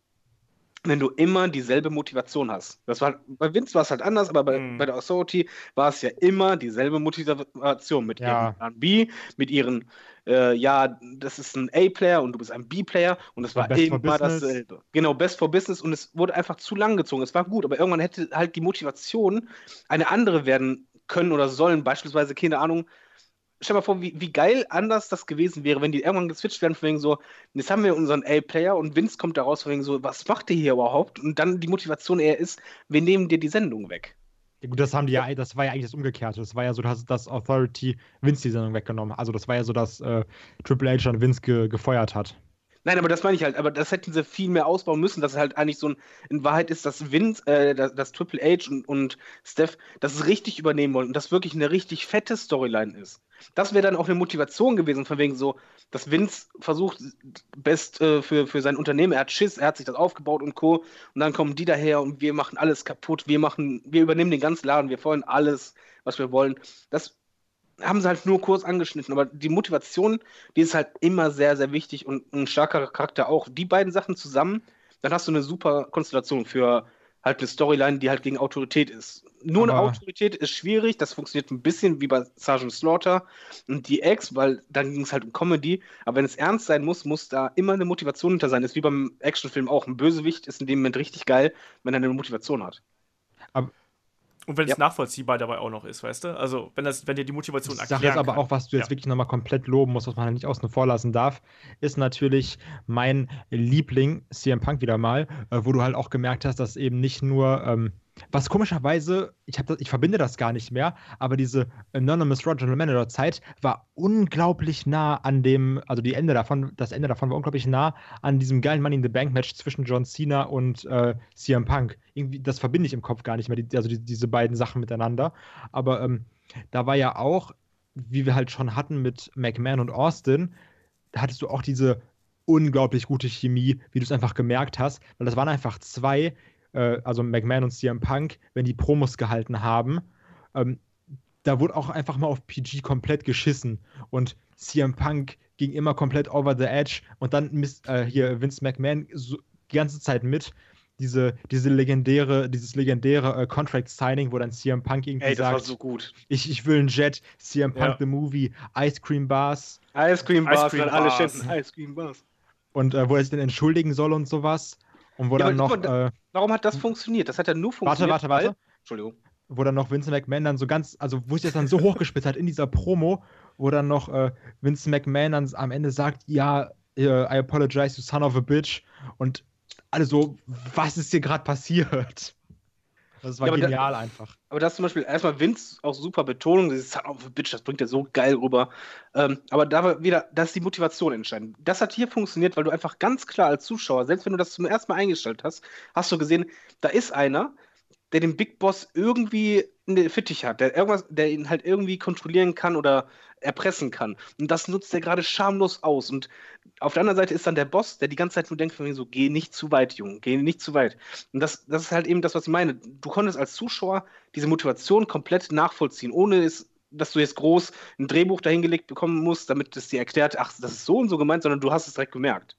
wenn du immer dieselbe Motivation hast. Das war, bei Vince war es halt anders, aber bei, mm. bei der Authority war es ja immer dieselbe Motivation mit ja. ihrem Plan B, mit ihren, äh, ja, das ist ein A-Player und du bist ein B-Player und es war immer dasselbe. Genau, Best for Business und es wurde einfach zu lang gezogen. Es war gut, aber irgendwann hätte halt die Motivation eine andere werden können oder sollen, beispielsweise, keine Ahnung, stell mal vor, wie, wie geil anders das gewesen wäre, wenn die irgendwann geswitcht werden, von wegen so, jetzt haben wir unseren A-Player und Vince kommt da raus, von wegen so, was macht ihr hier überhaupt? Und dann die Motivation eher ist, wir nehmen dir die Sendung weg. Ja, gut, das haben die ja, das war ja eigentlich das Umgekehrte. Das war ja so, dass das Authority Vince die Sendung weggenommen. Also das war ja so, dass äh, Triple H dann Vince ge gefeuert hat. Nein, aber das meine ich halt, aber das hätten sie viel mehr ausbauen müssen, dass es halt eigentlich so ein, in Wahrheit ist, dass Vince, äh, dass, Triple H und, und Steph das richtig übernehmen wollen und das wirklich eine richtig fette Storyline ist. Das wäre dann auch eine Motivation gewesen, von wegen so, dass Vince versucht, best äh, für, für sein Unternehmen, er hat Schiss, er hat sich das aufgebaut und Co. Und dann kommen die daher und wir machen alles kaputt, wir machen, wir übernehmen den ganzen Laden, wir wollen alles, was wir wollen. Das haben sie halt nur kurz angeschnitten, aber die Motivation, die ist halt immer sehr, sehr wichtig und ein starker Charakter auch. Die beiden Sachen zusammen, dann hast du eine super Konstellation für halt eine Storyline, die halt gegen Autorität ist. Nur aber eine Autorität ist schwierig, das funktioniert ein bisschen wie bei Sergeant Slaughter und die Ex, weil dann ging es halt um Comedy, aber wenn es ernst sein muss, muss da immer eine Motivation hinter sein. Das ist wie beim Actionfilm auch. Ein Bösewicht ist in dem Moment richtig geil, wenn er eine Motivation hat. Aber, und wenn ja. es nachvollziehbar dabei auch noch ist, weißt du? Also, wenn, das, wenn dir die Motivation erklärt. Sache ist aber kann. auch, was du jetzt ja. wirklich nochmal komplett loben musst, was man nicht außen vor lassen darf, ist natürlich mein Liebling, CM Punk wieder mal, äh, wo du halt auch gemerkt hast, dass eben nicht nur ähm, was komischerweise, ich, das, ich verbinde das gar nicht mehr, aber diese Anonymous Roger Manager Zeit war unglaublich nah an dem, also die Ende davon, das Ende davon war unglaublich nah an diesem geilen Money in the Bank Match zwischen John Cena und äh, CM Punk. Irgendwie, das verbinde ich im Kopf gar nicht mehr, die, also die, diese beiden Sachen miteinander. Aber ähm, da war ja auch, wie wir halt schon hatten mit McMahon und Austin, da hattest du auch diese unglaublich gute Chemie, wie du es einfach gemerkt hast, weil das waren einfach zwei, äh, also McMahon und CM Punk, wenn die Promos gehalten haben, ähm, da wurde auch einfach mal auf PG komplett geschissen. Und CM Punk ging immer komplett over the edge und dann miss, äh, hier Vince McMahon so, die ganze Zeit mit. Diese, diese legendäre, dieses legendäre äh, Contract Signing, wo dann CM Punk irgendwie Ey, das sagt, war so gut. ich, ich will einen Jet, CM Punk Ja. the Movie, Ice Cream Bars Ice Cream Bars, Ice Cream dann alle Bars. Ständen Ice Cream Bars. und äh, wo er sich dann entschuldigen soll und sowas. Und wo Ja, dann noch, äh, Warum hat das funktioniert? Das hat ja nur warte, funktioniert. warte, warte, Weil, Entschuldigung. wo dann noch Vince McMahon dann so ganz, also wo sich das dann so (laughs) hochgespitzt hat in dieser Promo, wo dann noch äh, Vince McMahon dann am Ende sagt, ja, äh, I apologize, you son of a bitch. Und alle so, was ist hier gerade passiert? Das war Ja, aber da- genial einfach. Aber das zum Beispiel erstmal Vince auch super Betonung, dieses Son of a Bitch, das bringt er so geil rüber. Ähm, aber da war wieder, da ist die Motivation entscheidend. Das hat hier funktioniert, weil du einfach ganz klar als Zuschauer, selbst wenn du das zum ersten Mal eingestellt hast, hast du gesehen, da ist einer, der den Big Boss irgendwie in den Fittich hat, der irgendwas, der ihn halt irgendwie kontrollieren kann oder erpressen kann. Und das nutzt er gerade schamlos aus. Und auf der anderen Seite ist dann der Boss, der die ganze Zeit nur denkt von mir so, geh nicht zu weit, Junge, geh nicht zu weit. Und das, das ist halt eben das, was ich meine. Du konntest als Zuschauer diese Motivation komplett nachvollziehen, ohne es, dass du jetzt groß ein Drehbuch dahingelegt bekommen musst, damit es dir erklärt, ach, das ist so und so gemeint, sondern du hast es direkt gemerkt.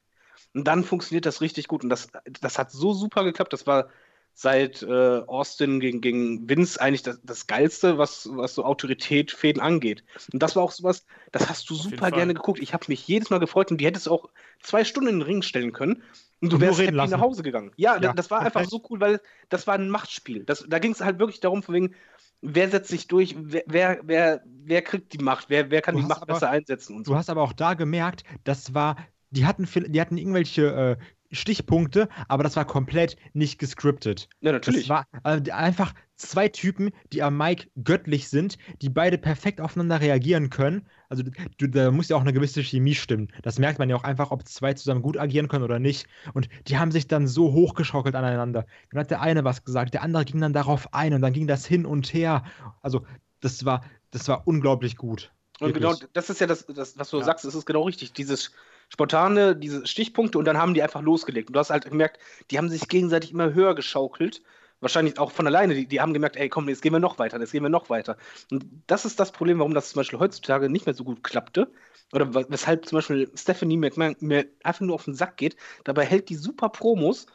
Und dann funktioniert das richtig gut. Und das, das hat so super geklappt. Das war seit äh, Austin gegen, gegen Vince eigentlich das, das Geilste, was, was so Autorität, Fäden angeht. Und das war auch sowas, das hast du Auf super gerne geguckt. Ich habe mich jedes Mal gefreut und die hättest auch zwei Stunden in den Ring stellen können und du Und wärst happy lassen. nach Hause gegangen. Ja, Ja, das war einfach so cool, weil das war ein Machtspiel. Das, da ging es halt wirklich darum, von wegen, wer setzt sich durch, wer, wer, wer, wer kriegt die Macht, wer, wer kann Du die Macht aber- besser einsetzen und so. Du hast aber auch da gemerkt, das war, die hatten, die hatten irgendwelche äh, Stichpunkte, aber das war komplett nicht gescriptet. Ja, natürlich. Das war äh, einfach zwei Typen, die am Mic göttlich sind, die beide perfekt aufeinander reagieren können. Also du, da muss ja auch eine gewisse Chemie stimmen. Das merkt man ja auch einfach, ob zwei zusammen gut agieren können oder nicht. Und die haben sich dann so hochgeschaukelt aneinander. Dann hat der eine was gesagt, der andere ging dann darauf ein und dann ging das hin und her. Also das war, das war unglaublich gut. Und Wirklich. genau, das ist ja das, das was du Ja. sagst, das ist genau richtig. Dieses spontane, diese Stichpunkte und dann haben die einfach losgelegt. Und du hast halt gemerkt, die haben sich gegenseitig immer höher geschaukelt. Wahrscheinlich auch von alleine. Die, die haben gemerkt, ey, komm, jetzt gehen wir noch weiter, jetzt gehen wir noch weiter. Und das ist das Problem, warum das zum Beispiel heutzutage nicht mehr so gut klappte. Oder weshalb zum Beispiel Stephanie McMahon mir einfach nur auf den Sack geht. Dabei hält die super Promos,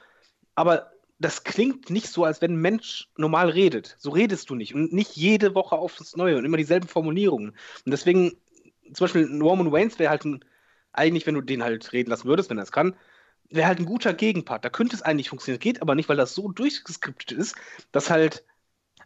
aber das klingt nicht so, als wenn ein Mensch normal redet. So redest du nicht. Und nicht jede Woche aufs Neue und immer dieselben Formulierungen. Und deswegen, zum Beispiel Norman Waynes wäre halt ein, eigentlich, wenn du den halt reden lassen würdest, wenn er es kann, wäre halt ein guter Gegenpart. Da könnte es eigentlich funktionieren. Geht aber nicht, weil das so durchgeskriptet ist, dass halt,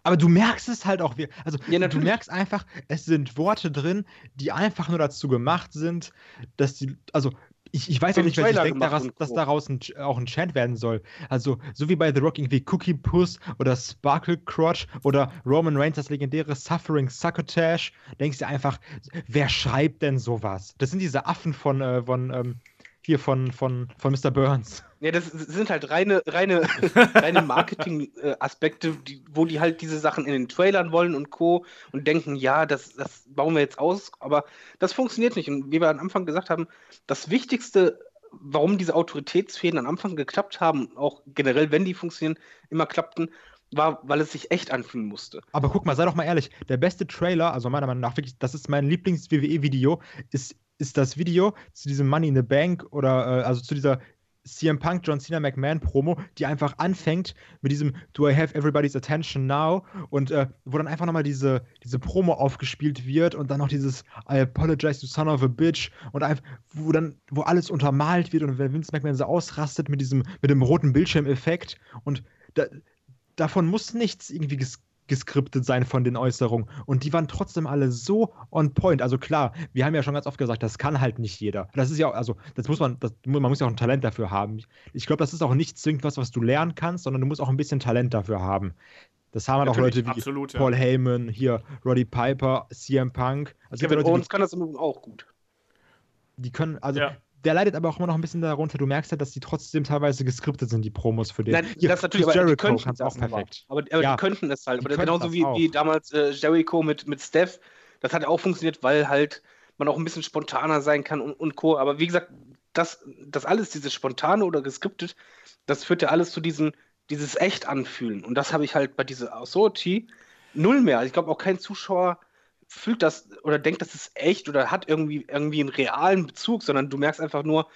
Aber du merkst es halt auch. Also Ja, du merkst einfach, es sind Worte drin, die einfach nur dazu gemacht sind, dass die, also ich, ich weiß auch nicht, Trailer denkt, gemacht daraus, und dass daraus ein, auch ein Chant werden soll. Also so wie bei The Rock irgendwie Cookie Puss oder Sparkle Crotch oder Roman Reigns das legendäre Suffering Succotash, denkst du einfach, wer schreibt denn sowas? Das sind diese Affen von, äh, von ähm, hier von, von, von Mr. Burns. ja, das sind halt reine, reine, (laughs) reine Marketing-Aspekte, wo die halt diese Sachen in den Trailern wollen und Co. und denken, ja, das, das bauen wir jetzt aus, aber das funktioniert nicht. Und wie wir am Anfang gesagt haben, das Wichtigste, warum diese Autoritätsfäden am Anfang geklappt haben, auch generell, wenn die funktionieren, immer klappten, war, weil es sich echt anfühlen musste. Aber guck mal, sei doch mal ehrlich, der beste Trailer, also meiner Meinung nach wirklich, das ist mein Lieblings-WWE-Video, ist, ist das Video zu diesem Money in the Bank oder äh, also zu dieser CM Punk John Cena McMahon Promo, die einfach anfängt mit diesem Do I have everybody's attention now? Und äh, wo dann einfach nochmal diese, diese Promo aufgespielt wird und dann noch dieses I apologize to son of a bitch und einfach, wo dann, wo alles untermalt wird und wenn Vince McMahon so ausrastet mit diesem, mit dem roten Bildschirmeffekt und da, davon muss nichts irgendwie geskriptet sein von den Äußerungen. Und die waren trotzdem alle so on point. Also klar, wir haben ja schon ganz oft gesagt, das kann halt nicht jeder. Das ist ja auch, also das muss man, das, man muss ja auch ein Talent dafür haben. Ich glaube, das ist auch nicht zwingend was, was du lernen kannst, sondern du musst auch ein bisschen Talent dafür haben. Das haben auch Natürlich, Leute wie absolut, ja. Paul Heyman, hier Roddy Piper, CM Punk. Also Kevin Leute, Owens kann das im Übrigen auch gut. die, die können, also Ja. Der leidet aber auch immer noch ein bisschen darunter. Du merkst halt, dass die trotzdem teilweise geskriptet sind, die Promos für den. Nein, Hier, das natürlich, aber die Jericho könnten kann's das auch perfekt. Aber, aber Ja. die könnten es halt. Die Aber genauso wie, wie damals äh, Jericho mit, mit Steph. Das hat auch funktioniert, weil halt man auch ein bisschen spontaner sein kann und, und Co. Aber wie gesagt, das, das alles, dieses spontane oder geskriptet, das führt ja alles zu diesem, dieses echt anfühlen. Und das habe ich halt bei dieser Authority null mehr. Also ich glaube auch kein Zuschauer fühlt das oder denkt, das ist echt oder hat irgendwie, irgendwie einen realen Bezug, sondern du merkst einfach nur,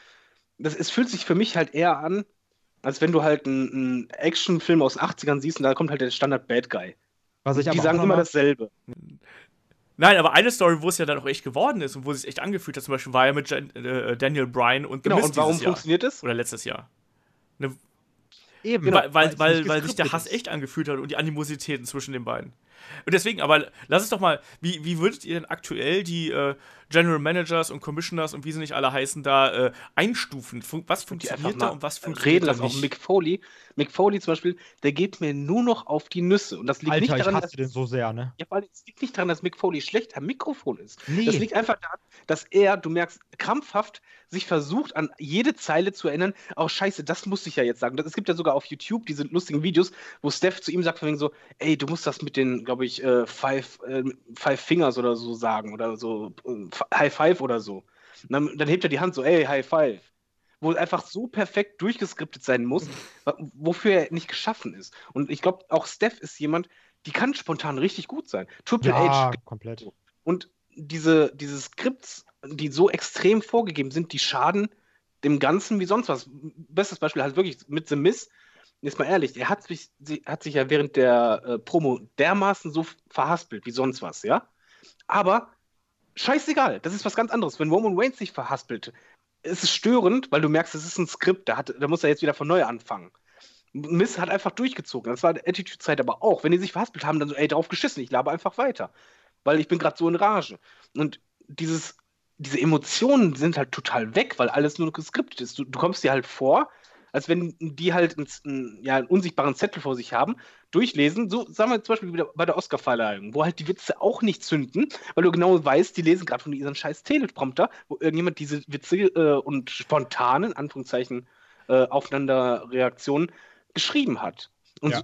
das, es fühlt sich für mich halt eher an, als wenn du halt einen, einen Actionfilm aus den 80ern siehst und da kommt halt der Standard Bad Guy. Was ich Die aber sagen immer dasselbe. Nein, aber eine Story, wo es ja dann auch echt geworden ist und wo es sich echt angefühlt hat, zum Beispiel war ja mit Jan, äh, Daniel Bryan und The Genau, Mist und warum funktioniert das? Oder letztes Jahr. Ne, Eben, weil, es weil, weil, weil sich der Hass ist. echt angefühlt hat und die Animositäten zwischen den beiden. Und deswegen, aber lass es doch mal, wie, wie würdet ihr denn aktuell die äh, General Managers und Commissioners und wie sie nicht alle heißen, da äh, einstufen? Fun was funktioniert da und was funktioniert reden da lassen. Auch nicht? Mick Foley. Mick Foley zum Beispiel, der geht mir nur noch auf die Nüsse. Und das liegt nicht Alter, ich daran, dass, hasse den so sehr, ne? ja, weil es liegt nicht daran, dass Mick Foley schlecht am Mikrofon ist. Nee. Das liegt einfach daran, dass er, du merkst, krampfhaft sich versucht, an jede Zeile zu erinnern. Oh, scheiße, das muss ich ja jetzt sagen. Das, es gibt ja sogar auf YouTube diese lustigen Videos, wo Steph zu ihm sagt, von wegen so, ey, du musst das mit den, glaube ich, äh, five, äh, five Fingers oder so sagen oder so, äh, High Five oder so. Und dann, dann hebt er die Hand so, ey, High Five. Wo es einfach so perfekt durchgeskriptet sein muss, wofür er nicht geschaffen ist. Und ich glaube, auch Steph ist jemand, die kann spontan richtig gut sein. Triple Ja, H komplett. und diese, diese Skripts, die so extrem vorgegeben sind, die schaden dem Ganzen wie sonst was. Bestes Beispiel halt wirklich mit The Miss. Jetzt mal ehrlich, er hat sich, hat sich ja während der äh, Promo dermaßen so verhaspelt wie sonst was, ja? Aber scheißegal, das ist was ganz anderes. Wenn Roman Reigns sich verhaspelt, ist es störend, weil du merkst, es ist ein Skript, da, hat, da muss er jetzt wieder von neu anfangen. Miss hat einfach durchgezogen. Das war Attitude-Zeit aber auch. Wenn die sich verhaspelt haben, dann so, ey, drauf geschissen, ich laber einfach weiter. Weil ich bin gerade so in Rage. Und dieses, diese Emotionen sind halt total weg, weil alles nur geskriptet ist. Du, du kommst dir halt vor, als wenn die halt einen, einen, ja, einen unsichtbaren Zettel vor sich haben, durchlesen. So sagen wir zum Beispiel wieder bei der Oscar-Verleihung, wo halt die Witze auch nicht zünden, weil du genau weißt, die lesen gerade von ihren scheiß Teleprompter, wo irgendjemand diese Witze äh, und spontanen, Anführungszeichen, äh, Aufeinanderreaktionen geschrieben hat. Und Ja.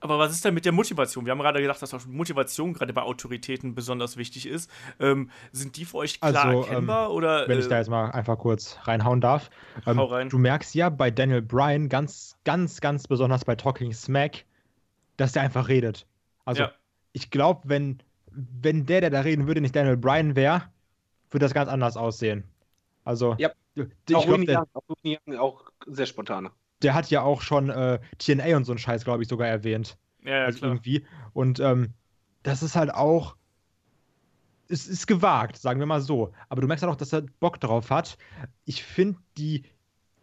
Aber was ist denn mit der Motivation? Wir haben gerade gedacht, dass auch Motivation gerade bei Autoritäten besonders wichtig ist. Ähm, sind die für euch klar Also, erkennbar oder Wenn ich äh, da jetzt mal einfach kurz reinhauen darf. Ähm, Hau rein. Du merkst ja bei Daniel Bryan ganz, ganz, ganz besonders bei Talking Smack, dass der einfach redet. Also Ja. ich glaube, wenn, wenn der, der da reden würde, nicht Daniel Bryan wäre, würde das ganz anders aussehen. Also Ja. ich auch, glaube, auch auch sehr spontane. Der hat ja auch schon äh, TNA und so einen Scheiß, glaube ich, sogar erwähnt. ja, ja, also klar. irgendwie. Und ähm, das ist halt auch. Es ist gewagt, sagen wir mal so. Aber du merkst halt auch, dass er Bock drauf hat. Ich finde die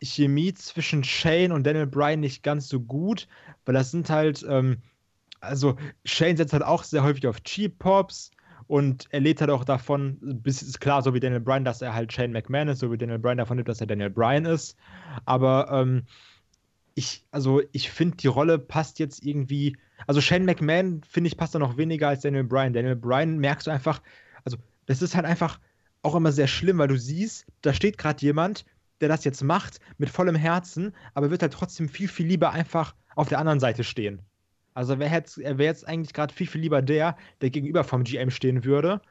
Chemie zwischen Shane und Daniel Bryan nicht ganz so gut, weil das sind halt. Ähm, also, Shane setzt halt auch sehr häufig auf Cheap Pops. Und er lebt halt auch davon, bis ist klar, so wie Daniel Bryan, dass er halt Shane McMahon ist, so wie Daniel Bryan davon lebt, dass er Daniel Bryan ist. Aber ähm, ich, also ich finde, die Rolle passt jetzt irgendwie. Also Shane McMahon, finde ich, passt da noch weniger als Daniel Bryan. Daniel Bryan merkst du einfach, also das ist halt einfach auch immer sehr schlimm, weil du siehst, da steht gerade jemand, der das jetzt macht, mit vollem Herzen, aber wird halt trotzdem viel, viel lieber einfach auf der anderen Seite stehen. Also wer jetzt, er wäre jetzt eigentlich gerade viel, viel lieber der, der gegenüber vom GM stehen würde,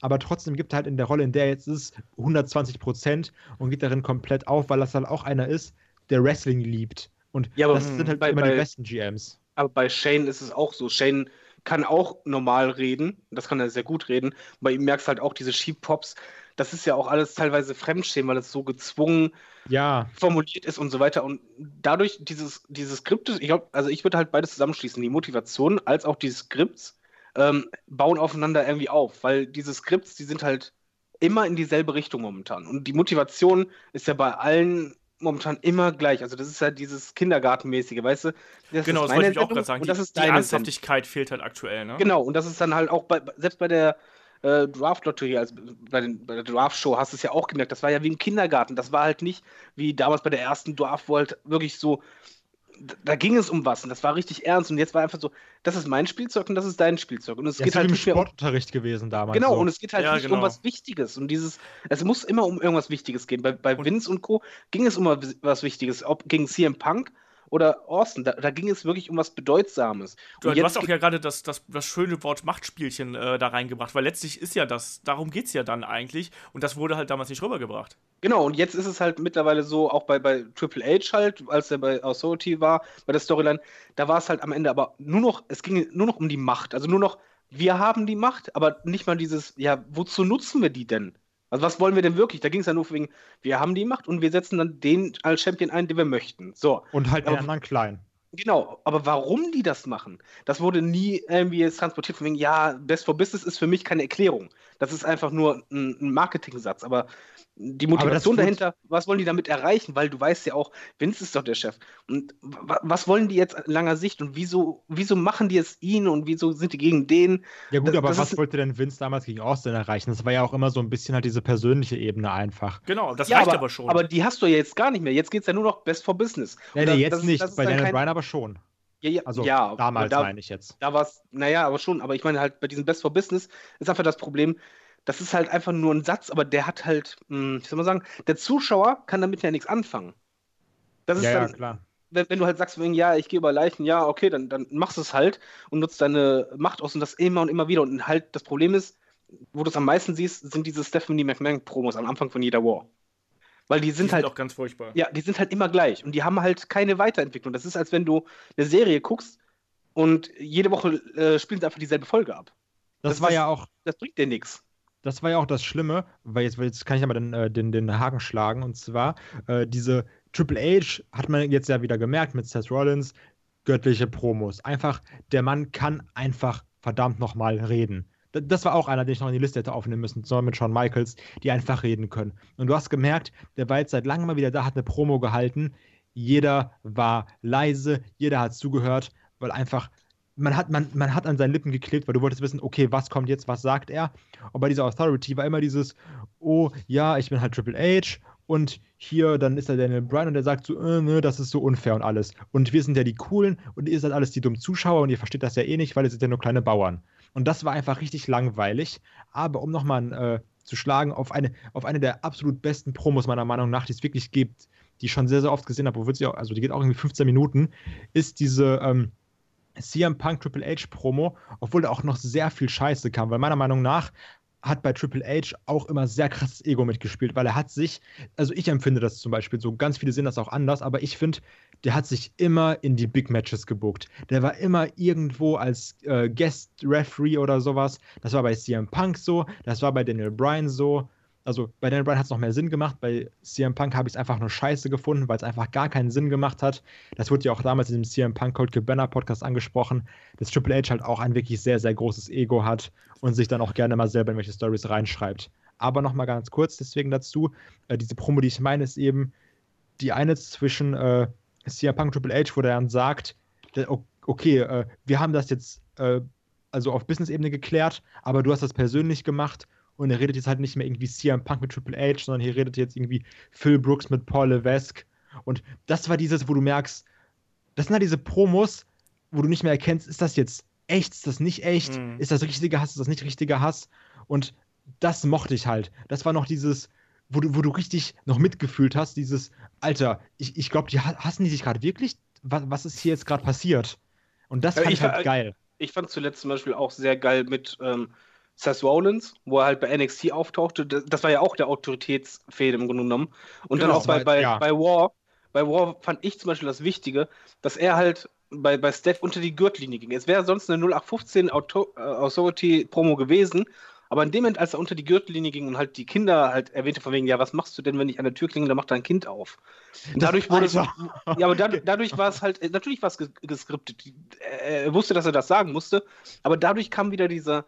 aber trotzdem gibt er halt in der Rolle, in der er jetzt ist, 120 Prozent und geht darin komplett auf, weil das halt auch einer ist, der Wrestling liebt. Und Ja, aber das sind halt bei- immer bei- die besten GMs. Aber bei Shane ist es auch so. Shane kann auch normal reden. Das kann er sehr gut reden. Bei ihm merkst du halt auch diese Sheep-Pops. Das ist ja auch alles teilweise Fremdschämen, weil es so gezwungen Ja, formuliert ist und so weiter. Und dadurch dieses, dieses Skript, ich glaube, also ich würde halt beides zusammenschließen. Die Motivation als auch die Skripts ähm, bauen aufeinander irgendwie auf, weil diese Skripts, die sind halt immer in dieselbe Richtung momentan. Und die Motivation ist ja bei allen momentan immer gleich. Also das ist halt dieses Kindergartenmäßige, weißt du? Das Genau, ist das wollte ich auch Sendung gerade sagen. Und Die, das ist die Sendung. Ernsthaftigkeit fehlt halt aktuell, ne? Genau, und das ist dann halt auch bei, selbst bei der äh, Draft-Lotterie, also bei, den, bei der Draft-Show hast du es ja auch gemerkt, das war ja wie im Kindergarten. Das war halt nicht wie damals bei der ersten Draft, wo halt wirklich so, da, ging es um was und das war richtig ernst. Und jetzt war einfach so, das ist mein Spielzeug und das ist dein Spielzeug. Und es das geht ist halt wie im mehr um Sportunterricht gewesen damals. Genau, so. und es geht halt Ja, nicht genau. um was Wichtiges. Und dieses, es muss immer um irgendwas Wichtiges gehen. Bei, bei Und- Vince und Co. ging es um was Wichtiges. Ob gegen CM Punk oder Austin, da, da ging es wirklich um was Bedeutsames. Du, du hast auch ja gerade das, das, das schöne Wort Machtspielchen äh, da reingebracht, weil letztlich ist ja das, darum geht es ja dann eigentlich und das wurde halt damals nicht rübergebracht. Genau, und jetzt ist es halt mittlerweile so, auch bei, bei Triple H halt, als er bei Authority war, bei der Storyline, da war es halt am Ende aber nur noch, es ging nur noch um die Macht. Also nur noch, wir haben die Macht, aber nicht mal dieses, ja, wozu nutzen wir die denn? Also was wollen wir denn wirklich? Da ging es ja nur wegen, wir haben die Macht und wir setzen dann den als Champion ein, den wir möchten. So. Und halt den anderen klein. Genau, aber warum die das machen, das wurde nie irgendwie jetzt transportiert von wegen, ja, Best for Business ist für mich keine Erklärung. Das ist einfach nur ein, ein Marketing-Satz. Aber die Motivation dahinter, was wollen die damit erreichen? Weil du weißt ja auch, Vince ist doch der Chef. Und wa- was wollen die jetzt in langer Sicht und wieso, wieso machen die es ihn und wieso sind die gegen den? Ja gut, Das- aber das was wollte denn Vince damals gegen Austin erreichen? Das war ja auch immer so ein bisschen halt diese persönliche Ebene einfach. Genau, das ja, reicht aber, aber, schon. aber die hast du ja jetzt gar nicht mehr. Jetzt geht es ja nur noch Best for Business. Nee, nee, jetzt das- nicht. Bei Daniel kein- Bryan aber schon. Ja, ja, Also ja, damals da, meine ich jetzt. Da war es, naja, aber schon, aber ich meine halt bei diesem Best for Business ist einfach das Problem, das ist halt einfach nur ein Satz, aber der hat halt, hm, wie soll man sagen, der Zuschauer kann damit ja nichts anfangen. Das ist Ja, ja, dann, klar. wenn, wenn du halt sagst, ja, ich gehe über Leichen, ja, okay, dann, dann machst du es halt und nutzt deine Macht aus und das immer und immer wieder. Und halt das Problem ist, wo du es am meisten siehst, sind diese Stephanie McMahon-Promos am Anfang von jeder War. Weil die die sind sind halt auch ganz furchtbar. ja, die sind halt immer gleich und die haben halt keine Weiterentwicklung. Das ist, als wenn du eine Serie guckst und jede Woche äh, spielen sie einfach dieselbe Folge ab. Das, das- war das- ja auch, Das bringt dir nichts. Das war ja auch das Schlimme, weil jetzt, jetzt kann ich aber den, äh, den, den Haken schlagen. Und zwar, äh, diese Triple H hat man jetzt ja wieder gemerkt mit Seth Rollins, göttliche Promos. Einfach, der Mann kann einfach verdammt nochmal reden. Das war auch einer, den ich noch in die Liste hätte aufnehmen müssen, zusammen mit Shawn Michaels, die einfach reden können. Und du hast gemerkt, der war jetzt seit langem mal wieder da, hat eine Promo gehalten. Jeder war leise, jeder hat zugehört, weil einfach, man hat, man, man hat an seinen Lippen geklebt, weil du wolltest wissen, okay, was kommt jetzt, was sagt er? Und bei dieser Authority war immer dieses, oh ja, ich bin halt Triple H und hier, dann ist da Daniel Bryan und der sagt so, äh, ne, das ist so unfair und alles. Und wir sind ja die Coolen und ihr seid alles die dummen Zuschauer und ihr versteht das ja eh nicht, weil ihr seid ja nur kleine Bauern. Und das war einfach richtig langweilig. Aber um nochmal äh, zu schlagen auf eine, auf eine der absolut besten Promos meiner Meinung nach, die es wirklich gibt, die ich schon sehr, sehr oft gesehen habe, wo sie auch, also die geht auch irgendwie 15 Minuten, ist diese ähm, CM Punk Triple H Promo, obwohl da auch noch sehr viel Scheiße kam, weil meiner Meinung nach hat bei Triple H auch immer sehr krasses Ego mitgespielt, weil er hat sich, also ich empfinde das zum Beispiel so, ganz viele sehen das auch anders, aber ich finde, der hat sich immer in die Big Matches gebuckt. Der war immer irgendwo als äh, Guest Referee oder sowas. Das war bei CM Punk so, das war bei Daniel Bryan so. Also bei Daniel Bryan hat es noch mehr Sinn gemacht, bei CM Punk habe ich es einfach nur scheiße gefunden, weil es einfach gar keinen Sinn gemacht hat. Das wurde ja auch damals in dem CM Punk Cold Cabana Podcast angesprochen, dass Triple H halt auch ein wirklich sehr, sehr großes Ego hat und sich dann auch gerne mal selber in welche Stories reinschreibt. Aber nochmal ganz kurz deswegen dazu, äh, diese Promo, die ich meine, ist eben die eine zwischen äh, CM Punk Triple H, wo der dann sagt, okay, äh, wir haben das jetzt äh, also auf Business-Ebene geklärt, aber du hast das persönlich gemacht und er redet jetzt halt nicht mehr irgendwie CM Punk mit Triple H, sondern hier redet jetzt irgendwie Phil Brooks mit Paul Levesque und das war dieses, wo du merkst, das sind halt diese Promos, wo du nicht mehr erkennst, ist das jetzt echt, ist das nicht echt, Mhm. ist das richtiger Hass, ist das nicht richtiger Hass und das mochte ich halt. Das war noch dieses, wo du, wo du richtig noch mitgefühlt hast, dieses, Alter, ich, ich glaube, die ha- hassen die sich gerade wirklich? Was, was ist hier jetzt gerade passiert? Und das Äh, fand ich ich halt geil. Ich fand zuletzt zum Beispiel auch sehr geil mit ähm, Seth Rollins, wo er halt bei NXT auftauchte. Das, das war ja auch der Autoritätsfehde im Grunde genommen. Und Genau, dann auch bei, bei, ja. bei War. Bei War fand ich zum Beispiel das Wichtige, dass er halt bei, bei Steph unter die Gürtellinie ging. Es wäre sonst eine 0815 Auto, äh, Authority-Promo gewesen, aber in dem Moment, als er unter die Gürtellinie ging und halt die Kinder halt erwähnte von wegen, ja, was machst du denn, wenn ich an der Tür klingel, dann macht dein Kind auf. Und dadurch wurde es, Alter. ja, aber dad, (laughs) dadurch war es halt, äh, natürlich war es ges- geskriptet. Er er wusste, dass er das sagen musste, aber dadurch kam wieder dieser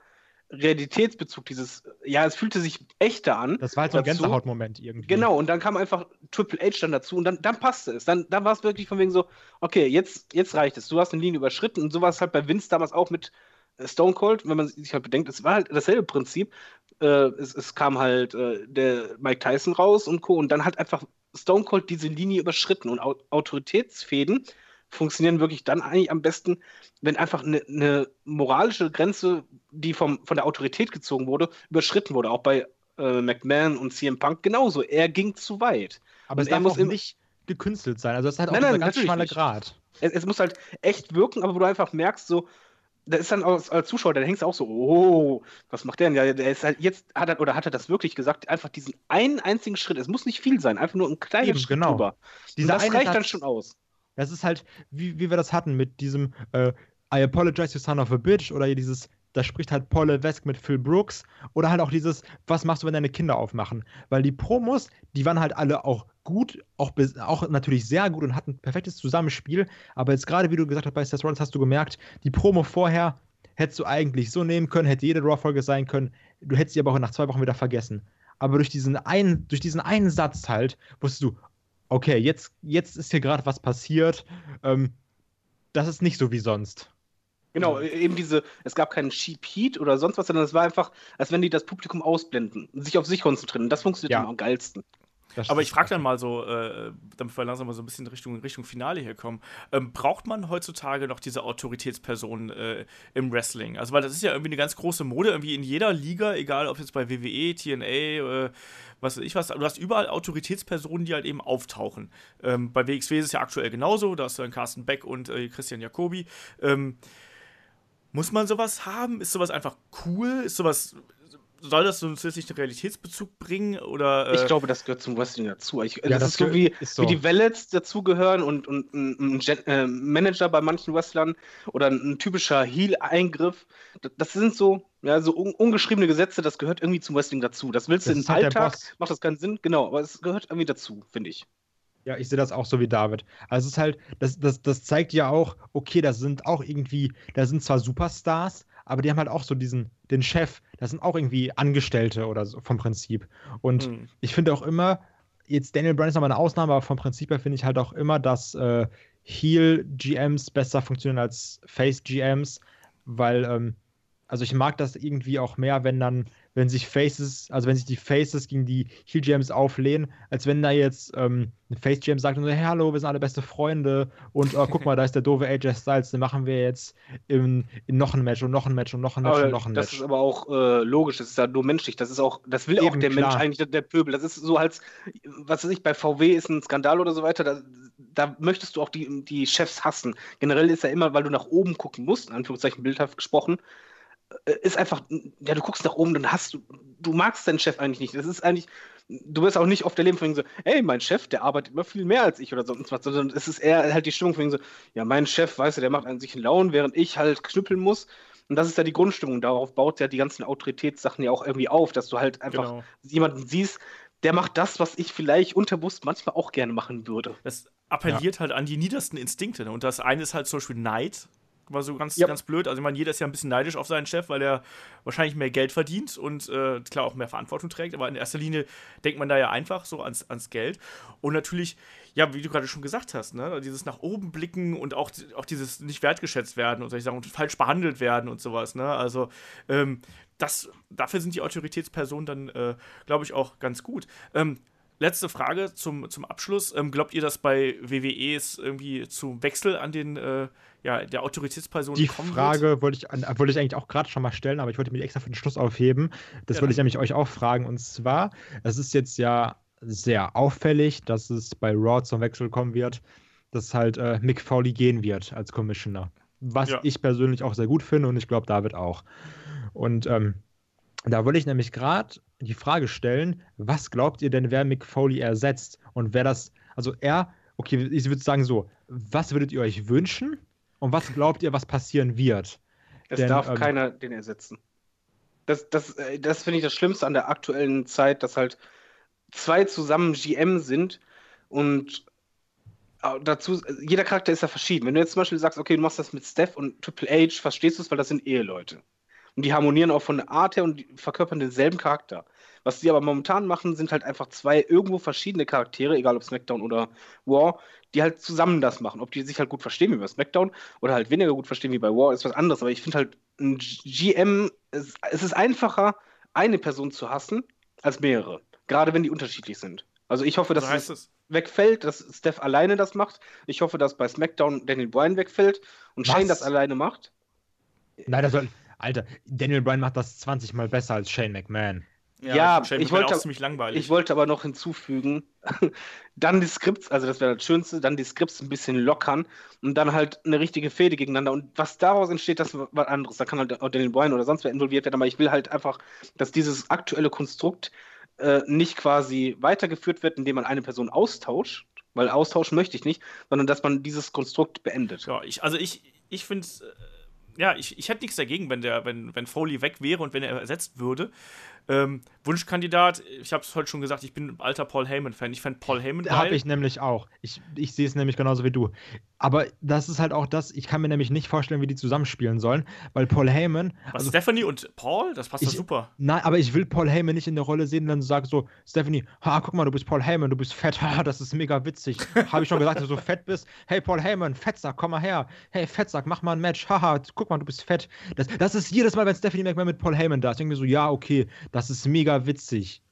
Realitätsbezug, dieses, ja, es fühlte sich echter an. Das war halt so ein. Gänsehautmoment irgendwie. Genau, und dann kam einfach Triple H dann dazu und dann, dann passte es. Dann, dann war es wirklich von wegen so, okay, jetzt, jetzt reicht es. Du hast eine Linie überschritten und so war es halt bei Vince damals auch mit äh, Stone Cold, wenn man sich halt bedenkt, es war halt dasselbe Prinzip. Äh, es, es kam halt äh, der Mike Tyson raus und Co. Und dann hat einfach Stone Cold diese Linie überschritten und Au Autoritätsfäden funktionieren wirklich dann eigentlich am besten, wenn einfach eine, eine moralische Grenze, die vom, von der Autorität gezogen wurde, überschritten wurde. Auch bei äh, McMahon und CM Punk genauso. Er ging zu weit. Aber Und es er muss auch nicht gekünstelt sein. Also das ist halt auch Nein, nein, ganz natürlich schmale nicht. Grad. Es, es muss halt echt wirken, aber wo du einfach merkst, so, da ist dann als, als Zuschauer, dann hängst du auch so, oh, was macht der denn? Ja, der ist halt jetzt, hat er, oder hat er das wirklich gesagt, einfach diesen einen einzigen Schritt, es muss nicht viel sein, einfach nur ein kleiner Eben, Schritt genau. drüber. Und das reicht dann Satz- schon aus. Das ist halt, wie, wie wir das hatten mit diesem äh, I apologize, you son of a bitch oder dieses da spricht halt Paul Levesque mit Phil Brooks oder halt auch dieses, was machst du, wenn deine Kinder aufmachen? Weil die Promos, die waren halt alle auch gut, auch, auch natürlich sehr gut und hatten ein perfektes Zusammenspiel, aber jetzt gerade, wie du gesagt hast, bei Seth Rollins hast du gemerkt, die Promo vorher hättest du eigentlich so nehmen können, hätte jede Raw-Folge sein können, du hättest sie aber auch nach zwei Wochen wieder vergessen. Aber durch diesen einen, durch diesen einen Satz halt, wusstest du, okay, jetzt, jetzt ist hier gerade was passiert, ähm, das ist nicht so wie sonst. Genau, e-, eben diese, es gab keinen Cheap Heat oder sonst was, sondern es war einfach, als wenn die das Publikum ausblenden und sich auf sich konzentrieren. Und das funktioniert ja. am geilsten. Das Aber ich frage dann mal so, äh, damit wir langsam mal so ein bisschen Richtung, Richtung Finale hier kommen, ähm, braucht man heutzutage noch diese Autoritätspersonen äh, im Wrestling? Also, weil das ist ja irgendwie eine ganz große Mode, irgendwie in jeder Liga, egal ob jetzt bei WWE, TNA, äh, was weiß ich was, du hast überall Autoritätspersonen, die halt eben auftauchen. Ähm, bei WXW ist es ja aktuell genauso, da hast du dann Carsten Beck und äh, Christian Jacobi. Ähm, muss man sowas haben? Ist sowas einfach cool? Ist sowas. Soll das so einen zusätzlichen Realitätsbezug bringen? Oder, äh ich glaube, das gehört zum Wrestling dazu. Ich, ja, das, das, ist so wie, ist so wie die Wallets dazugehören und, und ein, ein Gen äh, Manager bei manchen Wrestlern oder ein, typischer Heel-Eingriff. Das, das, sind so, ja, so un ungeschriebene Gesetze, das gehört irgendwie zum Wrestling dazu. Das willst das du im halt Alltag, macht das keinen Sinn, genau, aber es gehört irgendwie dazu, finde ich. Ja, ich sehe das auch so wie David. Also es ist halt, das, das, das zeigt ja auch, okay, das sind auch irgendwie, da sind zwar Superstars, aber die haben halt auch so diesen, den Chef, das sind auch irgendwie Angestellte oder so vom Prinzip. Und mhm. ich finde auch immer, jetzt Daniel Bryan ist nochmal eine Ausnahme, aber vom Prinzip her finde ich halt auch immer, dass äh, Heel-GMs besser funktionieren als Face-GMs, weil, ähm, also ich mag das irgendwie auch mehr, wenn dann wenn sich Faces, also wenn sich die Faces gegen die Heel Gems auflehnen, als wenn da jetzt ähm, ein Face Gem sagt und so, hey, hallo, wir sind alle beste Freunde und oh, guck mal, da ist der doofe AJ Styles, den machen wir jetzt in, in noch ein Match und noch ein Match und noch ein Match aber und noch ein das Match. Das ist aber auch äh, logisch, das ist ja nur menschlich, das ist auch, das will Eben, auch der klar. Mensch eigentlich, der Pöbel. Das ist so als, was weiß ich, bei VW ist ein Skandal oder so weiter, da, da möchtest du auch die, die Chefs hassen. Generell ist ja immer, weil du nach oben gucken musst, in Anführungszeichen bildhaft gesprochen, ist einfach, ja, du guckst nach oben, dann hast du, du magst deinen Chef eigentlich nicht. Das ist eigentlich, du wirst auch nicht auf der Leben von so, ey, mein Chef, der arbeitet immer viel mehr als ich oder sonst was, sondern es ist eher halt die Stimmung von so, ja, mein Chef, weißt du, der macht an sich einen Laun, während ich halt knüppeln muss. Und das ist ja die Grundstimmung. Darauf baut ja die ganzen Autoritätssachen ja auch irgendwie auf, dass du halt einfach genau. jemanden siehst, der macht das, was ich vielleicht unterbewusst manchmal auch gerne machen würde. Das appelliert ja. halt an die niedersten Instinkte. Ne? Und das eine ist halt zum Beispiel Neid, war so ganz, ja. ganz blöd. Also, ich meine, jeder ist ja ein bisschen neidisch auf seinen Chef, weil er wahrscheinlich mehr Geld verdient und äh, klar auch mehr Verantwortung trägt. Aber in erster Linie denkt man da ja einfach so ans, ans Geld. Und natürlich, ja, wie du gerade schon gesagt hast, ne, dieses nach oben blicken und auch, auch dieses nicht wertgeschätzt werden und soll ich sagen, falsch behandelt werden und sowas. Ne? Also, ähm, das, dafür sind die Autoritätspersonen dann, äh, glaube ich, auch ganz gut. Ähm, letzte Frage zum, zum Abschluss. Ähm, glaubt ihr, dass bei WWE es irgendwie zum Wechsel an den äh, ja, der Autoritätsperson Die Frage wollte ich, wollte ich eigentlich auch gerade schon mal stellen, aber ich wollte mich extra für den Schluss aufheben. Das ja, wollte ich nämlich euch auch fragen. Und zwar, es ist jetzt ja sehr auffällig, dass es bei Raw zum Wechsel kommen wird, dass halt äh, Mick Foley gehen wird als Commissioner. Was ja. ich persönlich auch sehr gut finde und ich glaube, David auch. Und ähm, da wollte ich nämlich gerade die Frage stellen, was glaubt ihr denn, wer Mick Foley ersetzt? Und wer das, also er, okay, ich würde sagen so, was würdet ihr euch wünschen? Und was glaubt ihr, was passieren wird? Es Denn, darf ähm, keiner den ersetzen. Das, das, äh, das finde ich das Schlimmste an der aktuellen Zeit, dass halt zwei zusammen GM sind und äh, dazu, jeder Charakter ist ja verschieden. Wenn du jetzt zum Beispiel sagst, okay, du machst das mit Steph und Triple H, verstehst du es, weil das sind Eheleute. Und die harmonieren auch von der Art her und verkörpern denselben Charakter. Was sie aber momentan machen, sind halt einfach zwei irgendwo verschiedene Charaktere, egal ob SmackDown oder War, die halt zusammen das machen. Ob die sich halt gut verstehen wie bei SmackDown oder halt weniger gut verstehen wie bei War, ist was anderes. Aber ich finde halt, ein GM, es, es ist einfacher, eine Person zu hassen, als mehrere. Gerade wenn die unterschiedlich sind. Also ich hoffe, dass so es, es wegfällt, dass Steph alleine das macht. Ich hoffe, dass bei SmackDown Daniel Bryan wegfällt und Was? Shane das alleine macht. Nein, das soll, Alter, Daniel Bryan macht das 20 Mal besser als Shane McMahon. Ja, ja ich, wollte, ziemlich langweilig. ich wollte aber noch hinzufügen, (laughs) dann die Skripts, also das wäre das Schönste, dann die Skripts ein bisschen lockern und dann halt eine richtige Fehde gegeneinander. Und was daraus entsteht, das ist was anderes. Da kann halt auch Daniel Bryan oder sonst wer involviert werden, aber ich will halt einfach, dass dieses aktuelle Konstrukt äh, nicht quasi weitergeführt wird, indem man eine Person austauscht, weil austauschen möchte ich nicht, sondern dass man dieses Konstrukt beendet. Ja, ich, also ich, ich finde es. Äh ja, ich, ich hätte nichts dagegen, wenn der, wenn, wenn Foley weg wäre und wenn er ersetzt würde. Ähm, Wunschkandidat, ich habe es heute schon gesagt, ich bin ein alter Paul Heyman-Fan. Ich fände Paul Heyman. Habe ich nämlich auch. Ich, ich sehe es nämlich genauso wie du. Aber das ist halt auch das, ich kann mir nämlich nicht vorstellen, wie die zusammenspielen sollen, weil Paul Heyman. Was, also, Stephanie und Paul? Das passt ich, doch super. Nein, aber ich will Paul Heyman nicht in der Rolle sehen, dann sag so, Stephanie, ha, guck mal, du bist Paul Heyman, du bist fett, (laughs) ha, das ist mega witzig. Habe ich schon gesagt, dass du so fett bist. Hey, Paul Heyman, Fettsack, komm mal her. Hey, Fettsack, mach mal ein Match, haha, guck mal, du bist fett. Das, das ist jedes Mal, wenn Stephanie McMahon mit Paul Heyman da ist, irgendwie so, ja, okay, das ist mega witzig.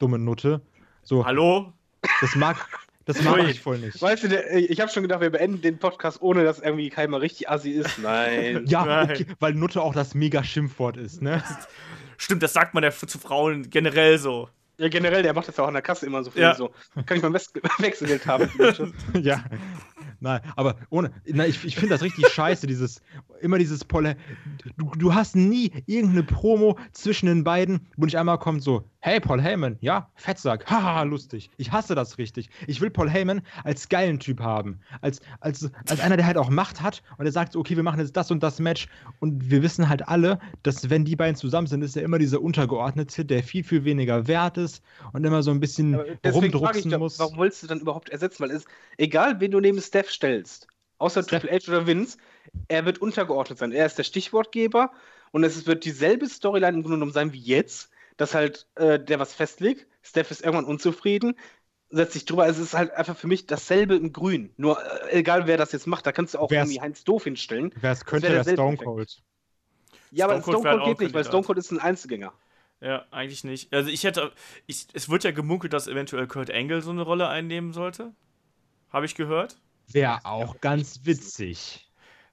Dumme Nutte. So, Hallo? Das mag, das mag ich voll nicht. Weißt du, der, ich habe schon gedacht, wir beenden den Podcast, ohne dass irgendwie keiner richtig assi ist. (laughs) Nein. Ja, Nein. okay, weil Nutte auch das mega Schimpfwort ist, ne? (laughs) Stimmt, das sagt man ja zu Frauen generell so. Ja, generell, der macht das ja auch an der Kasse immer so viel. Ja. So. Kann ich mal Wes- (laughs) Wechselgeld haben? ja. Nein, aber ohne. Na, ich ich finde das richtig scheiße, dieses. Immer dieses Polle. Du, du hast nie irgendeine Promo zwischen den beiden, wo nicht einmal kommt so: Hey, Paul Heyman, ja, Fettsack, (laughs) haha, lustig. Ich hasse das richtig. Ich will Paul Heyman als geilen Typ haben. Als, als, als einer, der halt auch Macht hat und der sagt Okay, wir machen jetzt das und das Match. Und wir wissen halt alle, dass, wenn die beiden zusammen sind, ist er immer dieser Untergeordnete, der viel, viel weniger wert ist und immer so ein bisschen rumdrucksen dich, muss. warum willst du dann überhaupt ersetzen? Weil es, egal, wen du neben Steph stellst, außer Steph- Triple H oder Vince, er wird untergeordnet sein. Er ist der Stichwortgeber und es wird dieselbe Storyline im Grunde genommen sein wie jetzt, dass halt äh, der was festlegt. Steph ist irgendwann unzufrieden, setzt sich drüber. Also es ist halt einfach für mich dasselbe in Grün. Nur äh, egal, wer das jetzt macht, da kannst du auch Wer's- irgendwie Heinz Doof hinstellen. Wer es könnte, derselbe Stone Effekt. Cold. Ja, aber Stone Cold Stone Cold geht nicht, weil. Stone Cold ist ein Einzelgänger. Ja, eigentlich nicht. Also ich hätte, ich, es wird ja gemunkelt, dass eventuell Kurt Angle so eine Rolle einnehmen sollte. Habe ich gehört. Wäre auch ganz witzig.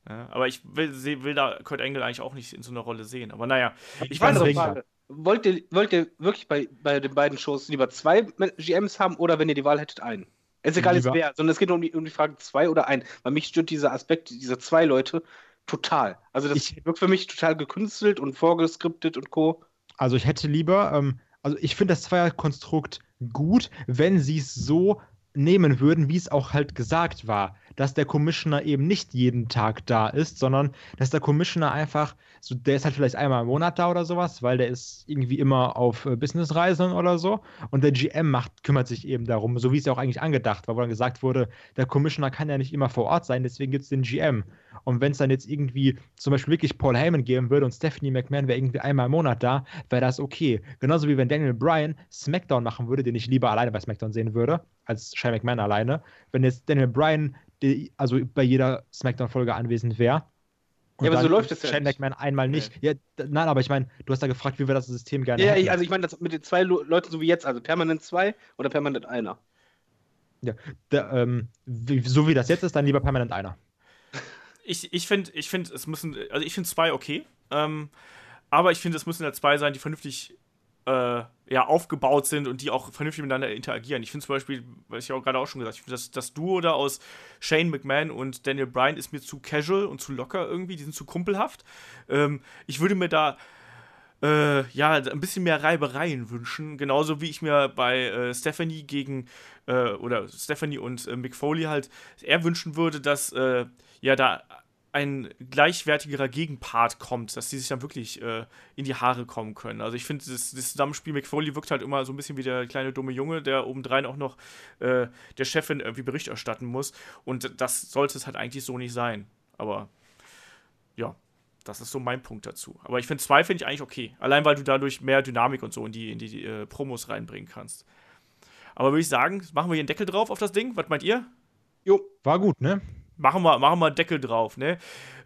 Ja, aber ich will, will da Kurt Angle eigentlich auch nicht in so einer Rolle sehen. Aber naja, ich Keine weiß Frage. Wollt ihr, wollt ihr wirklich bei, bei den beiden Shows lieber zwei GMs haben oder wenn ihr die Wahl hättet, einen? Es ist egal, jetzt Lieber- wer, sondern es geht nur um die, um die Frage zwei oder ein. Weil mich stört dieser Aspekt dieser zwei Leute total. Also das Ich- wirkt für mich total gekünstelt und vorgeskriptet und Co. Also ich hätte lieber, ähm, also ich finde das Zweierkonstrukt gut, wenn sie es so nehmen würden, wie es auch halt gesagt war, dass der Commissioner eben nicht jeden Tag da ist, sondern dass der Commissioner einfach, so, der ist halt vielleicht einmal im Monat da oder sowas, weil der ist irgendwie immer auf äh, Businessreisen oder so und der GM macht, kümmert sich eben darum, so wie es ja auch eigentlich angedacht war, wo dann gesagt wurde, der Commissioner kann ja nicht immer vor Ort sein, deswegen gibt es den GM. Und wenn es dann jetzt irgendwie zum Beispiel wirklich Paul Heyman geben würde und Stephanie McMahon wäre irgendwie einmal im Monat da, wäre das okay. Genauso wie wenn Daniel Bryan SmackDown machen würde, den ich lieber alleine bei SmackDown sehen würde, als Shane McMahon alleine. Wenn jetzt Daniel Bryan die, also bei jeder SmackDown-Folge anwesend wäre. und Ja, aber so läuft es ja Shane nicht. McMahon einmal nicht. Ja, d- nein, aber ich meine, du hast da gefragt, wie wir das System gerne Ja, hätten. ich, also ich meine, das mit den zwei Leuten so wie jetzt, also permanent zwei oder permanent einer. Da, ähm, wie, so wie das jetzt ist, dann lieber permanent einer. ich, ich finde, ich find, es müssen, also ich finde zwei okay. Ähm, aber ich finde, es müssen ja zwei sein, die vernünftig äh, ja, aufgebaut sind und die auch vernünftig miteinander interagieren. Ich finde zum Beispiel, was ich auch gerade auch schon gesagt habe, das, das Duo da aus Shane McMahon und Daniel Bryan ist mir zu casual und zu locker irgendwie, die sind zu kumpelhaft. Ähm, ich würde mir da äh, ja, ein bisschen mehr Reibereien wünschen. Genauso wie ich mir bei äh, Stephanie gegen äh, oder Stephanie und äh, Mick Foley halt eher wünschen würde, dass äh, ja da ein gleichwertigerer Gegenpart kommt, dass die sich dann wirklich äh, in die Haare kommen können. Also ich finde, das, das Zusammenspiel Mick Foley wirkt halt immer so ein bisschen wie der kleine dumme Junge, der obendrein auch noch äh, der Chefin irgendwie Bericht erstatten muss. Und das sollte es halt eigentlich so nicht sein. Aber ja, das ist so mein Punkt dazu. Aber ich finde zwei finde ich eigentlich okay. Allein weil du dadurch mehr Dynamik und so in die, in die äh, Promos reinbringen kannst. Aber würde ich sagen, machen wir hier einen Deckel drauf auf das Ding? Was meint ihr? Jo, War gut, ne? Machen wir, machen wir einen Deckel drauf, ne?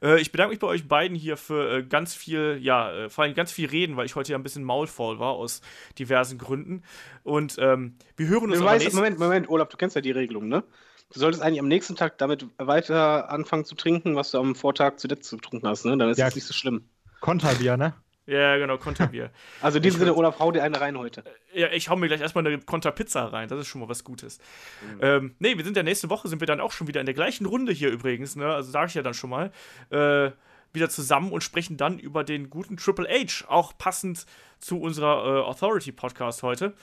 Äh, ich bedanke mich bei euch beiden hier für äh, ganz viel, ja, äh, vor allem ganz viel Reden, weil ich heute ja ein bisschen maulfaul war aus diversen Gründen. Und ähm, wir hören uns du aber weißt, Moment, Moment, Olaf, du kennst ja die Regelung, ne? Du solltest eigentlich am nächsten Tag damit weiter anfangen zu trinken, was du am Vortag zuletzt getrunken hast, ne? Dann ist Ja. das nicht so schlimm. Konterbier, ne? Ja, genau, Konterbier. (laughs) Also in diesem Sinne, Olaf, hau dir eine rein heute. Ja, ich hau mir gleich erstmal eine Konterpizza rein. Das ist schon mal was Gutes. Ähm, nee, wir sind ja nächste Woche, sind wir dann auch schon wieder in der gleichen Runde hier übrigens, ne? Also sage ich ja dann schon mal. Äh, wieder zusammen und sprechen dann über den guten Triple H, auch passend zu unserer äh, Authority-Podcast heute.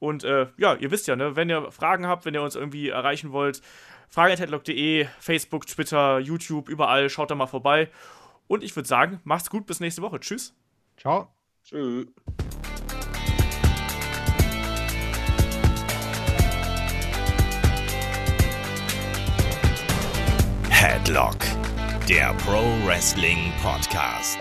Und äh, ja, ihr wisst ja, ne, wenn ihr Fragen habt, wenn ihr uns irgendwie erreichen wollt, fragen.headlock.de, Facebook, Twitter, YouTube, überall, schaut da mal vorbei. Und ich würde sagen, macht's gut, bis nächste Woche. Tschüss. Ciao. Tschüss. Headlock, der Pro Wrestling Podcast.